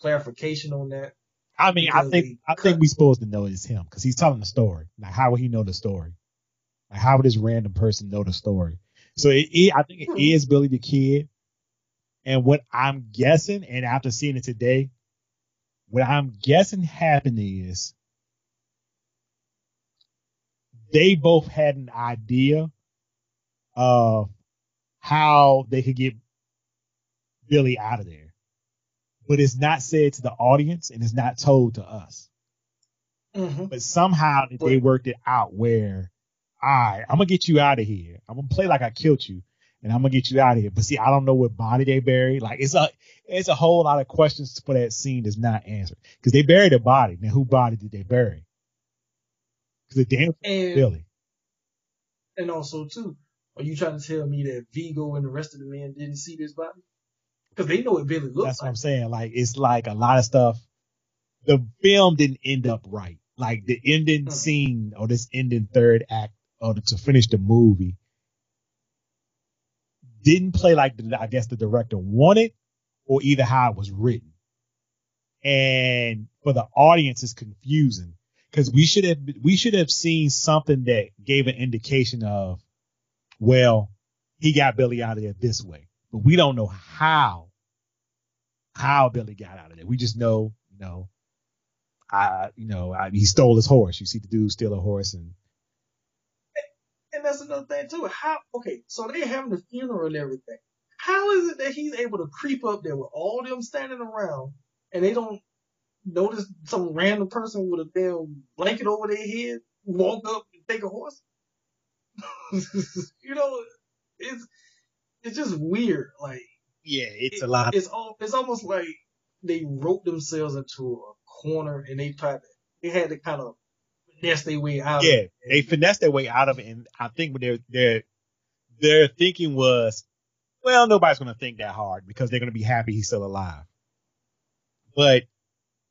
clarification on that. I mean, I think I think we're supposed to know it's him because he's telling the story. Like, how would he know the story? Like, how would this random person know the story? So it, it I think it Hmm. Billy the Kid. And what I'm guessing, and after seeing it today, what I'm guessing happened is they both had an idea of how they could get Billy out of there. But it's not said to the audience and it's not told to us. Mhm. But somehow they worked it out where, right, I'm gonna get you out of here. I'm gonna play like I killed you, and I'm gonna get you out of here. But see, I don't know what body they buried. Like it's a it's a whole lot of questions for that scene that's not answered because they buried a body. Now, who body did they bury? Because the damn And Billy. and also too, are you trying to tell me that Viggo and the rest of the men didn't see this body? Because they know what Billy looks That's what. I'm saying. Like it's like a lot of stuff. The film didn't end up right. Like the ending Hmm. scene or this ending third act or the, to finish the movie didn't play like the, I guess the director wanted or either how it was written. And for the audience, it's confusing because we should have we should have seen something that gave an indication of, well, he got Billy out of there this way, but we don't know how how Billy got out of there. We just know, you know, I, you know, I, he stole his horse. You see the dude steal a horse, and And that's another thing too. How okay, so they're having the funeral and everything. How is it that he's able to creep up there with all them standing around and they don't notice some random person with a damn blanket over their head walk up and take a horse? you know, it's it's just weird. Like yeah, it's it- a lot. It's all it's almost like they wrote themselves into a corner and they tried to they had to kind of finesse their way out. of yeah, it. they finessed their way out of it, and I think what their their their thinking was, well, nobody's going to think that hard because they're going to be happy he's still alive. But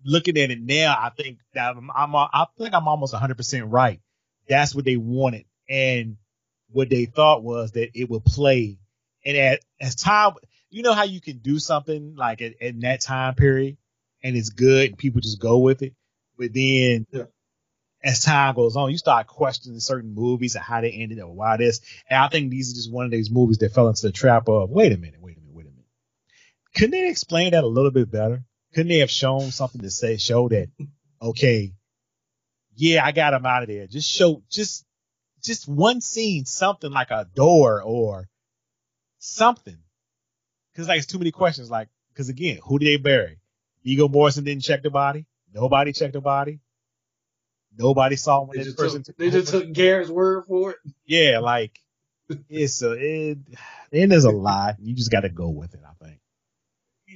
looking at it now, I think that I'm, I'm I think I'm almost 100 percent right. That's what they wanted, and what they thought was that it would play. And at as time, you know how you can do something like at, in that time period, and it's good, and people just go with it. But then Yeah. as time goes on, you start questioning certain movies and how they ended or why this. And I think these are just one of those movies that fell into the trap of wait a minute, wait a minute, wait a minute. Couldn't they explain that a little bit better? Couldn't they have shown something to say, show that, okay, yeah, I got him out of there. Just show, just, just one scene, something like a door or something. Cause like it's too many questions. Like, cause again, who did they bury? Viggo Morrison didn't check the body. Nobody checked the body. Nobody saw when They this just, person. took, they just took Garrett's word for it. Yeah, like it's a it. And there's a lot. You just got to go with it. I think.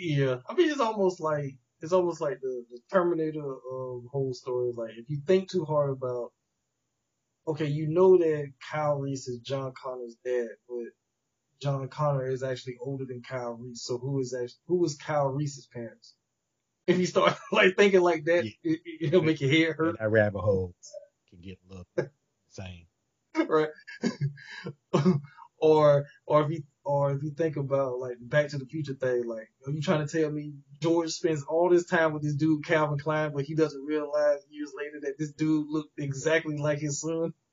Yeah, I mean it's almost like it's almost like the, the Terminator um, whole story. Like if you think too hard about, okay, you know that Kyle Reese is John Connor's dad, but John Connor is actually older than Kyle Reese. So who is actually who is Kyle Reese's parents? If you start like thinking like that, Yeah. it, it, it'll make your head hurt, that rabbit hole can get a little insane. right? or or if you or if you think about like Back to the Future thing, like are you trying to tell me George spends all this time with this dude Calvin Klein, but he doesn't realize years later that this dude looked exactly like his son?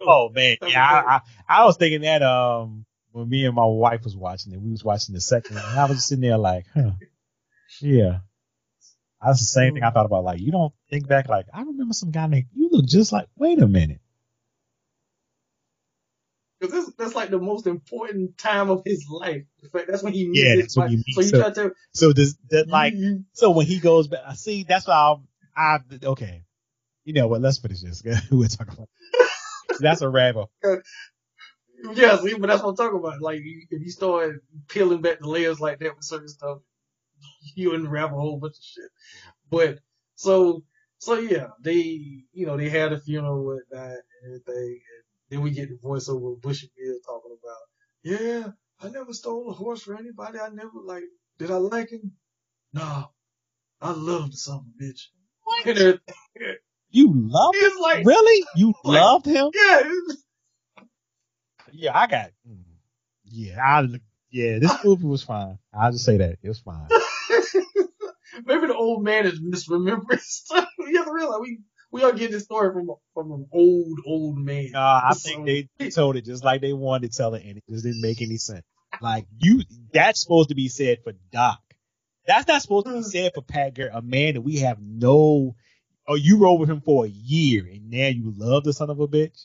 Oh man, yeah, I, I, I was thinking that um when me and my wife was watching it, we was watching the second one, and I was just sitting there like, huh, yeah. That's the same thing I thought about. Like, you don't think back, like, I remember some guy named, you look just like, wait a minute. Cause that's, that's like the most important time of his life. Fact, that's when he meets Yeah, that's when you meet- So you so- try to So does that like, you- so when he goes back, see, that's why I, I, okay. You know what? Let's finish this. We'll talk about. That's a rabbit. Yeah, see, but that's what I'm talking about. Like, if you start peeling back the layers like that with certain stuff, you unravel a whole bunch of shit. But so, so yeah, they, you know, they had a funeral with that and everything, then we get the voiceover of Bushy Bill talking about, yeah, I never stole a horse for anybody. I never like, did I like him? No, I love the son of a bitch. And everything. You love him? Like, Really? You Like- loved him? yeah, Yeah, I got. mm, Yeah, I. Yeah, this movie was fine. I'll just say that it was fine. Maybe the old man is misremembering stuff. You have to realize we we all get this story from from an old old man. No, I think they, they told it just like they wanted to tell it, and it just didn't make any sense. Like you, that's supposed to be said for Doc. That's not supposed to be said for Pat Garrett, a man that we have no. Oh, you rode with him for a year, and now you love the son of a bitch.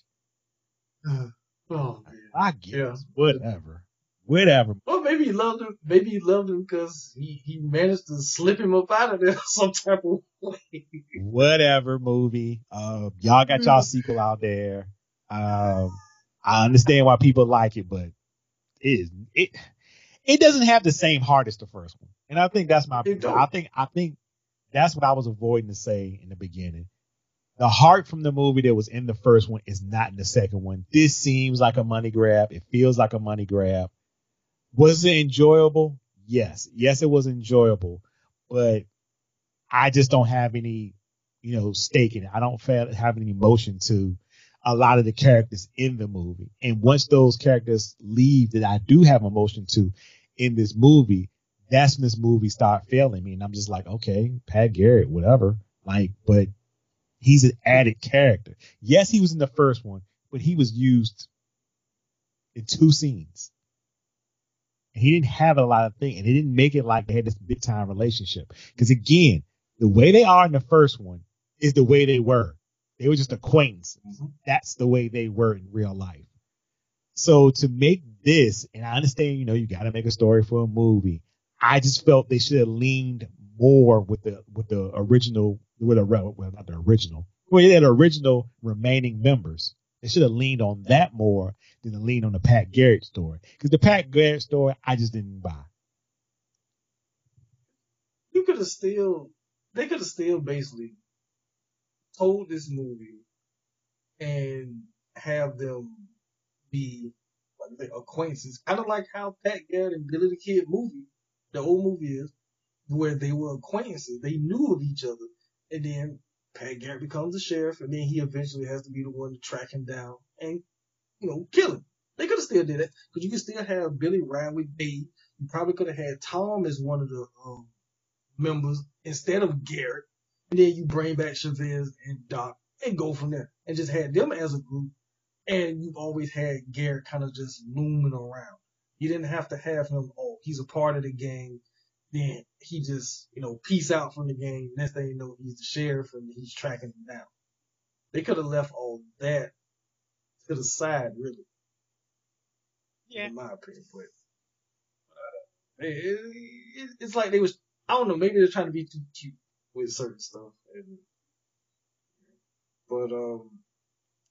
Uh, oh man. I guess Yeah. whatever, whatever. Well, maybe he loved him. Maybe he loved him because he he managed to slip him up out of there some type of way. whatever movie. Uh, y'all got y'all sequel out there. Um, I understand why people like it, but it is it it doesn't have the same heart as the first one, and I think that's my. I think I think that's what I was avoiding to say in the beginning. The heart from the movie that was in the first one is not in the second one. This seems like a money grab. It feels like a money grab. Was it enjoyable? Yes. Yes, it was enjoyable, but I just don't have any, you know, stake in it. I don't have any emotion to a lot of the characters in the movie. And once those characters leave that I do have emotion to in this movie, that's when this movie start failing me. And I'm just like, okay, Pat Garrett, whatever. Like, but he's an added character. Yes, he was in the first one, but he was used in two scenes. And he didn't have a lot of things, and it didn't make it like they had this big time relationship. Because again, the way they are in the first one is the way they were. They were just acquaintances. Mhm. That's the way they were in real life. So to make this, and I understand, you know, you got to make a story for a movie. I just felt they should have leaned more with the with the original, with the well, not the original, well, yeah, the original remaining members. They should have leaned on that more than to lean on the Pat Garrett story. Because the Pat Garrett story, I just didn't buy. You could have still, they could have still basically told this movie and have them be like acquaintances, kind of like how Pat Garrett and Billy the Kid movie, the old movie is, where they were acquaintances. They knew of each other, and then Pat Garrett becomes the sheriff, and then he eventually has to be the one to track him down and, you know, kill him. They could have still did it, because you could still have Billy ride with. You probably could have had Tom as one of the um, members instead of Garrett, and then you bring back Chavez and Doc and go from there, and just had them as a group. And you've always had Garrett kind of just looming around. You didn't have to have him. Oh, he's a part of the gang. Then he just, you know, peace out from the game. Next thing you know, he's the sheriff and he's tracking him down. They could have left all that to the side, really. Yeah. In my opinion, but uh, it, it, it's like they was. I don't know. Maybe they're trying to be too cute with certain stuff. And, but um,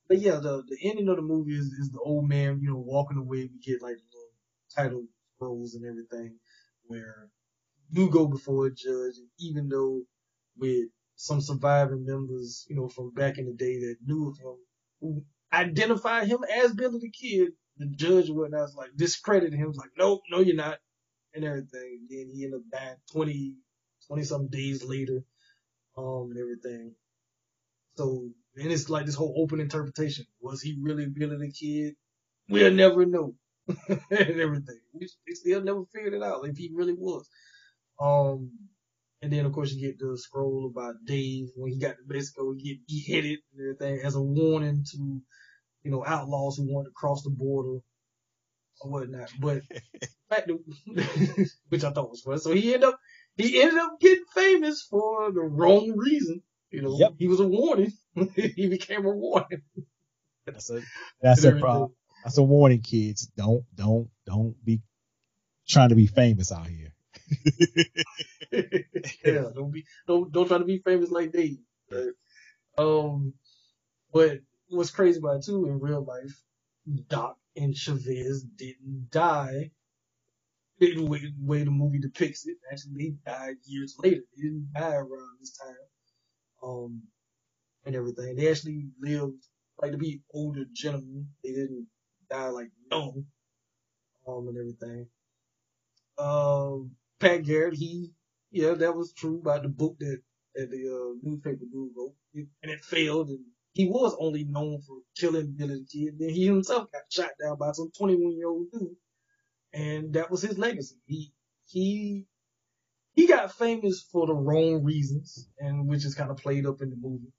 but yeah, the the ending of the movie is, is the old man, you know, walking away. We get like little title scrolls and everything, where you go before a judge, even though with some surviving members, you know, from back in the day that knew of him, who identified him as Billy the Kid, the judge and whatnot was like discredited him, like, nope, no, you're not, and everything. Then he ended up dying 20, 20 some days later, um, and everything. So, and it's like this whole open interpretation. Was he really Billy the Kid? We'll never know. and everything. We, they still never figured it out if he really was. Um, and then of course you get the scroll about Dave when he got to Mexico, he get beheaded and everything as a warning to, you know, outlaws who want to cross the border. or whatnot. But which I thought was funny. So he ended up he ended up getting famous for the wrong reason. You know, Yep. he was a warning. he became a warning. That's a that's a problem. That's a warning, kids. Don't don't don't be trying to be famous out here. yeah, don't be don't don't try to be famous like. Right? Um, but what's crazy about it too in real life, Doc and Chavez didn't die. The way, way the movie depicts it, actually they died years later. They didn't die around this time, um, and everything. They actually lived like to be older gentlemen. They didn't die like young, um, and everything. Um, Pat Garrett, he, yeah, that was true about the book that, that the uh, newspaper dude wrote, it, and it failed, and he was only known for killing Billy the Kid. Then he himself got shot down by some 21 year old dude, and that was his legacy. He he he got famous for the wrong reasons, and which is kind of played up in the movie.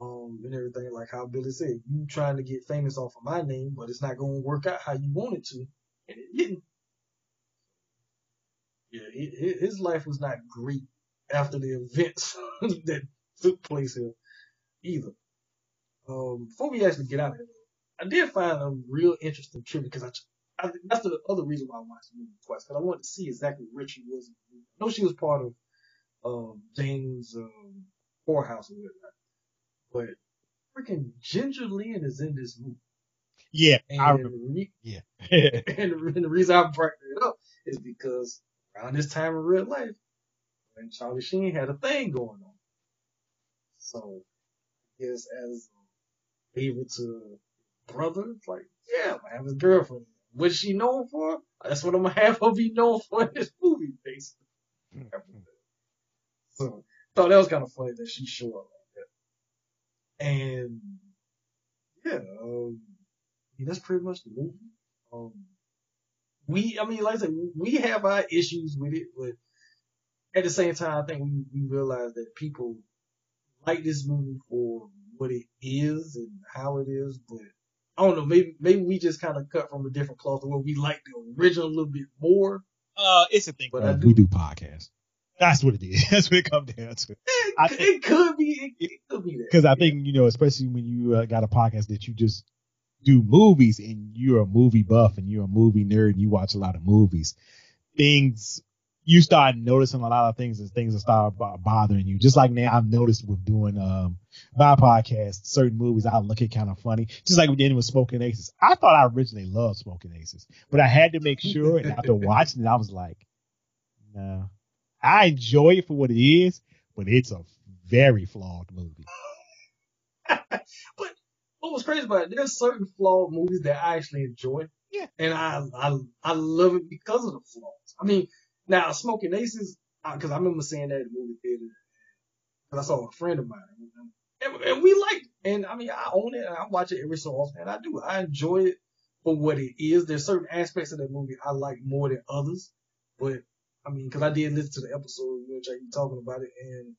Um, and everything, like how Billy said, you trying to get famous off of my name, but it's not going to work out how you want it to, and it didn't. Yeah, he- his life was not great after the events that took place here either. Um, before we actually get out of here, I did find a real interesting trivia because I, I, that's the other reason why I watched the movie twice because I wanted to see exactly where she was. in the movie. I know she was part of um, James um, Poorhouse or whatnot, but freaking Ginger Lynn is in this movie. Yeah, And, I remember. re- Yeah. and the, and the reason I brought it up is because around this time in real life, when Charlie Sheen had a thing going on. So, I guess as a favor to brother, it's like, yeah, I have his girlfriend. What's she known for? That's what I'm gonna have her be known for in this movie, basically. So, thought that was kind of funny that she showed up like that. And, yeah, um, yeah, that's pretty much the movie. Um, we, I mean, like I said, we have our issues with it, but at the same time, I think we, we realize that people like this movie for what it is and how it is, but I don't know, maybe, maybe we just kind of cut from a different cloth where we like the original a little bit more. Uh, it's a thing. But I do- we do podcasts. That's what it is. That's what it comes down to. It, I it could be, it, it could be that. Because I think you know, especially when you uh, got a podcast that you just do movies and you're a movie buff and you're a movie nerd and you watch a lot of movies, things you start noticing a lot of things and things that start bo- bothering you. Just like now, I've noticed with doing um my podcast, certain movies I look at kind of funny. Just like we did with Smoking Aces. I thought I originally loved Smoking Aces, but I had to make sure. And after watching it, I was like, no, I enjoy it for what it is, but it's a very flawed movie. but what was crazy about it, there's certain flawed movies that I actually enjoy. Yeah. And I, I, I love it because of the flaws. I mean, now Smoking Aces, because I remember seeing that in the movie theater. Because I saw a friend of mine. And, and we liked it. And I mean, I own it and I watch it every so often. And I do. I enjoy it for what it is. There's certain aspects of that movie I like more than others. But, I mean, because I did listen to the episode which I you talking about it. And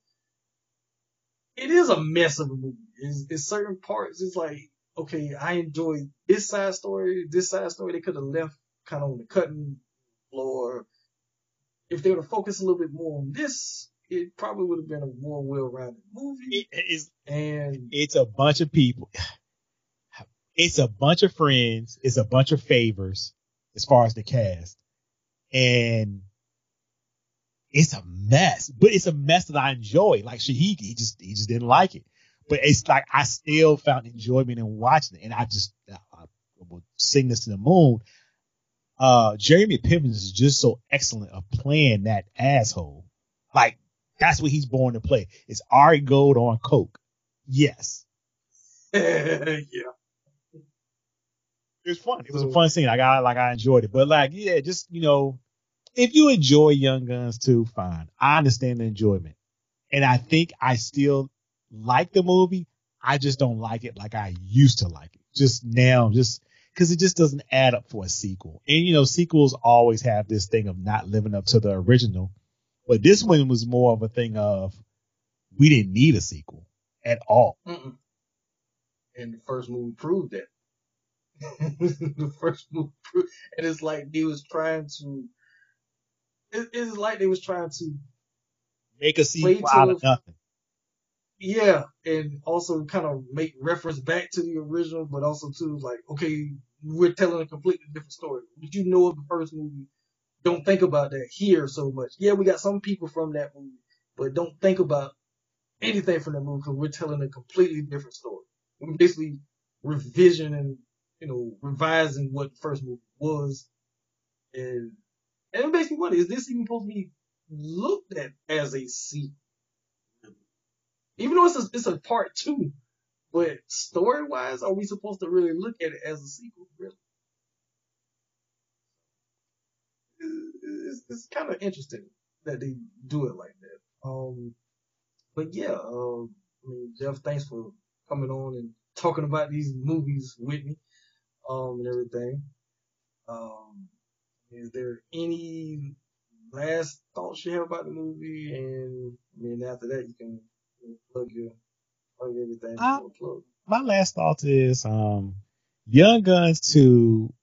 it is a mess of a movie. It's, it's certain parts. It's like, okay, I enjoy this side story, this side story. They could have left kind of on the cutting floor. If they would have focused a little bit more on this, it probably would have been a more well-rounded movie. It is And it's a bunch of people. It's a bunch of friends. It's a bunch of favors as far as the cast. And it's a mess, but it's a mess that I enjoy. Like Shahid, he just, he just didn't like it, but it's like, I still found enjoyment in watching it. And I just, I, I will sing this to the moon. Uh, Jeremy Piven is just so excellent of playing that asshole. Like, that's what he's born to play. It's Ari Gold on Coke. Yes. yeah, It was fun. It was a fun scene. Like I like I enjoyed it. But like, yeah, just you know, if you enjoy Young Guns II, fine. I understand the enjoyment. And I think I still like the movie. I just don't like it like I used to like it. Just now, just because it just doesn't add up for a sequel. And you know, sequels always have this thing of not living up to the original. But this one was more of a thing of we didn't need a sequel at all. Mm-mm. and the first movie proved that. the first movie, and it's like he was trying to. It, it's like they was trying to make a sequel out of nothing. Yeah, and also kind of make reference back to the original, but also to like, okay, we're telling a completely different story. But you know of the first movie, don't think about that here so much. Yeah, we got some people from that movie, but don't think about anything from that movie because we're telling a completely different story. We're basically revisioning, you know revising what the first movie was, and and it makes me wonder: is this even supposed to be looked at as a sequel? Even though it's a, it's a part two, but story wise, are we supposed to really look at it as a sequel? Really? It's, it's kind of interesting that they do it like that. Um, but yeah, um, I mean, Jeff, thanks for coming on and talking about these movies with me, um, and everything. Um, is there any last thoughts you have about the movie? And I mean, after that, you can plug your plug everything. Uh, plug. My last thought is, um, Young Guns Two.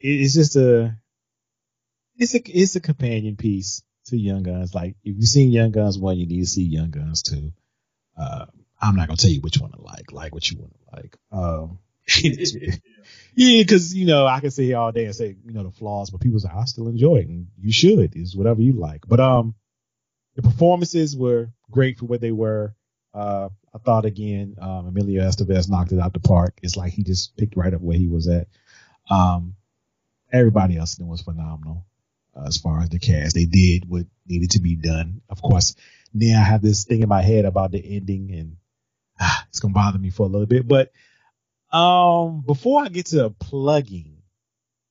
It's just a, it's a, it's a companion piece to Young Guns. Like if you've seen Young Guns one, you need to see Young Guns two. Uh, I'm not gonna tell you which one to like. Like what you want to like. Um, yeah, because you know I can sit here all day and say you know the flaws, but people say I still enjoy it, and you should. Is whatever you like. But um, the performances were great for what they were. Uh, I thought again, um, Emilio Estevez knocked it out the park. It's like he just picked right up where he was at. Um, everybody else was phenomenal uh, as far as the cast. They did what needed to be done. Of course, now I have this thing in my head about the ending, and ah, it's gonna bother me for a little bit. But um, before I get to plugging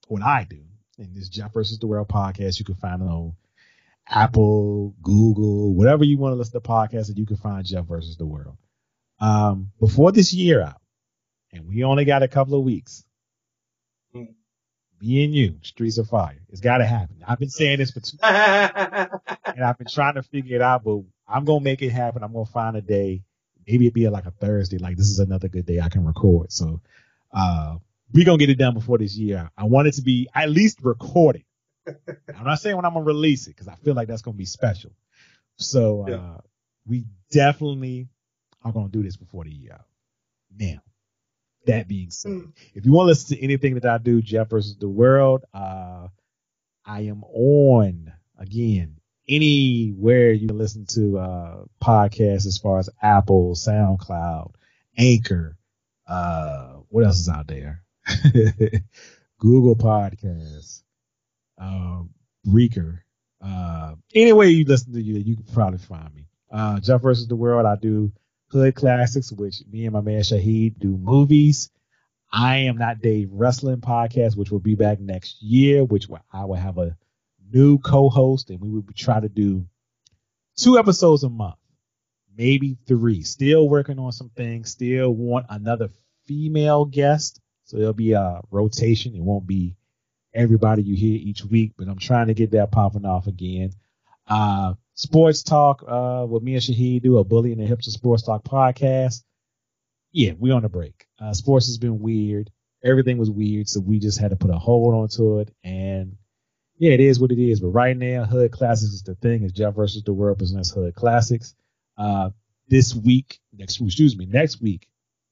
what I do in this Jeff versus the World podcast, you can find it on Apple, Google, whatever you want to listen to podcasts, and you can find Jeff versus the World. Um, before this year out, and we only got a couple of weeks. Mm me and you, Streets of Fire. It's got to happen. I've been saying this for two, and I've been trying to figure it out, but I'm gonna make it happen. I'm gonna find a day. Maybe it'd be like a Thursday. Like this is another good day I can record. So, uh, we gonna get it done before this year. I want it to be at least recorded. I'm not saying when I'm gonna release it because I feel like that's gonna be special. So, uh, yeah. we definitely are gonna do this before the year. Now, that being said, mm. if you want to listen to anything that I do, Jeff versus the world, uh, I am on again anywhere you can listen to uh, podcasts as far as Apple, SoundCloud, Anchor. Uh, what else is out there? Google Podcasts, uh, Breaker. Uh, anyway you listen to you, you can probably find me. Uh, Jeff versus the world. I do Hood Classics, which me and my man Shahid do movies. I am not Dave Wrestling podcast, which will be back next year, which I will have a new co-host, and we will try to do two episodes a month, maybe three. Still working on some things. Still want another female guest, so there'll be a rotation. It won't be everybody you hear each week, but I'm trying to get that popping off again. Uh, sports talk uh, with me and Shahid do a bully and a hipster sports talk podcast. Yeah, we on a break. Uh, sports has been weird. Everything was weird, so we just had to put a hold onto it. And yeah, it is what it is. But right now, Hood Classics is the thing. It's Jeff versus the World presents Hood Classics. Uh, this week, next excuse me, next week.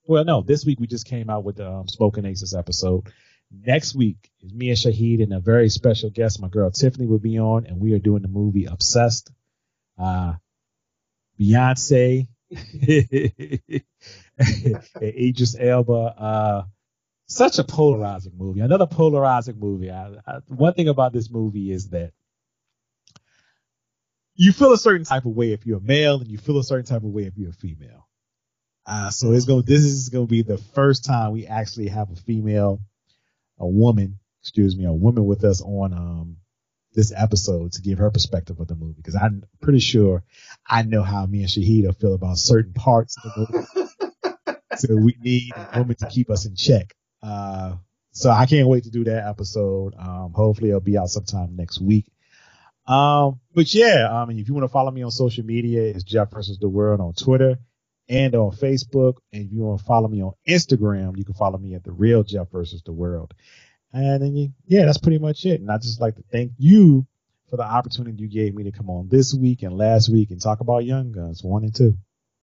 Well, no, this week we just came out with the um, Smokin' Aces episode. Next week is me and Shahid and a very special guest. My girl Tiffany will be on, and we are doing the movie Obsessed uh, Beyonce, Idris Elba. Uh, such a polarizing movie. Another polarizing movie. I, I, one thing about this movie is that you feel a certain type of way if you're a male, and you feel a certain type of way if you're a female. Uh, so it's going. This is going to be the first time we actually have a female, a woman, excuse me, a woman with us on um this episode to give her perspective of the movie because I'm pretty sure I know how me and Shahida feel about certain parts of the movie. so we need a woman to keep us in check. Uh, so I can't wait to do that episode. Um, hopefully it'll be out sometime next week. Um, but yeah, um, if you want to follow me on social media, it's Jeff versus the world on Twitter, and on Facebook. And if you want to follow me on Instagram, you can follow me at the real Jeff versus the world. And then you, yeah, that's pretty much it. And I just like to thank you for the opportunity you gave me to come on this week and last week and talk about Young Guns one and two.